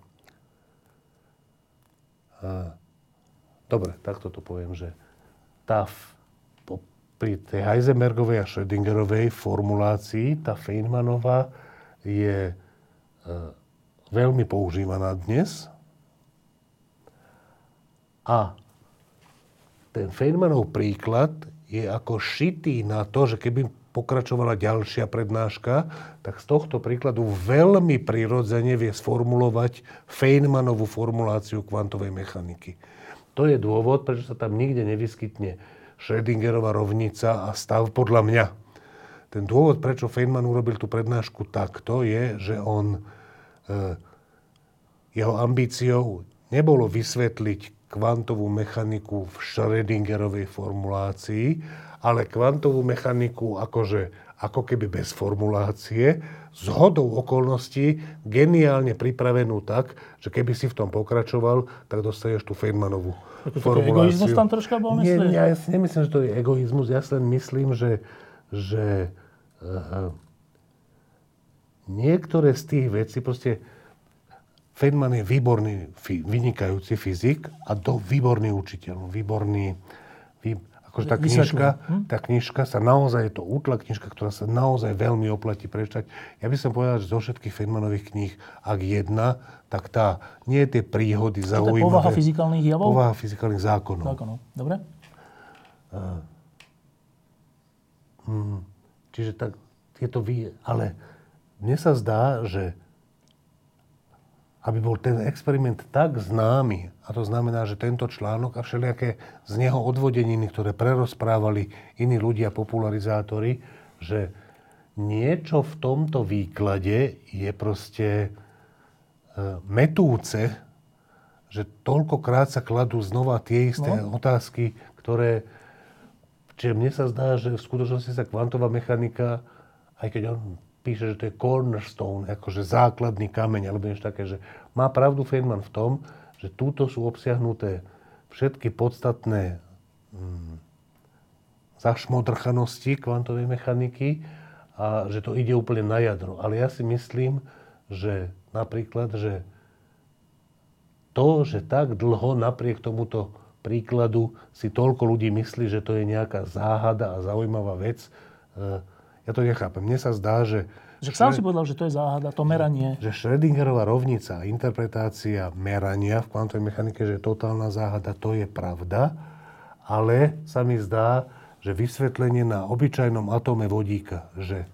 dobre, takto to poviem, že tá pri tej Heisenbergovej a Schrödingerovej formulácii tá Feynmanová je veľmi používaná dnes. A ten Feynmanov príklad je ako šitý na to, že keby pokračovala ďalšia prednáška, tak z tohto príkladu veľmi prirodzene vie sformulovať Feynmanovú formuláciu kvantovej mechaniky. To je dôvod, prečo sa tam nikde nevyskytne Schrödingerová rovnica a stav podľa mňa. Ten dôvod, prečo Feynman urobil tú prednášku takto, je, že on E, jeho ambíciou nebolo vysvetliť kvantovú mechaniku v Schrödingerovej formulácii, ale kvantovú mechaniku akože, ako keby bez formulácie, z hodou okolností geniálne pripravenú tak, že keby si v tom pokračoval, tak dostaneš tú Feynmanovú Ako formuláciu. Egoizmus tam troška bol, Nie, nie, ja si nemyslím, že to je egoizmus. Ja si len myslím, že, že uh, niektoré z tých vecí, proste Feynman je výborný, vynikajúci fyzik a do, výborný učiteľ, výborný, vý, akože tá knižka, hm? tá knižka sa naozaj, je to útla knižka, ktorá sa naozaj veľmi oplatí prečítať. Ja by som povedal, že zo všetkých Feynmanových kníh, ak jedna, tak tá, nie je tie príhody zaujímavé. To je povaha fyzikálnych javov? Povaha fyzikálnych zákonov. Zákonov, dobre. Uh, hm, čiže tak, je to vy, ale mne sa zdá, že aby bol ten experiment tak známy, a to znamená, že tento článok a všelijaké z neho odvodeniny, ktoré prerozprávali iní ľudia, popularizátori, že niečo v tomto výklade je proste e, metúce, že toľkokrát sa kladú znova tie isté no. otázky, ktoré... Čiže mne sa zdá, že v skutočnosti sa kvantová mechanika, aj keď on píše, že to je cornerstone, akože základný kameň, alebo niečo také, že má pravdu Feynman v tom, že túto sú obsiahnuté všetky podstatné hm, zašmodrchanosti kvantovej mechaniky a že to ide úplne na jadro. Ale ja si myslím, že napríklad, že to, že tak dlho napriek tomuto príkladu si toľko ľudí myslí, že to je nejaká záhada a zaujímavá vec, eh, ja to nechápem. Mne sa zdá, že... Že sám si povedal, že to je záhada, to meranie. Že Schrödingerová rovnica, interpretácia merania v kvantovej mechanike, že je totálna záhada, to je pravda. Ale sa mi zdá, že vysvetlenie na obyčajnom atóme vodíka, že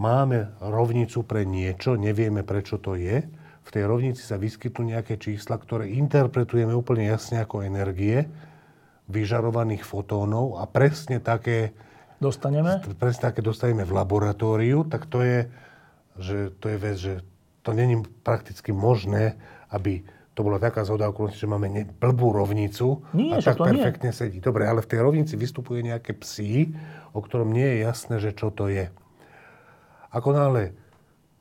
máme rovnicu pre niečo, nevieme prečo to je, v v tej rovnici sa vyskytnú nejaké čísla, ktoré interpretujeme úplne jasne ako energie vyžarovaných fotónov a presne také dostaneme? Presne také dostaneme v laboratóriu, tak to je, že to je vec, že to není prakticky možné, aby to bola taká zhoda okolností, že máme ne, blbú rovnicu nie, a tak perfektne nie. sedí. Dobre, ale v tej rovnici vystupuje nejaké psi, o ktorom nie je jasné, že čo to je. Ako náhle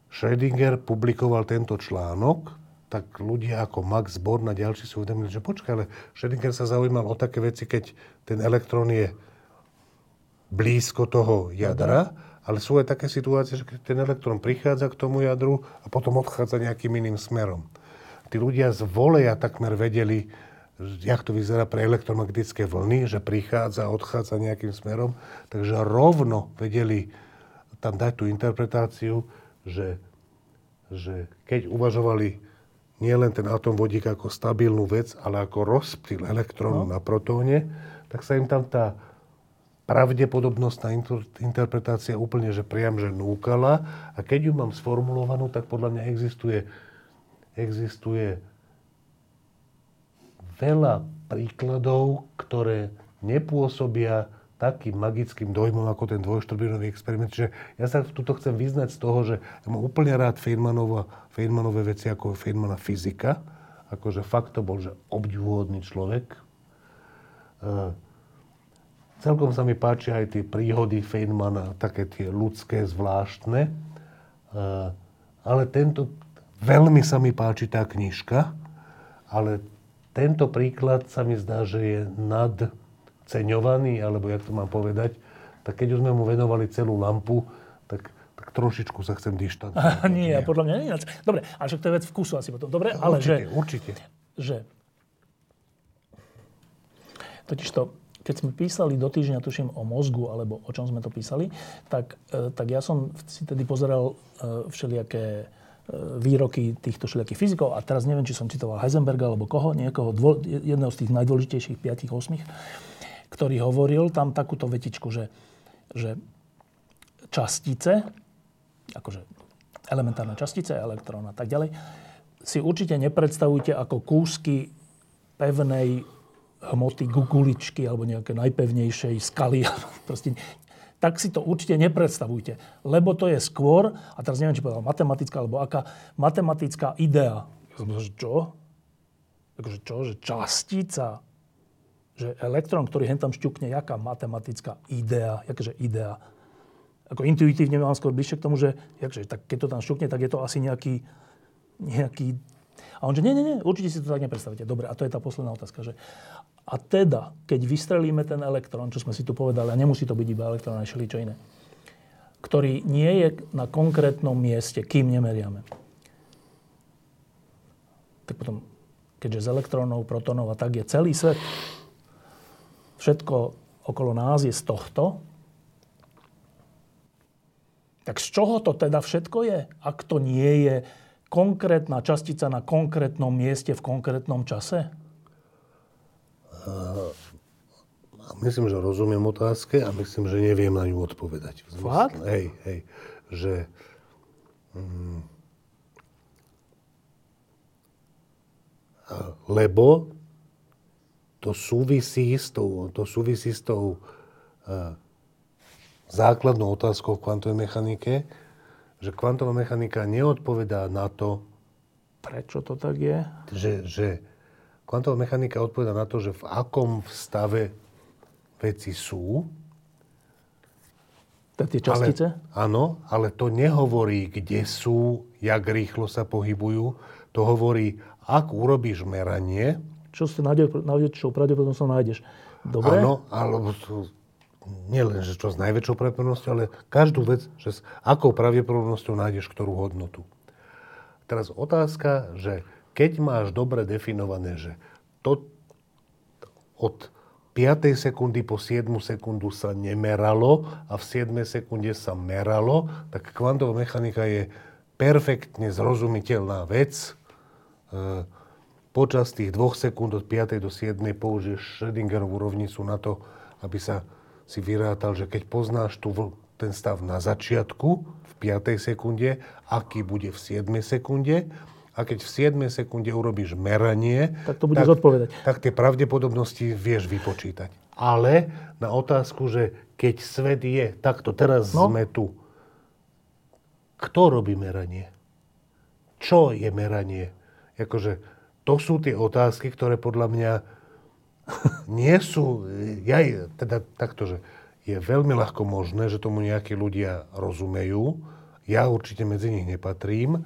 Schrödinger publikoval tento článok, tak ľudia ako Max Born a ďalší si uvedomili, že počkaj, ale Schrödinger sa zaujímal o také veci, keď ten elektrón je blízko toho jadra, ale sú aj také situácie, že ten elektrón prichádza k tomu jadru a potom odchádza nejakým iným smerom tí ľudia z voleja takmer vedeli, jak to vyzerá pre elektromagnetické vlny, že prichádza a odchádza nejakým smerom. Takže rovno vedeli tam dať tú interpretáciu, že, že keď uvažovali nielen ten atom vodíka ako stabilnú vec, ale ako rozptyl elektrónu no. na protóne, tak sa im tam tá pravdepodobnostná interpretácia úplne, že priam, že núkala. A keď ju mám sformulovanú, tak podľa mňa existuje existuje veľa príkladov, ktoré nepôsobia takým magickým dojmom ako ten dvojštrbinový experiment. Čiže ja sa tuto chcem vyznať z toho, že ja mám úplne rád Feynmanova, Feynmanové veci ako Feynmana fyzika. Akože fakt to bol, že obdivuhodný človek. E, celkom sa mi páčia aj tie príhody Feynmana, také tie ľudské, zvláštne. E, ale tento, Veľmi sa mi páči tá knižka, ale tento príklad sa mi zdá, že je nadceňovaný, alebo jak to mám povedať, tak keď už sme mu venovali celú lampu, tak, tak trošičku sa chcem dištancovať. nie, nie, podľa mňa nie. Dobre, ale však to je vec vkusu asi potom. Dobre, ale určite, že... Určite, Že... Totiž to, keď sme písali do týždňa, tuším, o mozgu, alebo o čom sme to písali, tak, e, tak ja som si tedy pozeral e, všelijaké E, výroky týchto všelijakých fyzikov. A teraz neviem, či som citoval Heisenberga alebo koho, niekoho, dvo, jedného z tých najdôležitejších 5-8, ktorý hovoril tam takúto vetičku, že, že častice, akože elementárne častice, elektrón a tak ďalej, si určite nepredstavujte ako kúsky pevnej hmoty guguličky alebo nejaké najpevnejšej skaly. Proste tak si to určite nepredstavujte. Lebo to je skôr, a teraz neviem, či povedal matematická, alebo aká matematická idea. Čo? Takže čo? Že častica, že elektrón, ktorý hen tam šťukne, jaká matematická idea, jakáže idea. Ako intuitívne mám skôr bližšie k tomu, že jakže, tak keď to tam šťukne, tak je to asi nejaký, nejaký a on že, nie, nie, nie, určite si to tak nepredstavíte. Dobre, a to je tá posledná otázka, že a teda, keď vystrelíme ten elektrón, čo sme si tu povedali, a nemusí to byť iba elektrón, aj čo iné, ktorý nie je na konkrétnom mieste, kým nemeriame, tak potom, keďže z elektrónov, protonov a tak je celý svet, všetko okolo nás je z tohto, tak z čoho to teda všetko je, ak to nie je konkrétna častica na konkrétnom mieste v konkrétnom čase? myslím, že rozumiem otázke a myslím, že neviem na ňu odpovedať. Fakt? Hej, hej. Že... Mm, lebo to súvisí s tou, to súvisí s tou uh, základnou otázkou v kvantovej mechanike, že kvantová mechanika neodpovedá na to, prečo to tak je, že, že Kvantová mechanika odpoveda na to, že v akom stave veci sú. Tak tie častice? Ale, áno, ale to nehovorí, kde sú, jak rýchlo sa pohybujú. To hovorí, ak urobíš meranie... Čo ste najväčšou pravdepodobnosťou nájdeš. Dobre? Áno, alebo nielen, že čo s najväčšou pravdepodobnosťou, ale každú vec, že s akou pravdepodobnosťou nájdeš ktorú hodnotu. Teraz otázka, že keď máš dobre definované, že to od 5. sekundy po 7. sekundu sa nemeralo a v 7. sekunde sa meralo, tak kvantová mechanika je perfektne zrozumiteľná vec. E, počas tých dvoch sekúnd od 5. do 7. použiješ Schrödingerovú rovnicu na to, aby sa si vyrátal, že keď poznáš tu ten stav na začiatku, v 5. sekunde, aký bude v 7. sekunde, a keď v 7 sekunde urobíš meranie, tak to budeš odpovedať. Tak tie pravdepodobnosti vieš vypočítať. Ale na otázku, že keď svet je takto, teraz no. sme tu, kto robí meranie? Čo je meranie? Jakože, to sú tie otázky, ktoré podľa mňa nie sú... Ja, teda takto, že je veľmi ľahko možné, že tomu nejakí ľudia rozumejú. Ja určite medzi nich nepatrím.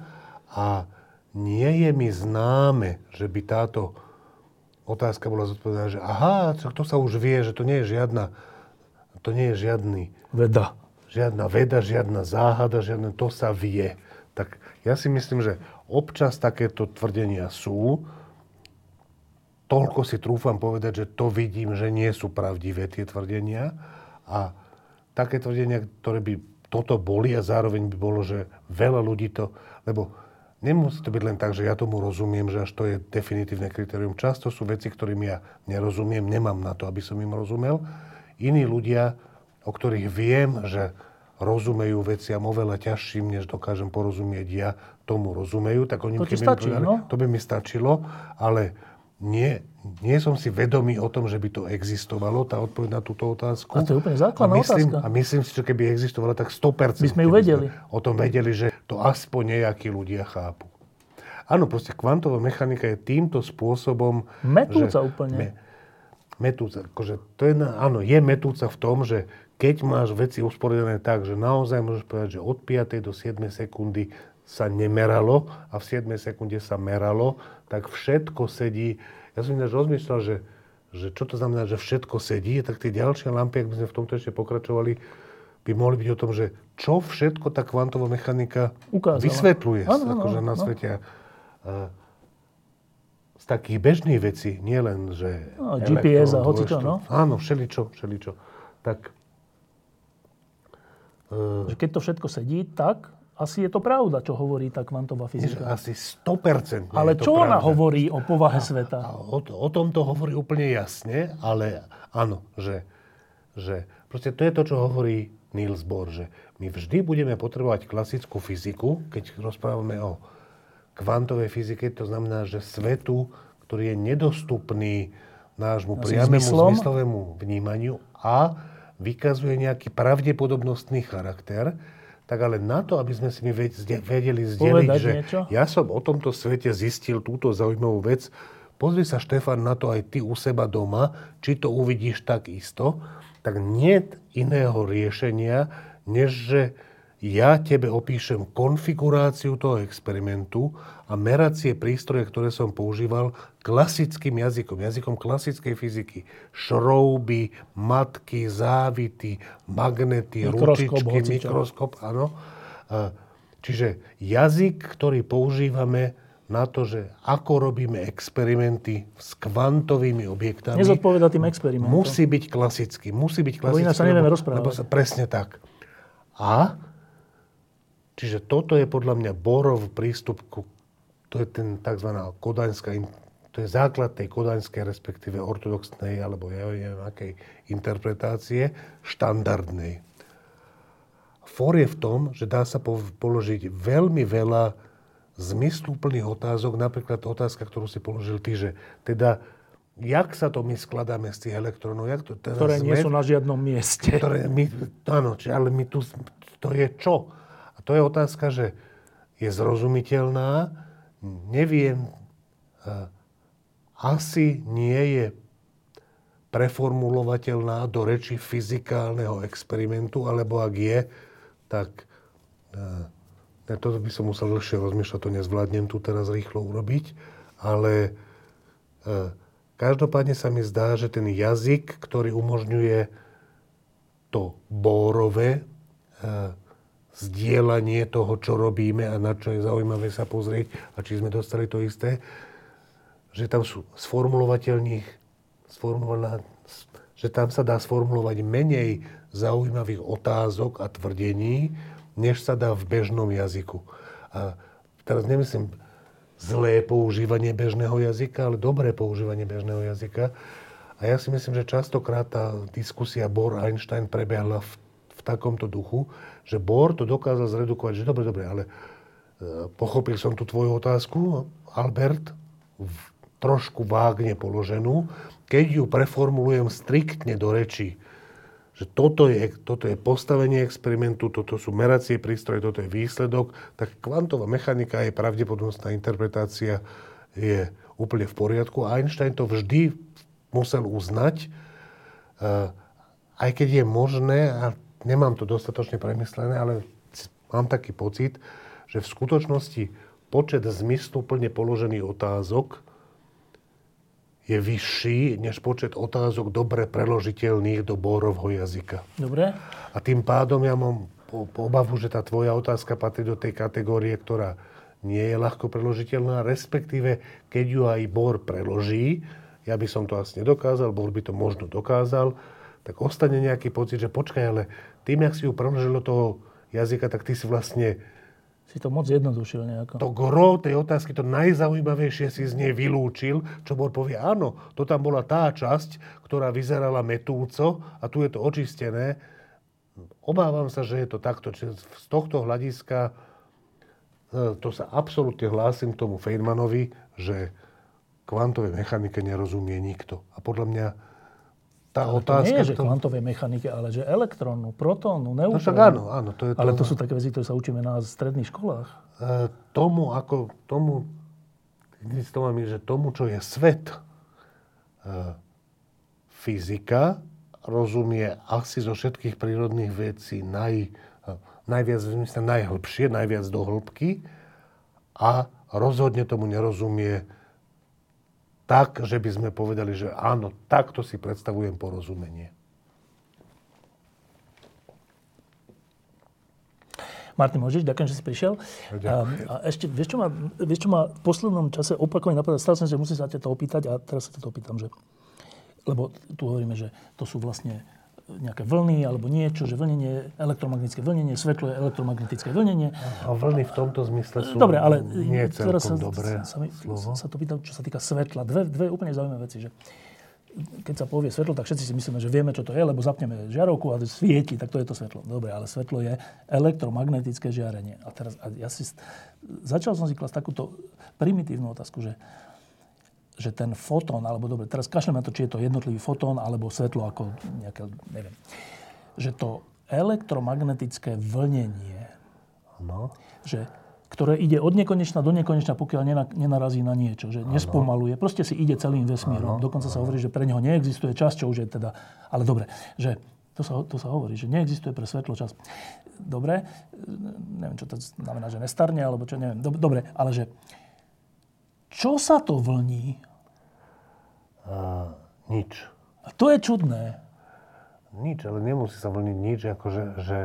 A nie je mi známe, že by táto otázka bola zodpovedaná, že aha, to sa už vie, že to nie je žiadna, to nie je žiadny... Veda. Žiadna veda, žiadna záhada, žiadne, to sa vie. Tak ja si myslím, že občas takéto tvrdenia sú. Toľko si trúfam povedať, že to vidím, že nie sú pravdivé tie tvrdenia. A také tvrdenia, ktoré by toto boli a zároveň by bolo, že veľa ľudí to... Lebo Nemusí to byť len tak, že ja tomu rozumiem, že až to je definitívne kritérium. Často sú veci, ktorým ja nerozumiem, nemám na to, aby som im rozumel. Iní ľudia, o ktorých viem, že rozumejú veciam oveľa ťažším, než dokážem porozumieť ja, tomu rozumejú, tak oni to, stačí, povedali, no? to by mi stačilo, ale nie, nie som si vedomý o tom, že by to existovalo, tá odpoveď na túto otázku. A to je úplne základná a myslím, otázka. A myslím si, že keby existovala, tak 100% by sme ju vedeli. Sme o tom vedeli, že to aspoň nejakí ľudia chápu. Áno, proste kvantová mechanika je týmto spôsobom... Metúca že, úplne. Me, metúca. Akože to je, áno, je metúca v tom, že keď máš veci usporiadané tak, že naozaj môžeš povedať, že od 5. do 7. sekundy sa nemeralo a v 7 sekunde sa meralo, tak všetko sedí. Ja som ináč rozmýšľal, že, že čo to znamená, že všetko sedí, tak tie ďalšie lampy, ak by sme v tomto ešte pokračovali, by mohli byť o tom, že čo všetko tá kvantová mechanika Ukázala. vysvetľuje ano, akože ano, na svete. A, z takých bežných vecí, nie len, že... No, GPS a hoci čo, no? Áno, všeličo, všeličo. Tak... Že keď to všetko sedí, tak asi je to pravda, čo hovorí tá kvantová fyzika. Asi 100% Ale čo pravda. ona hovorí o povahe a, sveta? A o, o tom to hovorí úplne jasne, ale áno, že, že proste to je to, čo hovorí Niels Bohr, že my vždy budeme potrebovať klasickú fyziku, keď rozprávame o kvantovej fyzike, to znamená, že svetu, ktorý je nedostupný nášmu priamému zmyslovému vnímaniu a vykazuje nejaký pravdepodobnostný charakter, tak ale na to, aby sme si my vedeli zdeliť, Povedať že niečo? ja som o tomto svete zistil túto zaujímavú vec, pozri sa Štefan na to aj ty u seba doma, či to uvidíš tak isto, tak nie iného riešenia, než že ja tebe opíšem konfiguráciu toho experimentu a meracie prístroje, ktoré som používal klasickým jazykom, jazykom klasickej fyziky. Šrouby, matky, závity, magnety, mikroskop, ručičky, mikroskop, áno. Čiže jazyk, ktorý používame na to, že ako robíme experimenty s kvantovými objektami. Nezodpoveda tým experimentom. Musí byť klasický. Musí byť klasický. Lebo sa nevieme rozprávať. Lebo sa, presne tak. A Čiže toto je podľa mňa Borov prístup ku, to je ten tzv. kodaňská, to je základ tej kodaňskej, respektíve ortodoxnej, alebo ja neviem, akej interpretácie, štandardnej. For je v tom, že dá sa položiť veľmi veľa zmysluplných otázok, napríklad otázka, ktorú si položil ty, že teda jak sa to my skladáme z tých elektrónov, jak to teraz Ktoré sme, nie sú na žiadnom mieste. Ktoré my, áno, ale my tu, to je čo? To je otázka, že je zrozumiteľná, neviem, asi nie je preformulovateľná do reči fyzikálneho experimentu, alebo ak je, tak ne, to by som musel dlhšie rozmýšľať, to nezvládnem tu teraz rýchlo urobiť, ale každopádne sa mi zdá, že ten jazyk, ktorý umožňuje to bórové, zdieľanie toho, čo robíme a na čo je zaujímavé sa pozrieť a či sme dostali to isté, že tam sú sformulovateľných, že tam sa dá sformulovať menej zaujímavých otázok a tvrdení, než sa dá v bežnom jazyku. A teraz nemyslím zlé používanie bežného jazyka, ale dobré používanie bežného jazyka. A ja si myslím, že častokrát tá diskusia Bohr-Einstein prebehla v, v takomto duchu, že Bohr to dokázal zredukovať, že dobre, dobre, ale pochopil som tú tvoju otázku, Albert, v, trošku vágne položenú. Keď ju preformulujem striktne do reči, že toto je, toto je postavenie experimentu, toto sú meracie prístroje, toto je výsledok, tak kvantová mechanika je pravdepodobnostná interpretácia je úplne v poriadku. Einstein to vždy musel uznať, eh, aj keď je možné, a nemám to dostatočne premyslené, ale mám taký pocit, že v skutočnosti počet zmysluplne položených otázok je vyšší než počet otázok dobre preložiteľných do Bórovho jazyka. Dobre. A tým pádom ja mám obavu, že tá tvoja otázka patrí do tej kategórie, ktorá nie je ľahko preložiteľná, respektíve keď ju aj Bor preloží, ja by som to asi nedokázal, Bor by to možno dokázal, tak ostane nejaký pocit, že počkaj, ale tým, jak si ju preložil do toho jazyka, tak ty si vlastne si to moc zjednodušil nejako. To gro tej otázky, to najzaujímavejšie si z nej vylúčil, čo bol povie, áno, to tam bola tá časť, ktorá vyzerala metúco a tu je to očistené. Obávam sa, že je to takto. Čiže z tohto hľadiska e, to sa absolútne hlásim k tomu Feynmanovi, že kvantovej mechanike nerozumie nikto. A podľa mňa tá ale otázka... To nie je, že to... kvantovej mechanike, ale že elektrónu, protónu, neutrónu. No však áno, áno. To je to... Ale to sú také veci, ktoré sa učíme na stredných školách. E, tomu, ako, tomu, mi, že tomu, čo je svet, e, fyzika rozumie asi zo všetkých prírodných vecí naj, e, najviac, myslím, najhlbšie, najviac do hĺbky a rozhodne tomu nerozumie tak, že by sme povedali, že áno, takto si predstavujem porozumenie. Martin môžeš, ďakujem, že si prišiel. A, a ešte, vieš čo, ma, vieš, čo ma v poslednom čase opakovane napadá, stále som že musím sa ťa to opýtať a teraz sa to opýtam, že, lebo tu hovoríme, že to sú vlastne nejaké vlny alebo niečo, že vlnenie, elektromagnetické vlnenie, svetlo je elektromagnetické vlnenie. A vlny v tomto zmysle sú Dobre, ale nie teraz sa, dobré sa, mi, slovo. sa to pýtam, čo sa týka svetla. Dve, dve úplne zaujímavé veci, že keď sa povie svetlo, tak všetci si myslíme, že vieme, čo to je, lebo zapneme žiarovku a svieti, tak to je to svetlo. Dobre, ale svetlo je elektromagnetické žiarenie. A teraz a ja si, začal som si klasť takúto primitívnu otázku, že že ten fotón, alebo dobre, teraz kašlem na to, či je to jednotlivý fotón, alebo svetlo ako nejaké, neviem, že to elektromagnetické vlnenie, no. že, ktoré ide od nekonečna do nekonečna, pokiaľ nenarazí na niečo, že ano. nespomaluje, proste si ide celým vesmírom. Ano. Dokonca ano. sa hovorí, že pre neho neexistuje čas, čo už je teda, ale dobre, že to sa, to sa hovorí, že neexistuje pre svetlo čas. Dobre, neviem, čo to znamená, že nestarne, alebo čo, neviem. Dobre, ale že čo sa to vlní a, nič. A to je čudné. Nič, ale nemusí sa vlniť nič, akože, že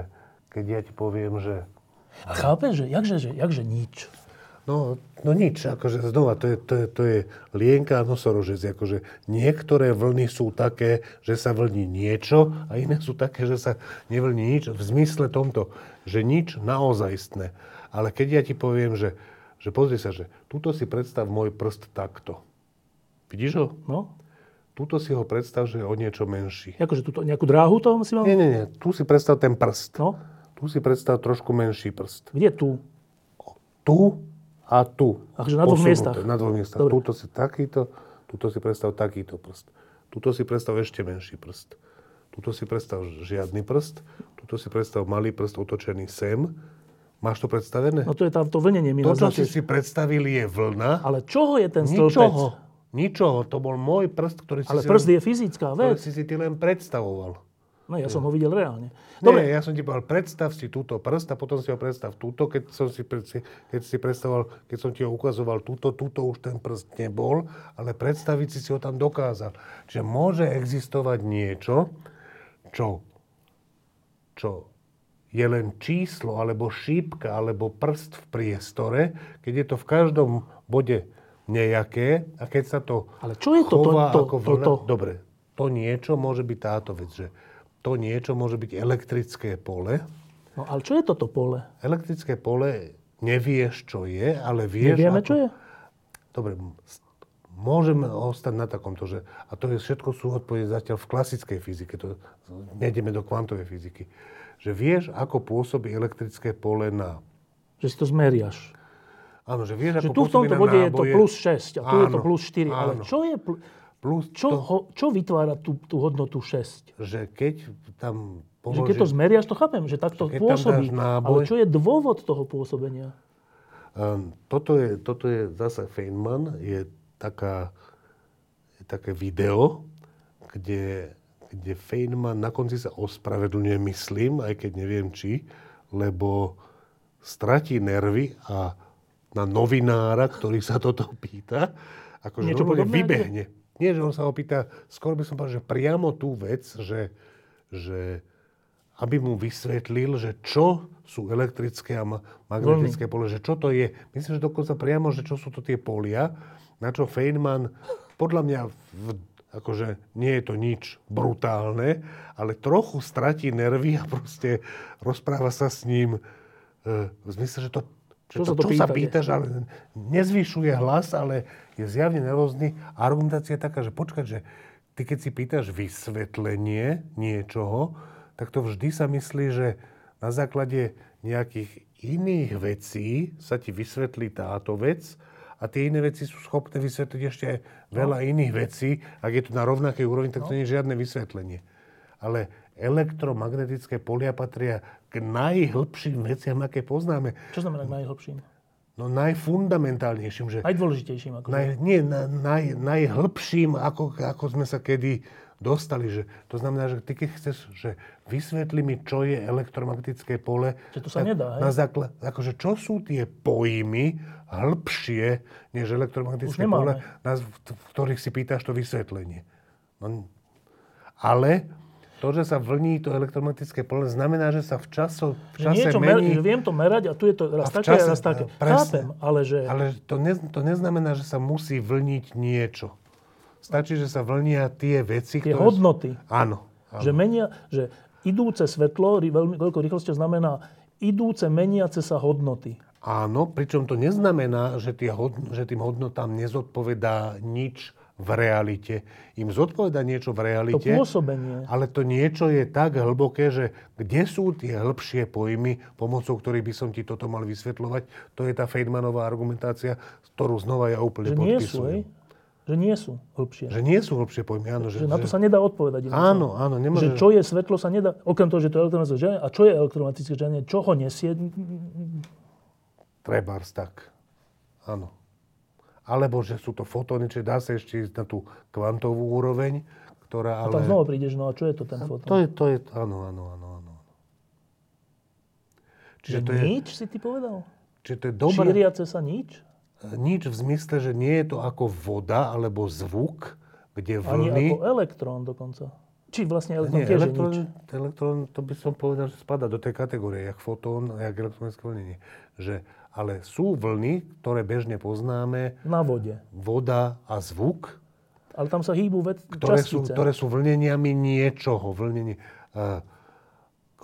keď ja ti poviem, že... A chápeš, že jakže, že, jakže nič? No, no nič, akože znova, to je, to je, to je lienka a nosorožec, akože niektoré vlny sú také, že sa vlní niečo a iné sú také, že sa nevlní nič v zmysle tomto, že nič naozajstné. Ale keď ja ti poviem, že, že pozri sa, že tuto si predstav môj prst takto. Vidíš ho? No. Tuto si ho predstav, že je o niečo menší. Akože tuto nejakú dráhu toho si mal? Nie, nie, nie. Tu si predstav ten prst. No. Tu si predstav trošku menší prst. Kde tu? Tu a tu. Akože na dvoch miestach. Na dvoch miestach. Dobre. Tuto si takýto, tuto si predstav takýto prst. Tuto si predstav ešte menší prst. Tuto si predstav žiadny prst. Tuto si predstav malý prst otočený sem. Máš to predstavené? No to je tam to vlnenie. To, čo si si predstavili, je vlna. Ale čoho je ten stĺpec? Ničoho. Ničoho. To bol môj prst, ktorý si Ale si prst len, je fyzická vec. Ktorý si si ty len predstavoval. No ja som ho videl reálne. Dobre. Nie, ja som ti povedal, predstav si túto prst a potom si ho predstav túto. Keď som si, keď si predstavoval, keď som ti ho ukazoval túto, túto už ten prst nebol, ale predstaviť si si ho tam dokázal. Čiže môže existovať niečo, čo, čo je len číslo, alebo šípka, alebo prst v priestore, keď je to v každom bode nejaké a keď sa to Ale čo je to, to, to, ako to, to, Dobre, to niečo môže byť táto vec, že to niečo môže byť elektrické pole. No ale čo je toto pole? Elektrické pole nevieš, čo je, ale vieš... Nevieme, ako... čo je? Dobre, môžeme ostať na takomto, že... A to je všetko sú odpovede zatiaľ v klasickej fyzike, to, nejdeme do kvantovej fyziky. Že vieš, ako pôsobí elektrické pole na... Že si to zmeriaš Áno, že vieš, Že ako tu v tomto bode je to plus 6 a tu je to Áno, plus 4. Ale áno. čo je... Pl- Plus čo, to, ho, čo vytvára tú, tú hodnotu 6? že keď tam Že položíš... keď to zmeriaš, to chápem, že takto Že pôsobí. náboj- Ale čo je dôvod toho pôsobenia? Um, toto, je, toto je zase Feynman, je taká, je také video, kde, kde Feynman na konci sa ospravedlňuje, myslím, aj keď neviem či, lebo stratí nervy a na novinára, ktorý sa toto pýta, akože Niečo podobné? vybehne. Nie, že on sa ho pýta, skôr by som povedal, že priamo tú vec, že, že aby mu vysvetlil, že čo sú elektrické a ma- magnetické pole, že čo to je. Myslím, že dokonca priamo, že čo sú to tie polia, na čo Feynman, podľa mňa, v, akože nie je to nič brutálne, ale trochu stratí nervy a proste rozpráva sa s ním e, v zmysle, že to, že Čo to, sa to čo sa pýtaš, ale nezvyšuje hlas, ale je zjavne nervózny. Argumentácia je taká, že počkať, že ty keď si pýtaš vysvetlenie niečoho, tak to vždy sa myslí, že na základe nejakých iných vecí sa ti vysvetlí táto vec a tie iné veci sú schopné vysvetliť ešte aj veľa iných vecí. Ak je to na rovnakej úrovni, tak to nie je žiadne vysvetlenie. Ale elektromagnetické polia patria k najhlbším veciam, aké poznáme. Čo znamená k najhlbším? No najfundamentálnejším, že Najdôležitejším. Ako naj, nie, na, naj, najhlbším, ako, ako sme sa kedy dostali. Že, to znamená, že ty keď chceš, že vysvetli mi, čo je elektromagnetické pole. Že to sa tak nedá, hej? Na základ, akože čo sú tie pojmy hĺbšie, než elektromagnetické pole, na, v, ktorých si pýtaš to vysvetlenie. No, ale to, že sa vlní to elektromagnetické pole, znamená, že sa v, časo, v čase niečo mer- mení... že viem to merať a tu je to raz také čase- raz také. presne. Chápem, ale že... Ale to, ne, to neznamená, že sa musí vlniť niečo. Stačí, že sa vlnia tie veci, tie ktoré... hodnoty, Áno. áno. že menia, že idúce svetlo, veľmi, veľkou rýchlosťou znamená idúce meniace sa hodnoty. Áno, pričom to neznamená, že, tie hod, že tým hodnotám nezodpovedá nič v realite. Im zodpoveda niečo v To realite, pôsobenie. ale to niečo je tak hlboké, že kde sú tie hĺbšie pojmy, pomocou ktorých by som ti toto mal vysvetľovať, to je tá Feynmanová argumentácia, ktorú znova ja úplne Že nie sú, podpisujem. hej? Že nie sú hĺbšie. Že nie sú hĺbšie pojmy, áno. Že, Že na to že- sa nedá odpovedať. Áno, áno, Že nemôže... čo je svetlo sa nedá, okrem toho, že to je elektromagnetické žiarenie, a čo je elektromagnetické žiarenie, čo ho nesie, Trebárs tak. Áno. Alebo že sú to fotóny, čiže dá sa ešte ísť na tú kvantovú úroveň, ktorá a ale... tam znova prídeš, no a čo je to ten fotón? To je, to je, áno, áno, áno, áno. Čiže Že to je, nič si ty povedal? čiže to je dobré. Šíriace sa nič? Nič v zmysle, že nie je to ako voda alebo zvuk, kde Ani vlny... ako elektrón dokonca. Či vlastne elektrón Nie, tiež elektrón, nič. elektrón, to by som povedal, že spada do tej kategórie, jak fotón jak elektronické vlnenie. Že, ale sú vlny, ktoré bežne poznáme, Na vode. voda a zvuk, Ale tam sa hýbu vec, ktoré sú, častice. ktoré sú vlneniami niečoho. Vlnenie, uh,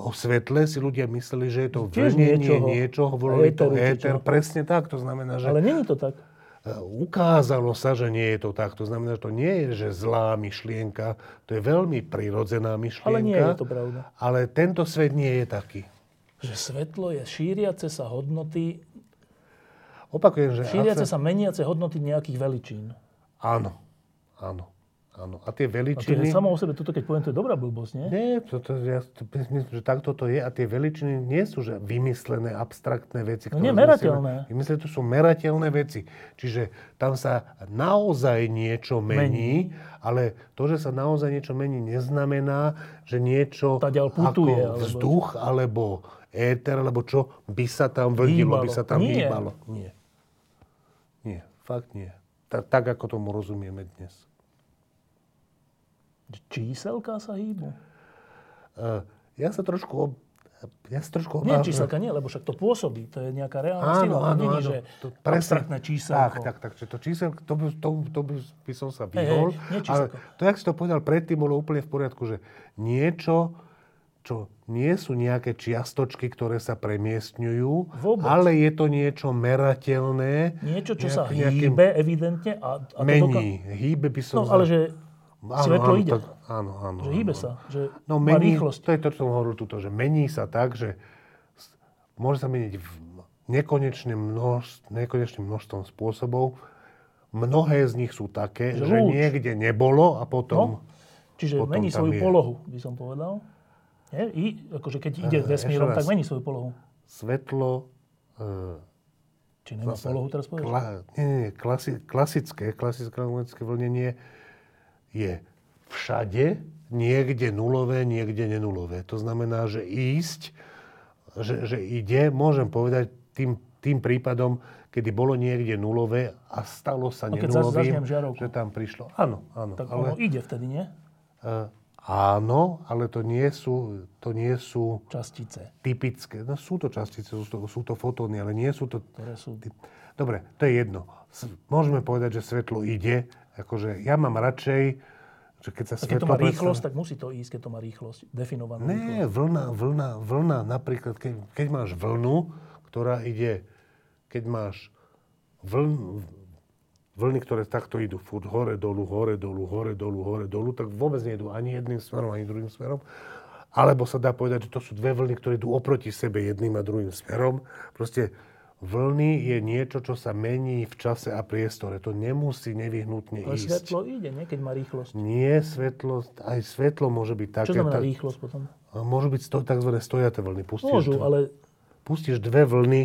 o svetle si ľudia mysleli, že je to Tiež vlnenie niečoho. niečoho, volali to éter. Presne tak, to znamená, že Ale není to tak. uh, ukázalo sa, že nie je to tak. To znamená, že to nie je že zlá myšlienka, to je veľmi prirodzená myšlienka. Ale nie je to pravda. Ale tento svet nie je taký. Že svetlo je šíriace sa hodnoty, Opakujem, že... šíriace ak sa meniace hodnoty nejakých veličín. Áno, áno, áno. A tie A to veličiny... je samo o sebe, toto keď poviem, to je dobrá blbosť, nie? Nie, to, to, ja myslím, že takto to je a tie veličiny nie sú že vymyslené, abstraktné veci. No nie, merateľné. Vymyslené, to sú merateľné veci. Čiže tam sa naozaj niečo mení, ale to, že sa naozaj niečo mení, neznamená, že niečo Tadiaľ ako putuje, alebo- vzduch alebo éter, alebo čo by sa tam vlnilo, by sa tam Nie. hýbalo. Nie. Nie, fakt nie. Tak, tak ako tomu rozumieme dnes. Číselka sa hýbu. Uh, ja sa trošku ja sa trošku Nie, obávam- číselka nie, lebo však to pôsobí. To je nejaká reálna Áno, sila. Áno, áno. že To presne- abstraktné číselko. Tak, tak, tak. To číselko, to by, to, to by, by som sa vyhol. nie ale to, jak si to povedal predtým, bolo úplne v poriadku, že niečo, čo nie sú nejaké čiastočky, ktoré sa premiestňujú, Vôbec. ale je to niečo merateľné. Niečo, čo nejak- sa hýbe evidentne a, a to Mení. Hýbe by som... No, ale že Áno, svetlo áno, ide. tak- áno, áno. Že hýbe áno. sa. Že No má mení, rýchlosť. to je to, čo som hovoril tuto, že mení sa tak, že môže sa meniť v nekonečným, množ, nekonečným množstvom spôsobov. Mnohé z nich sú také, Že že, lúč. niekde nebolo a potom... No, čiže potom mení svoju je. polohu, by som povedal. Nie? I, akože keď ide Eh, vesmírom, tak mení svoju polohu. Svetlo... E, Či nemá polohu teraz povedať? Kla, nie, nie, klasi, klasické, klasické magnetické vlnenie je všade, niekde nulové, niekde nenulové. To znamená, že ísť, že, že ide, môžem povedať tým, tým prípadom, kedy bolo niekde nulové a stalo sa zas- nenulovým, že tam prišlo. Áno, áno. Tak ale, ono ide vtedy, nie? e, áno, ale to nie sú, to nie sú Častice, typické. No sú to častice, sú to, sú to fotóny, ale nie sú to ktoré sú... Dobre, to je jedno. Môžeme povedať, že svetlo ide. Akože ja mám radšej, že keď sa A keď to svetlo... má rýchlosť, tak musí to ísť, keď to má rýchlosť. Definovanú rýchlosť. Nie, vlna, vlna, vlna. Napríklad, keď, keď máš vlnu, ktorá ide... Keď máš vln, vlny, ktoré takto idú furt hore, dolu, hore, dolu, hore, dolu, hore, dolu, tak vôbec nejdu ani jedným smerom, ani druhým smerom. Alebo sa dá povedať, že to sú dve vlny, ktoré idú oproti sebe jedným a druhým smerom. Proste vlny je niečo, čo sa mení v čase a priestore. To nemusí nevyhnutne Ale ísť. svetlo ide, nie? Keď má rýchlosť. Nie, svetlo, aj svetlo môže byť také. Čo znamená tak- rýchlosť potom? Môžu byť sto, tzv. stojaté vlny. Pustíš, Môžu, dve, ale, pustíš dve vlny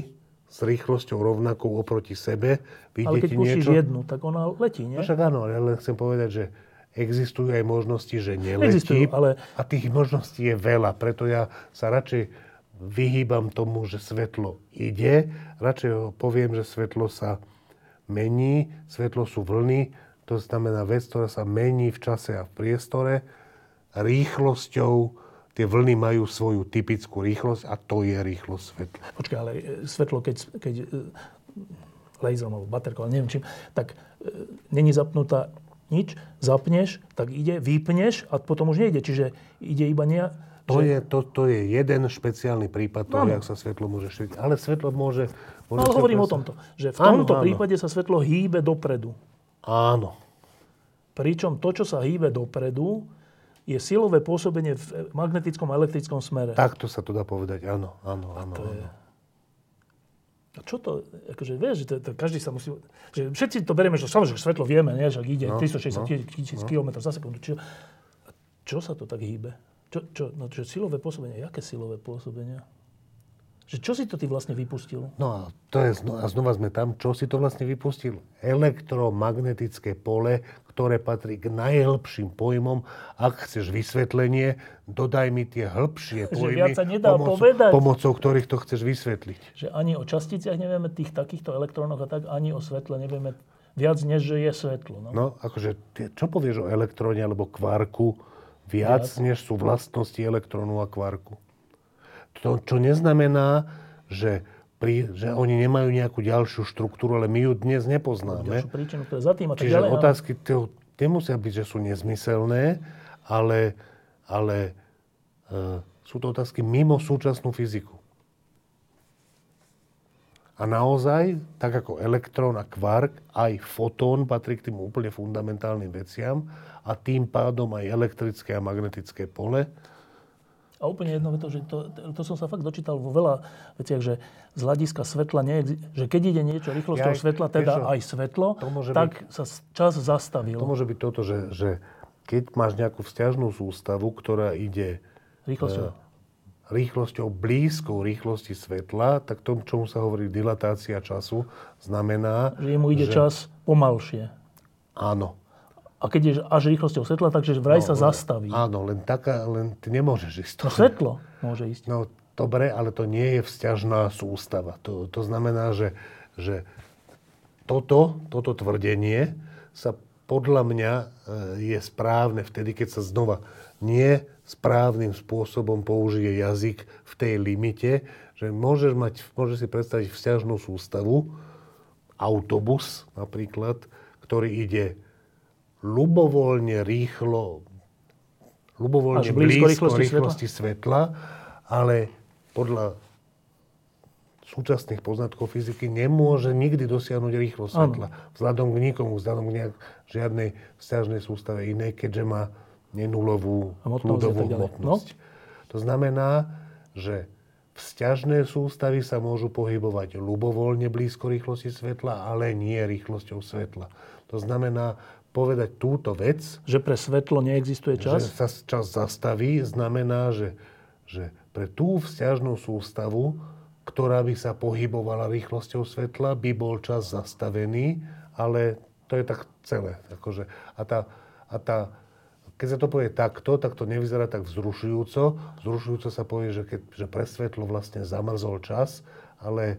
s rýchlosťou rovnakou oproti sebe. Ale keď pustíš niečo... jednu, tak ona letí, nie? No však áno, ale len chcem povedať, že existujú aj možnosti, že neletí. Existujú, ale- A tých možností je veľa, preto ja sa radšej vyhýbam tomu, že svetlo ide. Radšej poviem, že svetlo sa mení, svetlo sú vlny, to znamená vec, ktorá sa mení v čase a v priestore. Rýchlosťou tie vlny majú svoju typickú rýchlosť a to je rýchlosť svetla. Počkaj, ale e, svetlo, keď, keď laserom alebo baterkou, neviem čím, tak e, není zapnutá nič, zapneš, tak ide, vypneš a potom už nejde. Čiže ide iba nie... To že- je, to, to je jeden špeciálny prípad toho, Áno. jak sa svetlo môže šíriť. Ale svetlo môže... môže No, ale sa hovorím o presne- tomto, že v Áno, tomto áno. prípade sa svetlo hýbe dopredu. Áno. Pričom to, čo sa hýbe dopredu, je silové pôsobenie v magnetickom a elektrickom smere. Takto sa to dá povedať. Áno, áno, áno. To je... áno. A čo to, akože vieš, že to, to, každý sa musí... Že všetci to berieme, že samozrejme, že svetlo vieme, nie? že ide No, 360 no, tisíc km za sekundu. A čo sa to tak hýbe? Čo, čo, no, čo silové pôsobenie? Jaké silové pôsobenia? Že čo si to ty vlastne vypustil? No a to je, a znova sme tam, čo si to vlastne vypustil? Elektromagnetické pole, ktoré patrí k najhlbším pojmom. Ak chceš vysvetlenie, dodaj mi tie hĺbšie pojmy, viac sa nedá pomocou, povedať. pomocou ktorých to chceš vysvetliť. Že ani o časticiach nevieme, tých takýchto elektrónoch a tak, ani o svetle nevieme viac, než je svetlo. No. No, akože, čo povieš o elektróne alebo kvarku viac, než sú vlastnosti elektrónu a kvarku? To, čo neznamená, že, pri, že oni nemajú nejakú ďalšiu štruktúru, ale my ju dnes nepoznáme. Príčinu, ktorá za tým a Čiže ďalej. otázky to nemusia byť, že sú nezmyselné, ale, ale e, sú to otázky mimo súčasnú fyziku. A naozaj, tak ako elektrón a kvark, aj fotón patrí k tým úplne fundamentálnym veciam a tým pádom aj elektrické a magnetické pole. A úplne jedno to, že to, to som sa fakt dočítal vo veľa veciach, že z hľadiska svetla, neexi- že keď ide niečo rýchlosťou Ja- svetla, teda čo, aj svetlo, tak sa s- čas zastavil. To môže byť toto, že, že keď máš nejakú vzťažnú sústavu, ktorá ide Rýchlosťou. Rýchlosťou blízkou rýchlosti svetla, tak tomu, čomu sa hovorí dilatácia času, znamená... Že jemu ide že, čas pomalšie. Áno. A keď je až rýchlosťou svetla, takže vraj sa zastaví. Áno, len taká, len ty nemôžeš ísť. No svetlo môže ísť. No dobre, ale to nie je vzťažná sústava. To, to znamená, že, že toto, toto tvrdenie sa podľa mňa e, je správne vtedy, keď sa znova nie správnym spôsobom použije jazyk v tej limite, že môžeš, mať, môžeš si predstaviť vzťažnú sústavu, autobus napríklad, ktorý ide ľubovoľne rýchlo, ľubovoľne Až blízko blízko, rýchlosti rýchlosti svetla, ale podľa súčasných poznatkov fyziky nemôže nikdy dosiahnuť rýchlosť svetla. Vzhľadom k nikomu, vzhľadom k nejak, žiadnej vzťažnej sústave inej, keďže má nenulovú Hmotnosť tak ďalej. No. hmotnosť. To znamená, že Vzťažné sústavy sa môžu pohybovať ľubovoľne blízko rýchlosti svetla, ale nie rýchlosťou svetla. To znamená, povedať túto vec... Že pre svetlo neexistuje čas? Že sa čas zastaví, znamená, že, že pre tú vzťažnú sústavu, ktorá by sa pohybovala rýchlosťou svetla, by bol čas zastavený, ale to je tak celé. Akože, a tá, a tá, keď sa to povie takto, tak to nevyzerá tak vzrušujúco. Vzrušujúco sa povie, že, keď, že pre svetlo vlastne zamrzol čas, ale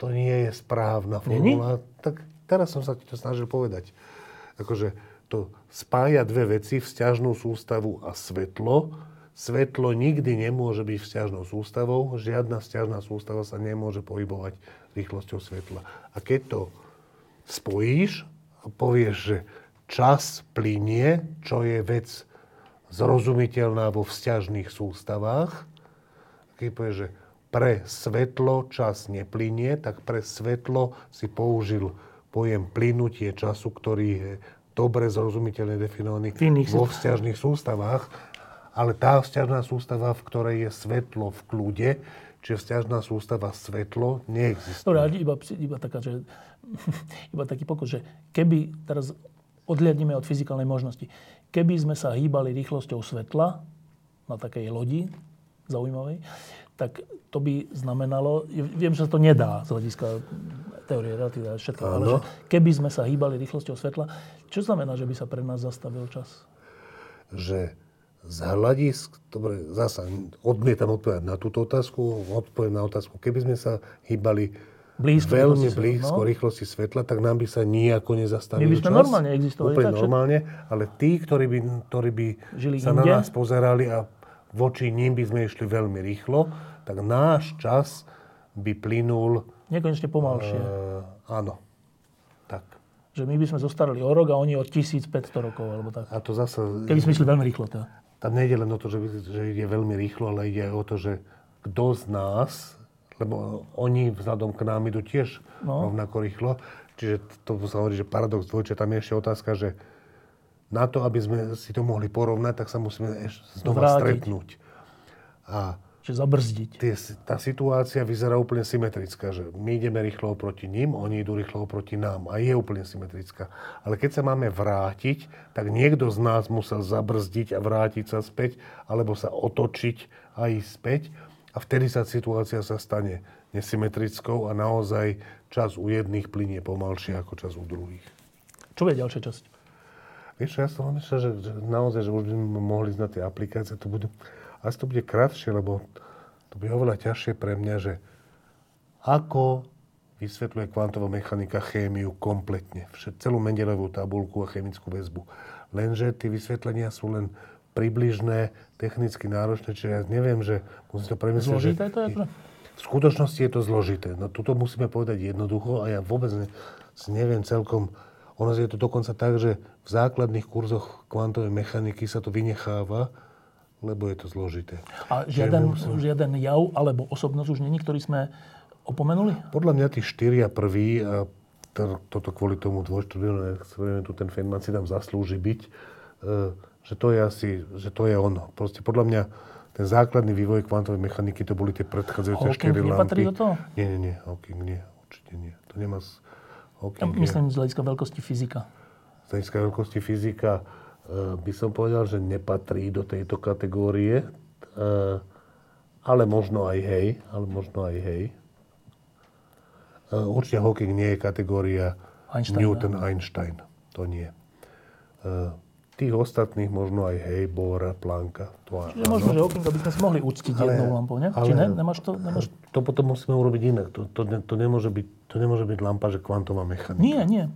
to nie je správna formula. Tak teraz som sa ti to snažil povedať akože to spája dve veci, vzťažnú sústavu a svetlo. Svetlo nikdy nemôže byť vzťažnou sústavou, žiadna vzťažná sústava sa nemôže pohybovať rýchlosťou svetla. A keď to spojíš a povieš, že čas plinie, čo je vec zrozumiteľná vo vzťažných sústavách, keď povieš, že pre svetlo čas neplynie, tak pre svetlo si použil pojem plynutie času, ktorý je dobre zrozumiteľne definovaný vo vzťažných sústavách, ale tá vzťažná sústava, v ktorej je svetlo v kľude, čiže vzťažná sústava svetlo, neexistuje. Dobre, iba, iba, taká, že, iba taký pokus, že keby, teraz odhľadneme od fyzikálnej možnosti, keby sme sa hýbali rýchlosťou svetla na takej lodi zaujímavej, tak to by znamenalo, viem, že sa to nedá z hľadiska teórie relativity a všetko, ale že keby sme sa hýbali rýchlosťou svetla, čo znamená, že by sa pre nás zastavil čas? Že z hľadisk, dobre, zasa odmietam odpovedať na túto otázku, odpoviem na otázku, keby sme sa hýbali blízko veľmi blízko no? rýchlosti svetla, tak nám by sa nijako nezastavil My by sme čas. normálne existovali. Úplne tak, normálne, ale tí, ktorí by, ktorí by sa inde? na nás pozerali a voči ním by sme išli veľmi rýchlo, tak náš čas by plynul Nekonečne pomalšie. Uh, áno. Tak. Že my by sme zostarali o rok a oni o 1500 rokov, alebo tak. A to zase... Keby sme išli veľmi rýchlo teda. Tam nejde len o to, že, že ide veľmi rýchlo, ale ide aj o to, že kto z nás, lebo oni vzhľadom k nám idú tiež no. rovnako rýchlo, čiže to sa hovorí, že paradox dvojče, tam je ešte otázka, že na to, aby sme si to mohli porovnať, tak sa musíme ešte znova Vrátiť. stretnúť. A Čiže zabrzdiť. Tie, tá situácia vyzerá úplne symetrická, že my ideme rýchlo oproti ním, oni idú rýchlo oproti nám a je úplne symetrická. Ale keď sa máme vrátiť, tak niekto z nás musel zabrzdiť a vrátiť sa späť, alebo sa otočiť a ísť späť a vtedy sa situácia sa stane nesymetrickou a naozaj čas u jedných plinie pomalšie ako čas u druhých. Čo je ďalšia časť? Vieš, ja som myslel, že, že naozaj, že už by sme mohli znať tie aplikácie, to budú asi to bude krátšie, lebo to bude oveľa ťažšie pre mňa, že ako vysvetľuje kvantová mechanika chémiu kompletne. Celú Mendelovú tabulku a chemickú väzbu. Lenže tie vysvetlenia sú len približné, technicky náročné, čiže ja neviem, že musím to premyslieť. Zložité že to je? V skutočnosti je to zložité. No tuto musíme povedať jednoducho a ja vôbec ne, neviem celkom. Ono je to dokonca tak, že v základných kurzoch kvantovej mechaniky sa to vynecháva, lebo je to zložité. A žiaden, musím... žiaden jav alebo osobnosť už není, ktorý sme opomenuli? Podľa mňa tí štyria prví, a to, toto kvôli tomu dvojštudiovému, tu ten Feynman si tam zaslúži byť, e, že to je asi, že to je ono. Proste podľa mňa ten základný vývoj kvantovej mechaniky, to boli tie predchádzajúce štyri lampy. nepatrí do toho? Nie, nie, nie. Hawking nie. Určite nie. To nemá... Hawking ja, myslím z hľadiska veľkosti fyzika. Z hľadiska veľkosti fyzika Eh, by som povedal, že nepatrí do tejto kategórie, eh, ale možno aj hej, ale možno aj hej. Eh, určite Hawking nie je kategória Einstein, Newton-Einstein. To nie. Tých ostatných možno aj hej, Bohra, Plancka. To Čiže áno. možno, že Hawkinga by sme si mohli uctiť ale, jednou lampou, ne? Ale, Či ne? Nemáš to? Nemáš... To potom musíme urobiť inak. To, to, to, nemôže byť, to nemôže byť lampa, že kvantová mechanika. Nie, nie.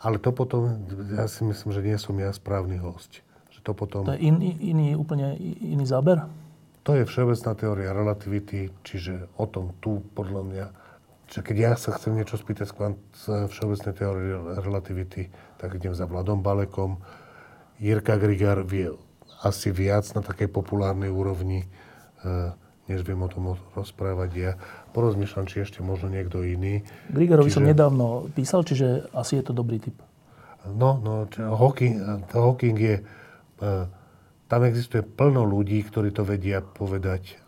Ale to potom, ja si myslím, že nie som ja správny host. Že to potom... To je in, iný, úplne iný záber? To je všeobecná teória relativity, čiže o tom tu, podľa mňa, že keď ja sa chcem niečo spýtať z, kvant, z všeobecnej teórie relativity, tak idem za Vladom Balekom. Jirka Grigar vie asi viac na takej populárnej úrovni, e, než viem o tom rozprávať ja porozmýšľam, či ešte možno niekto iný. Grigerovi čiže... som nedávno písal, čiže asi je to dobrý typ. No, no, Hawking, Hawking je... Uh, tam existuje plno ľudí, ktorí to vedia povedať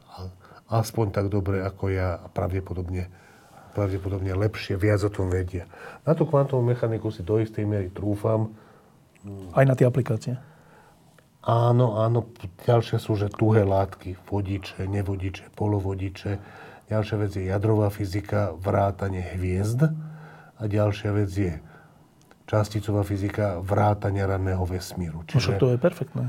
aspoň tak dobre ako ja a pravdepodobne, pravdepodobne lepšie, viac o tom vedia. Na tú kvantovú mechaniku si do istej miery trúfam. Aj na tie aplikácie? Áno, áno. Ďalšie sú, že tuhé látky, vodiče, nevodiče, polovodiče. Ďalšia vec je jadrová fyzika, vrátanie hviezd. A ďalšia vec je časticová fyzika, vrátania ranného vesmíru. Čiže... No to je perfektné.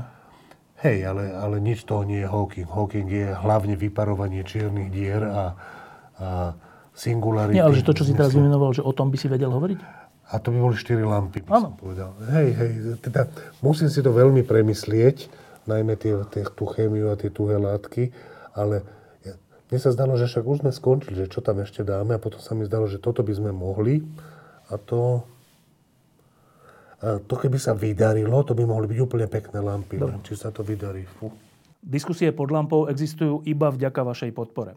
Hej, ale, ale nič toho nie je Hawking. Hawking je hlavne vyparovanie čiernych dier a, a singularity. Nie, ale že to, čo si teraz vymenoval, že o tom by si vedel hovoriť? A to by boli štyri lampy, by som povedal. Hej, hej, teda musím si to veľmi premyslieť, najmä tie, tie, tú chémiu a tie tuhé látky, ale mne sa zdalo, že však už sme skončili, že čo tam ešte dáme a potom sa mi zdalo, že toto by sme mohli a to to keby sa vydarilo, to by mohli byť úplne pekné lampy. Dobre. Či sa to vydarí. Fú. Diskusie pod lampou existujú iba vďaka vašej podpore.